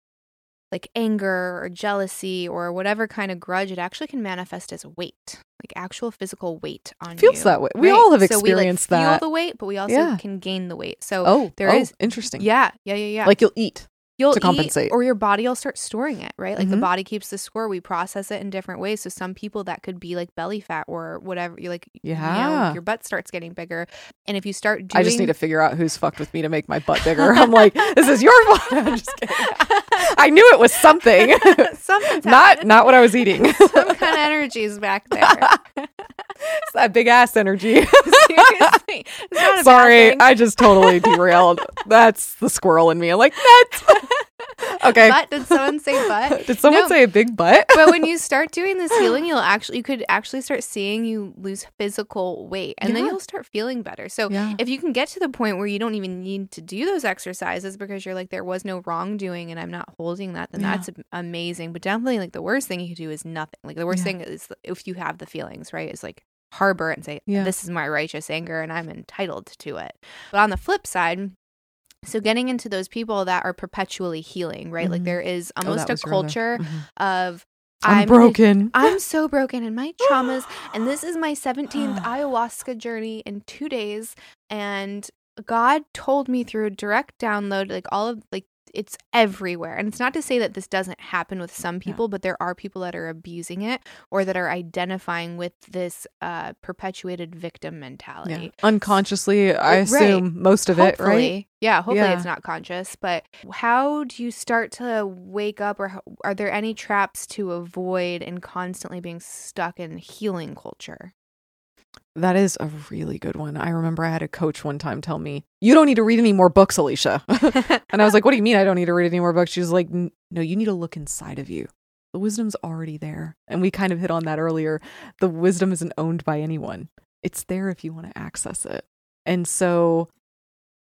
like anger or jealousy or whatever kind of grudge, it actually can manifest as weight, like actual physical weight on you. Feels you. that way. We all have so we like experienced feel the weight, but we also Yeah. can gain the weight. So oh, there oh, is- interesting. yeah, yeah, yeah, yeah. Like you'll eat. You'll to eat, compensate. or your body will start storing it, right? Like the Mhm. body keeps the score. We process it in different ways. So some people that could be like belly fat or whatever. You like, you know, Yeah. your butt starts getting bigger, and if you start doing, I just need to figure out who's fucked with me to make my butt bigger. I'm like, this is your fault. I'm just kidding. I knew it was something. Something's not not what I was eating. Some kind of energy is back there. It's that big ass energy. Seriously, it's not a bad Sorry. I just totally derailed. That's the squirrel in me. I'm like, nuts. okay. Butt? Did someone say butt? Did someone No. say a big butt? but when you start doing this healing, you'll actually you could actually start seeing you lose physical weight, and then you'll start feeling better. So Yeah. if you can get to the point where you don't even need to do those exercises because you're like there was no wrongdoing and I'm not holding that, then Yeah. that's amazing. But definitely like the worst thing you could do is nothing. Like the worst Yeah. thing is if you have the feelings, right? Is like harbor and say Yeah. this is my righteous anger and I'm entitled to it. But on the flip side. So getting into those people that are perpetually healing, right? Like Mhm. there is Oh, almost that a was your other- culture Mhm. of I'm, gonna broken. I'm so broken in my traumas, and this is my 17th ayahuasca journey in two days. And God told me through a direct download, like all of like it's everywhere. And it's not to say that this doesn't happen with some people, but there are people that are abusing it or that are identifying with this uh, perpetuated victim mentality. Yeah. Unconsciously, I Right. assume most of it, right? Yeah, hopefully Yeah. it's not conscious. But how do you start to wake up, or how, are there any traps to avoid in constantly being stuck in healing culture? That is a really good one. I remember I had a coach one time tell me, "You don't need to read any more books, Elisha." and I was like, "What do you mean I don't need to read any more books?" She was like, "No, you need to look inside of you. The wisdom's already there. And we kind of hit on that earlier. The wisdom isn't owned by anyone, it's there if you want to access it. And so,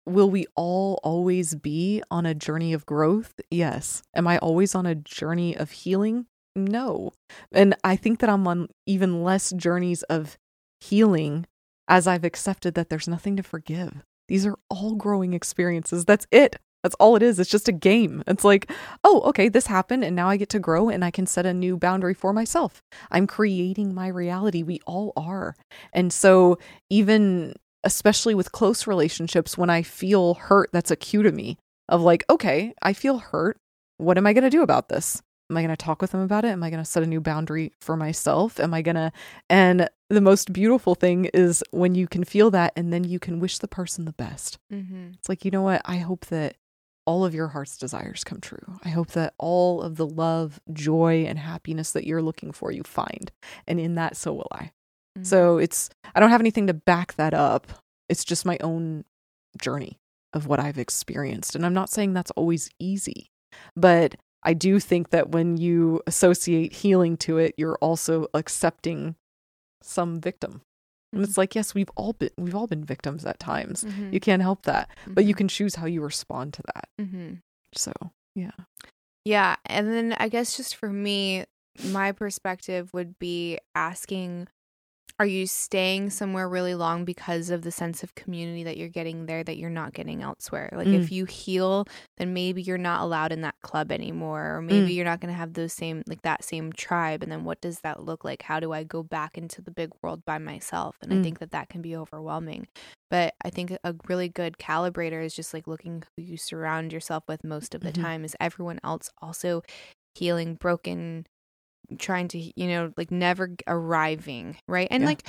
will we all always be on a journey of growth? Yes. Am I always on a journey of healing? No. And I think that I'm on even less journeys of healing as I've accepted that there's nothing to forgive. These are all growing experiences. That's it. That's all it is. It's just a game. It's like, oh, okay, this happened, and now I get to grow and I can set a new boundary for myself. I'm creating my reality. We all are. And so, even especially with close relationships, when I feel hurt, that's a cue to me of like, okay, I feel hurt. What am I going to do about this? Am I going to talk with them about it? Am I going to set a new boundary for myself? Am I going to, and the most beautiful thing is when you can feel that and then you can wish the person the best. Mm-hmm. It's like, you know what? I hope that all of your heart's desires come true. I hope that all of the love, joy, and happiness that you're looking for, you find. And in that, so will I. Mm-hmm. So it's, I don't have anything to back that up. It's just my own journey of what I've experienced. And I'm not saying that's always easy, but I do think that when you associate healing to it, you're also accepting some victim. And it's like, yes, we've all been we've all been victims at times. Mhm. You can't help that. But you Mhm. can choose how you respond to that. Mm-hmm. So yeah. Yeah. And then I guess just for me, my perspective would be asking are you staying somewhere really long because of the sense of community that you're getting there that you're not getting elsewhere? Like Mm. if you heal, then maybe you're not allowed in that club anymore or maybe Mm. you're not going to have those same like that same tribe and then what does that look like? How do I go back into the big world by myself? And I Mm. think that that can be overwhelming. But I think a really good calibrator is just like looking who you surround yourself with most of the Mhm. time. Is everyone else also healing, broken, trying to, you know, like never arriving, right? And Yeah. like,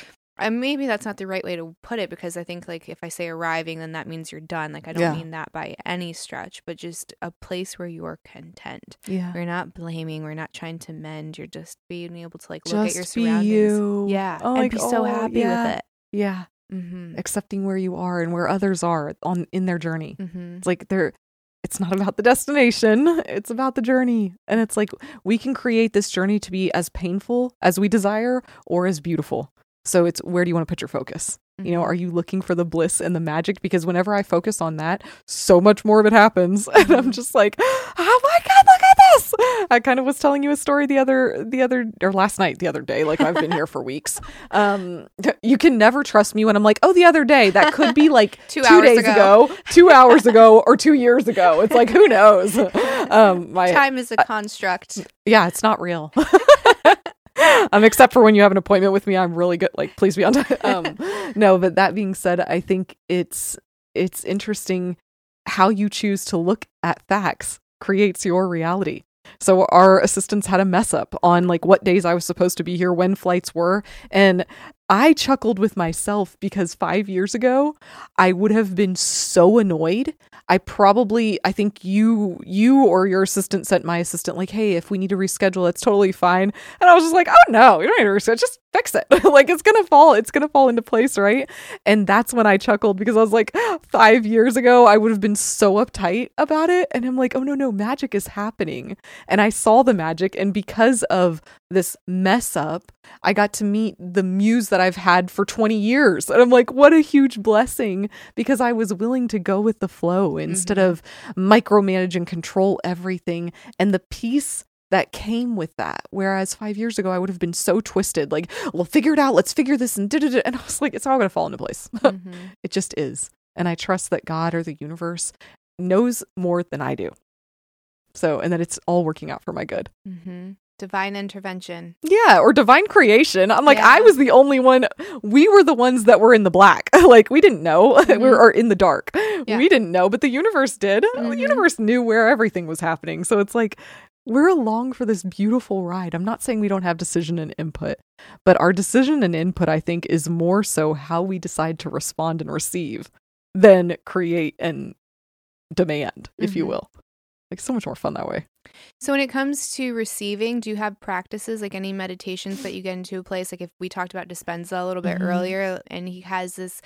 maybe that's not the right way to put it because I think like if I say arriving, then that means you're done. Like I don't Yeah. mean that by any stretch, but just a place where you are content. Yeah. We're not blaming. We're not trying to mend. You're just being able to like look at your Just be surroundings. you. Yeah, Oh, and like, be so oh, happy yeah. with it. Yeah. Mm-hmm. Accepting where you are and where others are on in their journey. Mm-hmm. It's like they're it's not about the destination, it's about the journey. And it's like we can create this journey to be as painful as we desire or as beautiful. So it's where do you want to put your focus? You know, mm-hmm. are you looking for the bliss and the magic? Because whenever I focus on that, so much more of it happens. And I'm mm-hmm. just like, oh my God, I kind of was telling you a story the other, the other, or last night, the other day. Like I've been here for weeks. Um, you can never trust me when I'm like, oh, the other day. That could be like Two two, hours days ago. ago. two hours ago, or two years ago. It's like, who knows? Um, my, Time is a construct. yeah, it's not real. um, except for when you have an appointment with me, I'm really good. Like, please be on time. Um, no, but that being said, I think it's it's interesting how you choose to look at facts creates your reality. So our assistants had a mess up on like what days I was supposed to be here, when flights were, and I chuckled with myself because 5 years ago I would have been so annoyed. I probably I think you you or your assistant sent my assistant like, "Hey, if we need to reschedule, it's totally fine." And I was just like, "Oh no, you don't need to reschedule. Just fix it. like it's to fall it's to fall into place, right?" And that's when I chuckled because I was like, 5 years ago I would have been so uptight about it and I'm like, "Oh no, no, magic is happening." And I saw the magic and because of this mess up, I got to meet the muse that I've had for 20 years. And I'm like, what a huge blessing because I was willing to go with the flow instead of micromanage and control everything. And the peace that came with that. Whereas five years ago, I would have been so twisted, like, well, figure it out. Let's figure this and da-da-da. And I was like, it's all going to fall into place. Mhm. it just is. And I trust that God or the universe knows more than I do. So, and that it's all working out for my good. Mm-hmm. Divine intervention. Yeah, or divine creation. I'm like, I was the only one. We were the ones that were in the black. like, we didn't know. we Mhm. were in the dark. Yeah. We didn't know, but the universe did. The Mhm. universe knew where everything was happening. So it's like, we're along for this beautiful ride. I'm not saying we don't have decision and input, but our decision and input, I think, is more so how we decide to respond and receive than create and demand, if you Mhm. will. Like, so much more fun that way. So when it comes to receiving, do you have practices like any meditations that you get into a place? Like if we talked about Dispenza a little bit Mhm. earlier, and he has this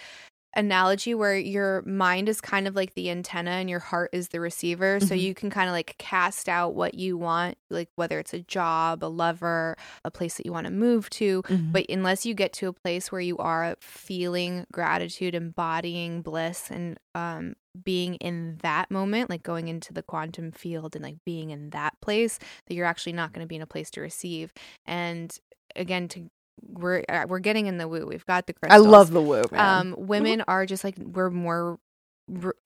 analogy where your mind is kind of like the antenna and your heart is the receiver. So Mhm. you can kind of like cast out what you want, like whether it's a job, a lover, a place that you want to move to. Mhm. But unless you get to a place where you are feeling gratitude, embodying bliss, and um, being in that moment, like going into the quantum field and like being in that place, that you're actually not going to be in a place to receive. And again, to we're uh, we're getting in the woo. We've got the crystals. I love the woo. Man. Um, women are just like we're more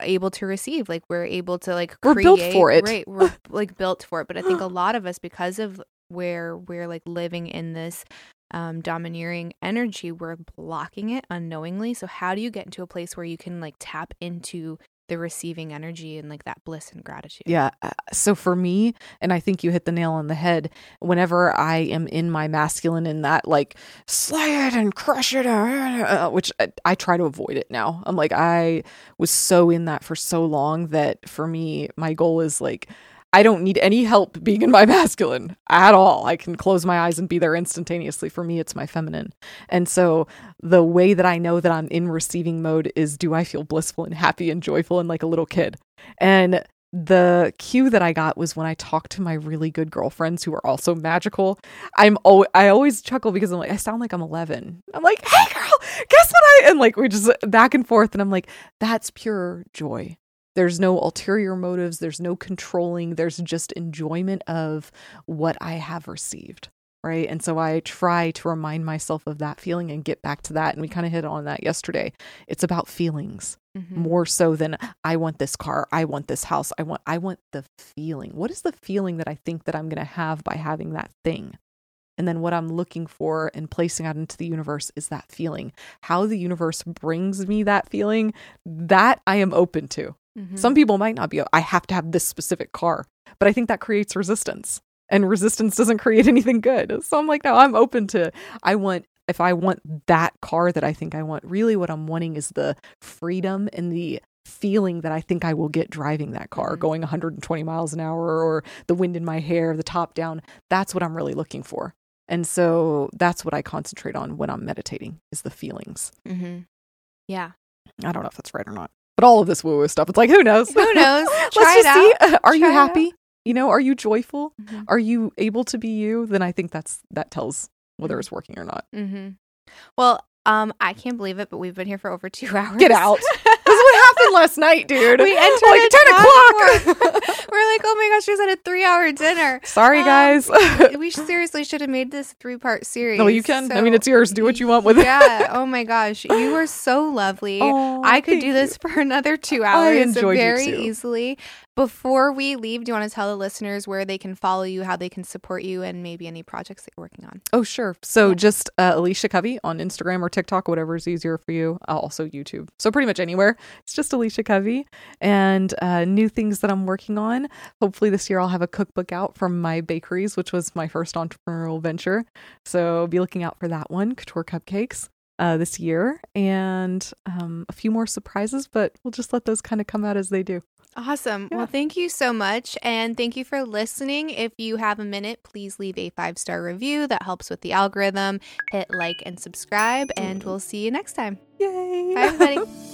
able to receive. Like we're able to like create, We're built for it. Right, we're like built for it. But I think a lot of us, because of where we're like living in this um domineering energy, we're blocking it unknowingly. So how do you get into a place where you can like tap into the receiving energy and like that bliss and gratitude? Yeah. uh, So for me, and I think you hit the nail on the head, whenever I am in my masculine in that like slay it and crush it, uh, which I, I try to avoid it now. I'm like, I was so in that for so long that for me, my goal is like, I don't need any help being in my masculine at all. I can close my eyes and be there instantaneously. For me, it's my feminine. And so the way that I know that I'm in receiving mode is do I feel blissful and happy and joyful and like a little kid? And the cue that I got was when I talked to my really good girlfriends who are also magical. I'm oh, I always chuckle because I'm like I sound like I'm 11. I'm like, "Hey girl, guess what I?" And like we just back and forth and I'm like, "That's pure joy." There's no ulterior motives, there's no controlling, there's just enjoyment of what I have received. Right. And so I try to remind myself of that feeling and get back to that. And we kind of hit on that yesterday. It's about feelings Mhm. more so than I want this car, I want this house, I want I want the feeling. What is the feeling that I think that I'm going to have by having that thing? And then what I'm looking for and placing out into the universe is that feeling. How the universe brings me that feeling, that I am open to. Mhm. Some people might not be I have to have this specific car, but I think that creates resistance. And resistance doesn't create anything good. So I'm like, no, I'm open to I want if I want that car that I think I want, really what I'm wanting is the freedom and the feeling that I think I will get driving that car, Mhm. going 120 miles an hour or the wind in my hair, the top down. That's what I'm really looking for. And so that's what I concentrate on when I'm meditating is the feelings. Mm-hmm. Yeah. I don't know if that's right or not. But all of this woo woo stuff, it's like, who knows? Who knows? Let's just see. Are you Try out. happy? You know, are you joyful? Mhm. Are you able to be you? Then I think that's that tells whether it's working or not. Mm-hmm. Well, um, I can't believe it, but we've been here for over two hours. Get out. This is what happened last night, dude. we entered like a 10 o'clock. We're like, oh my gosh, she's at a three-hour dinner. Sorry, Um, guys. we seriously should have made this three-part series. no, you can. I mean, it's yours. Do what you want with it. yeah. Oh my gosh, you were so lovely. Oh, I could do this you. for another two hours very easily. Before we leave, do you want to tell the listeners where they can follow you, how they can support you, and maybe any projects that you're working on? Oh, sure. So Yeah. just uh, Elisha Covey on Instagram or TikTok, whatever is easier for you. Uh, also YouTube. So pretty much anywhere. It's just Elisha Covey. And uh, new things that I'm working on. Hopefully this year I'll have a cookbook out from my bakeries, which was my first entrepreneurial venture. So be looking out for that one, Couture Cupcakes. Uh, this year and um, a few more surprises, but we'll just let those kind of come out as they do. Awesome. Yeah. Well, thank you so much. And thank you for listening. If you have a minute, please leave a five star review. That helps with the algorithm. Hit like and subscribe, and we'll see you next time. Yay! Bye, everybody.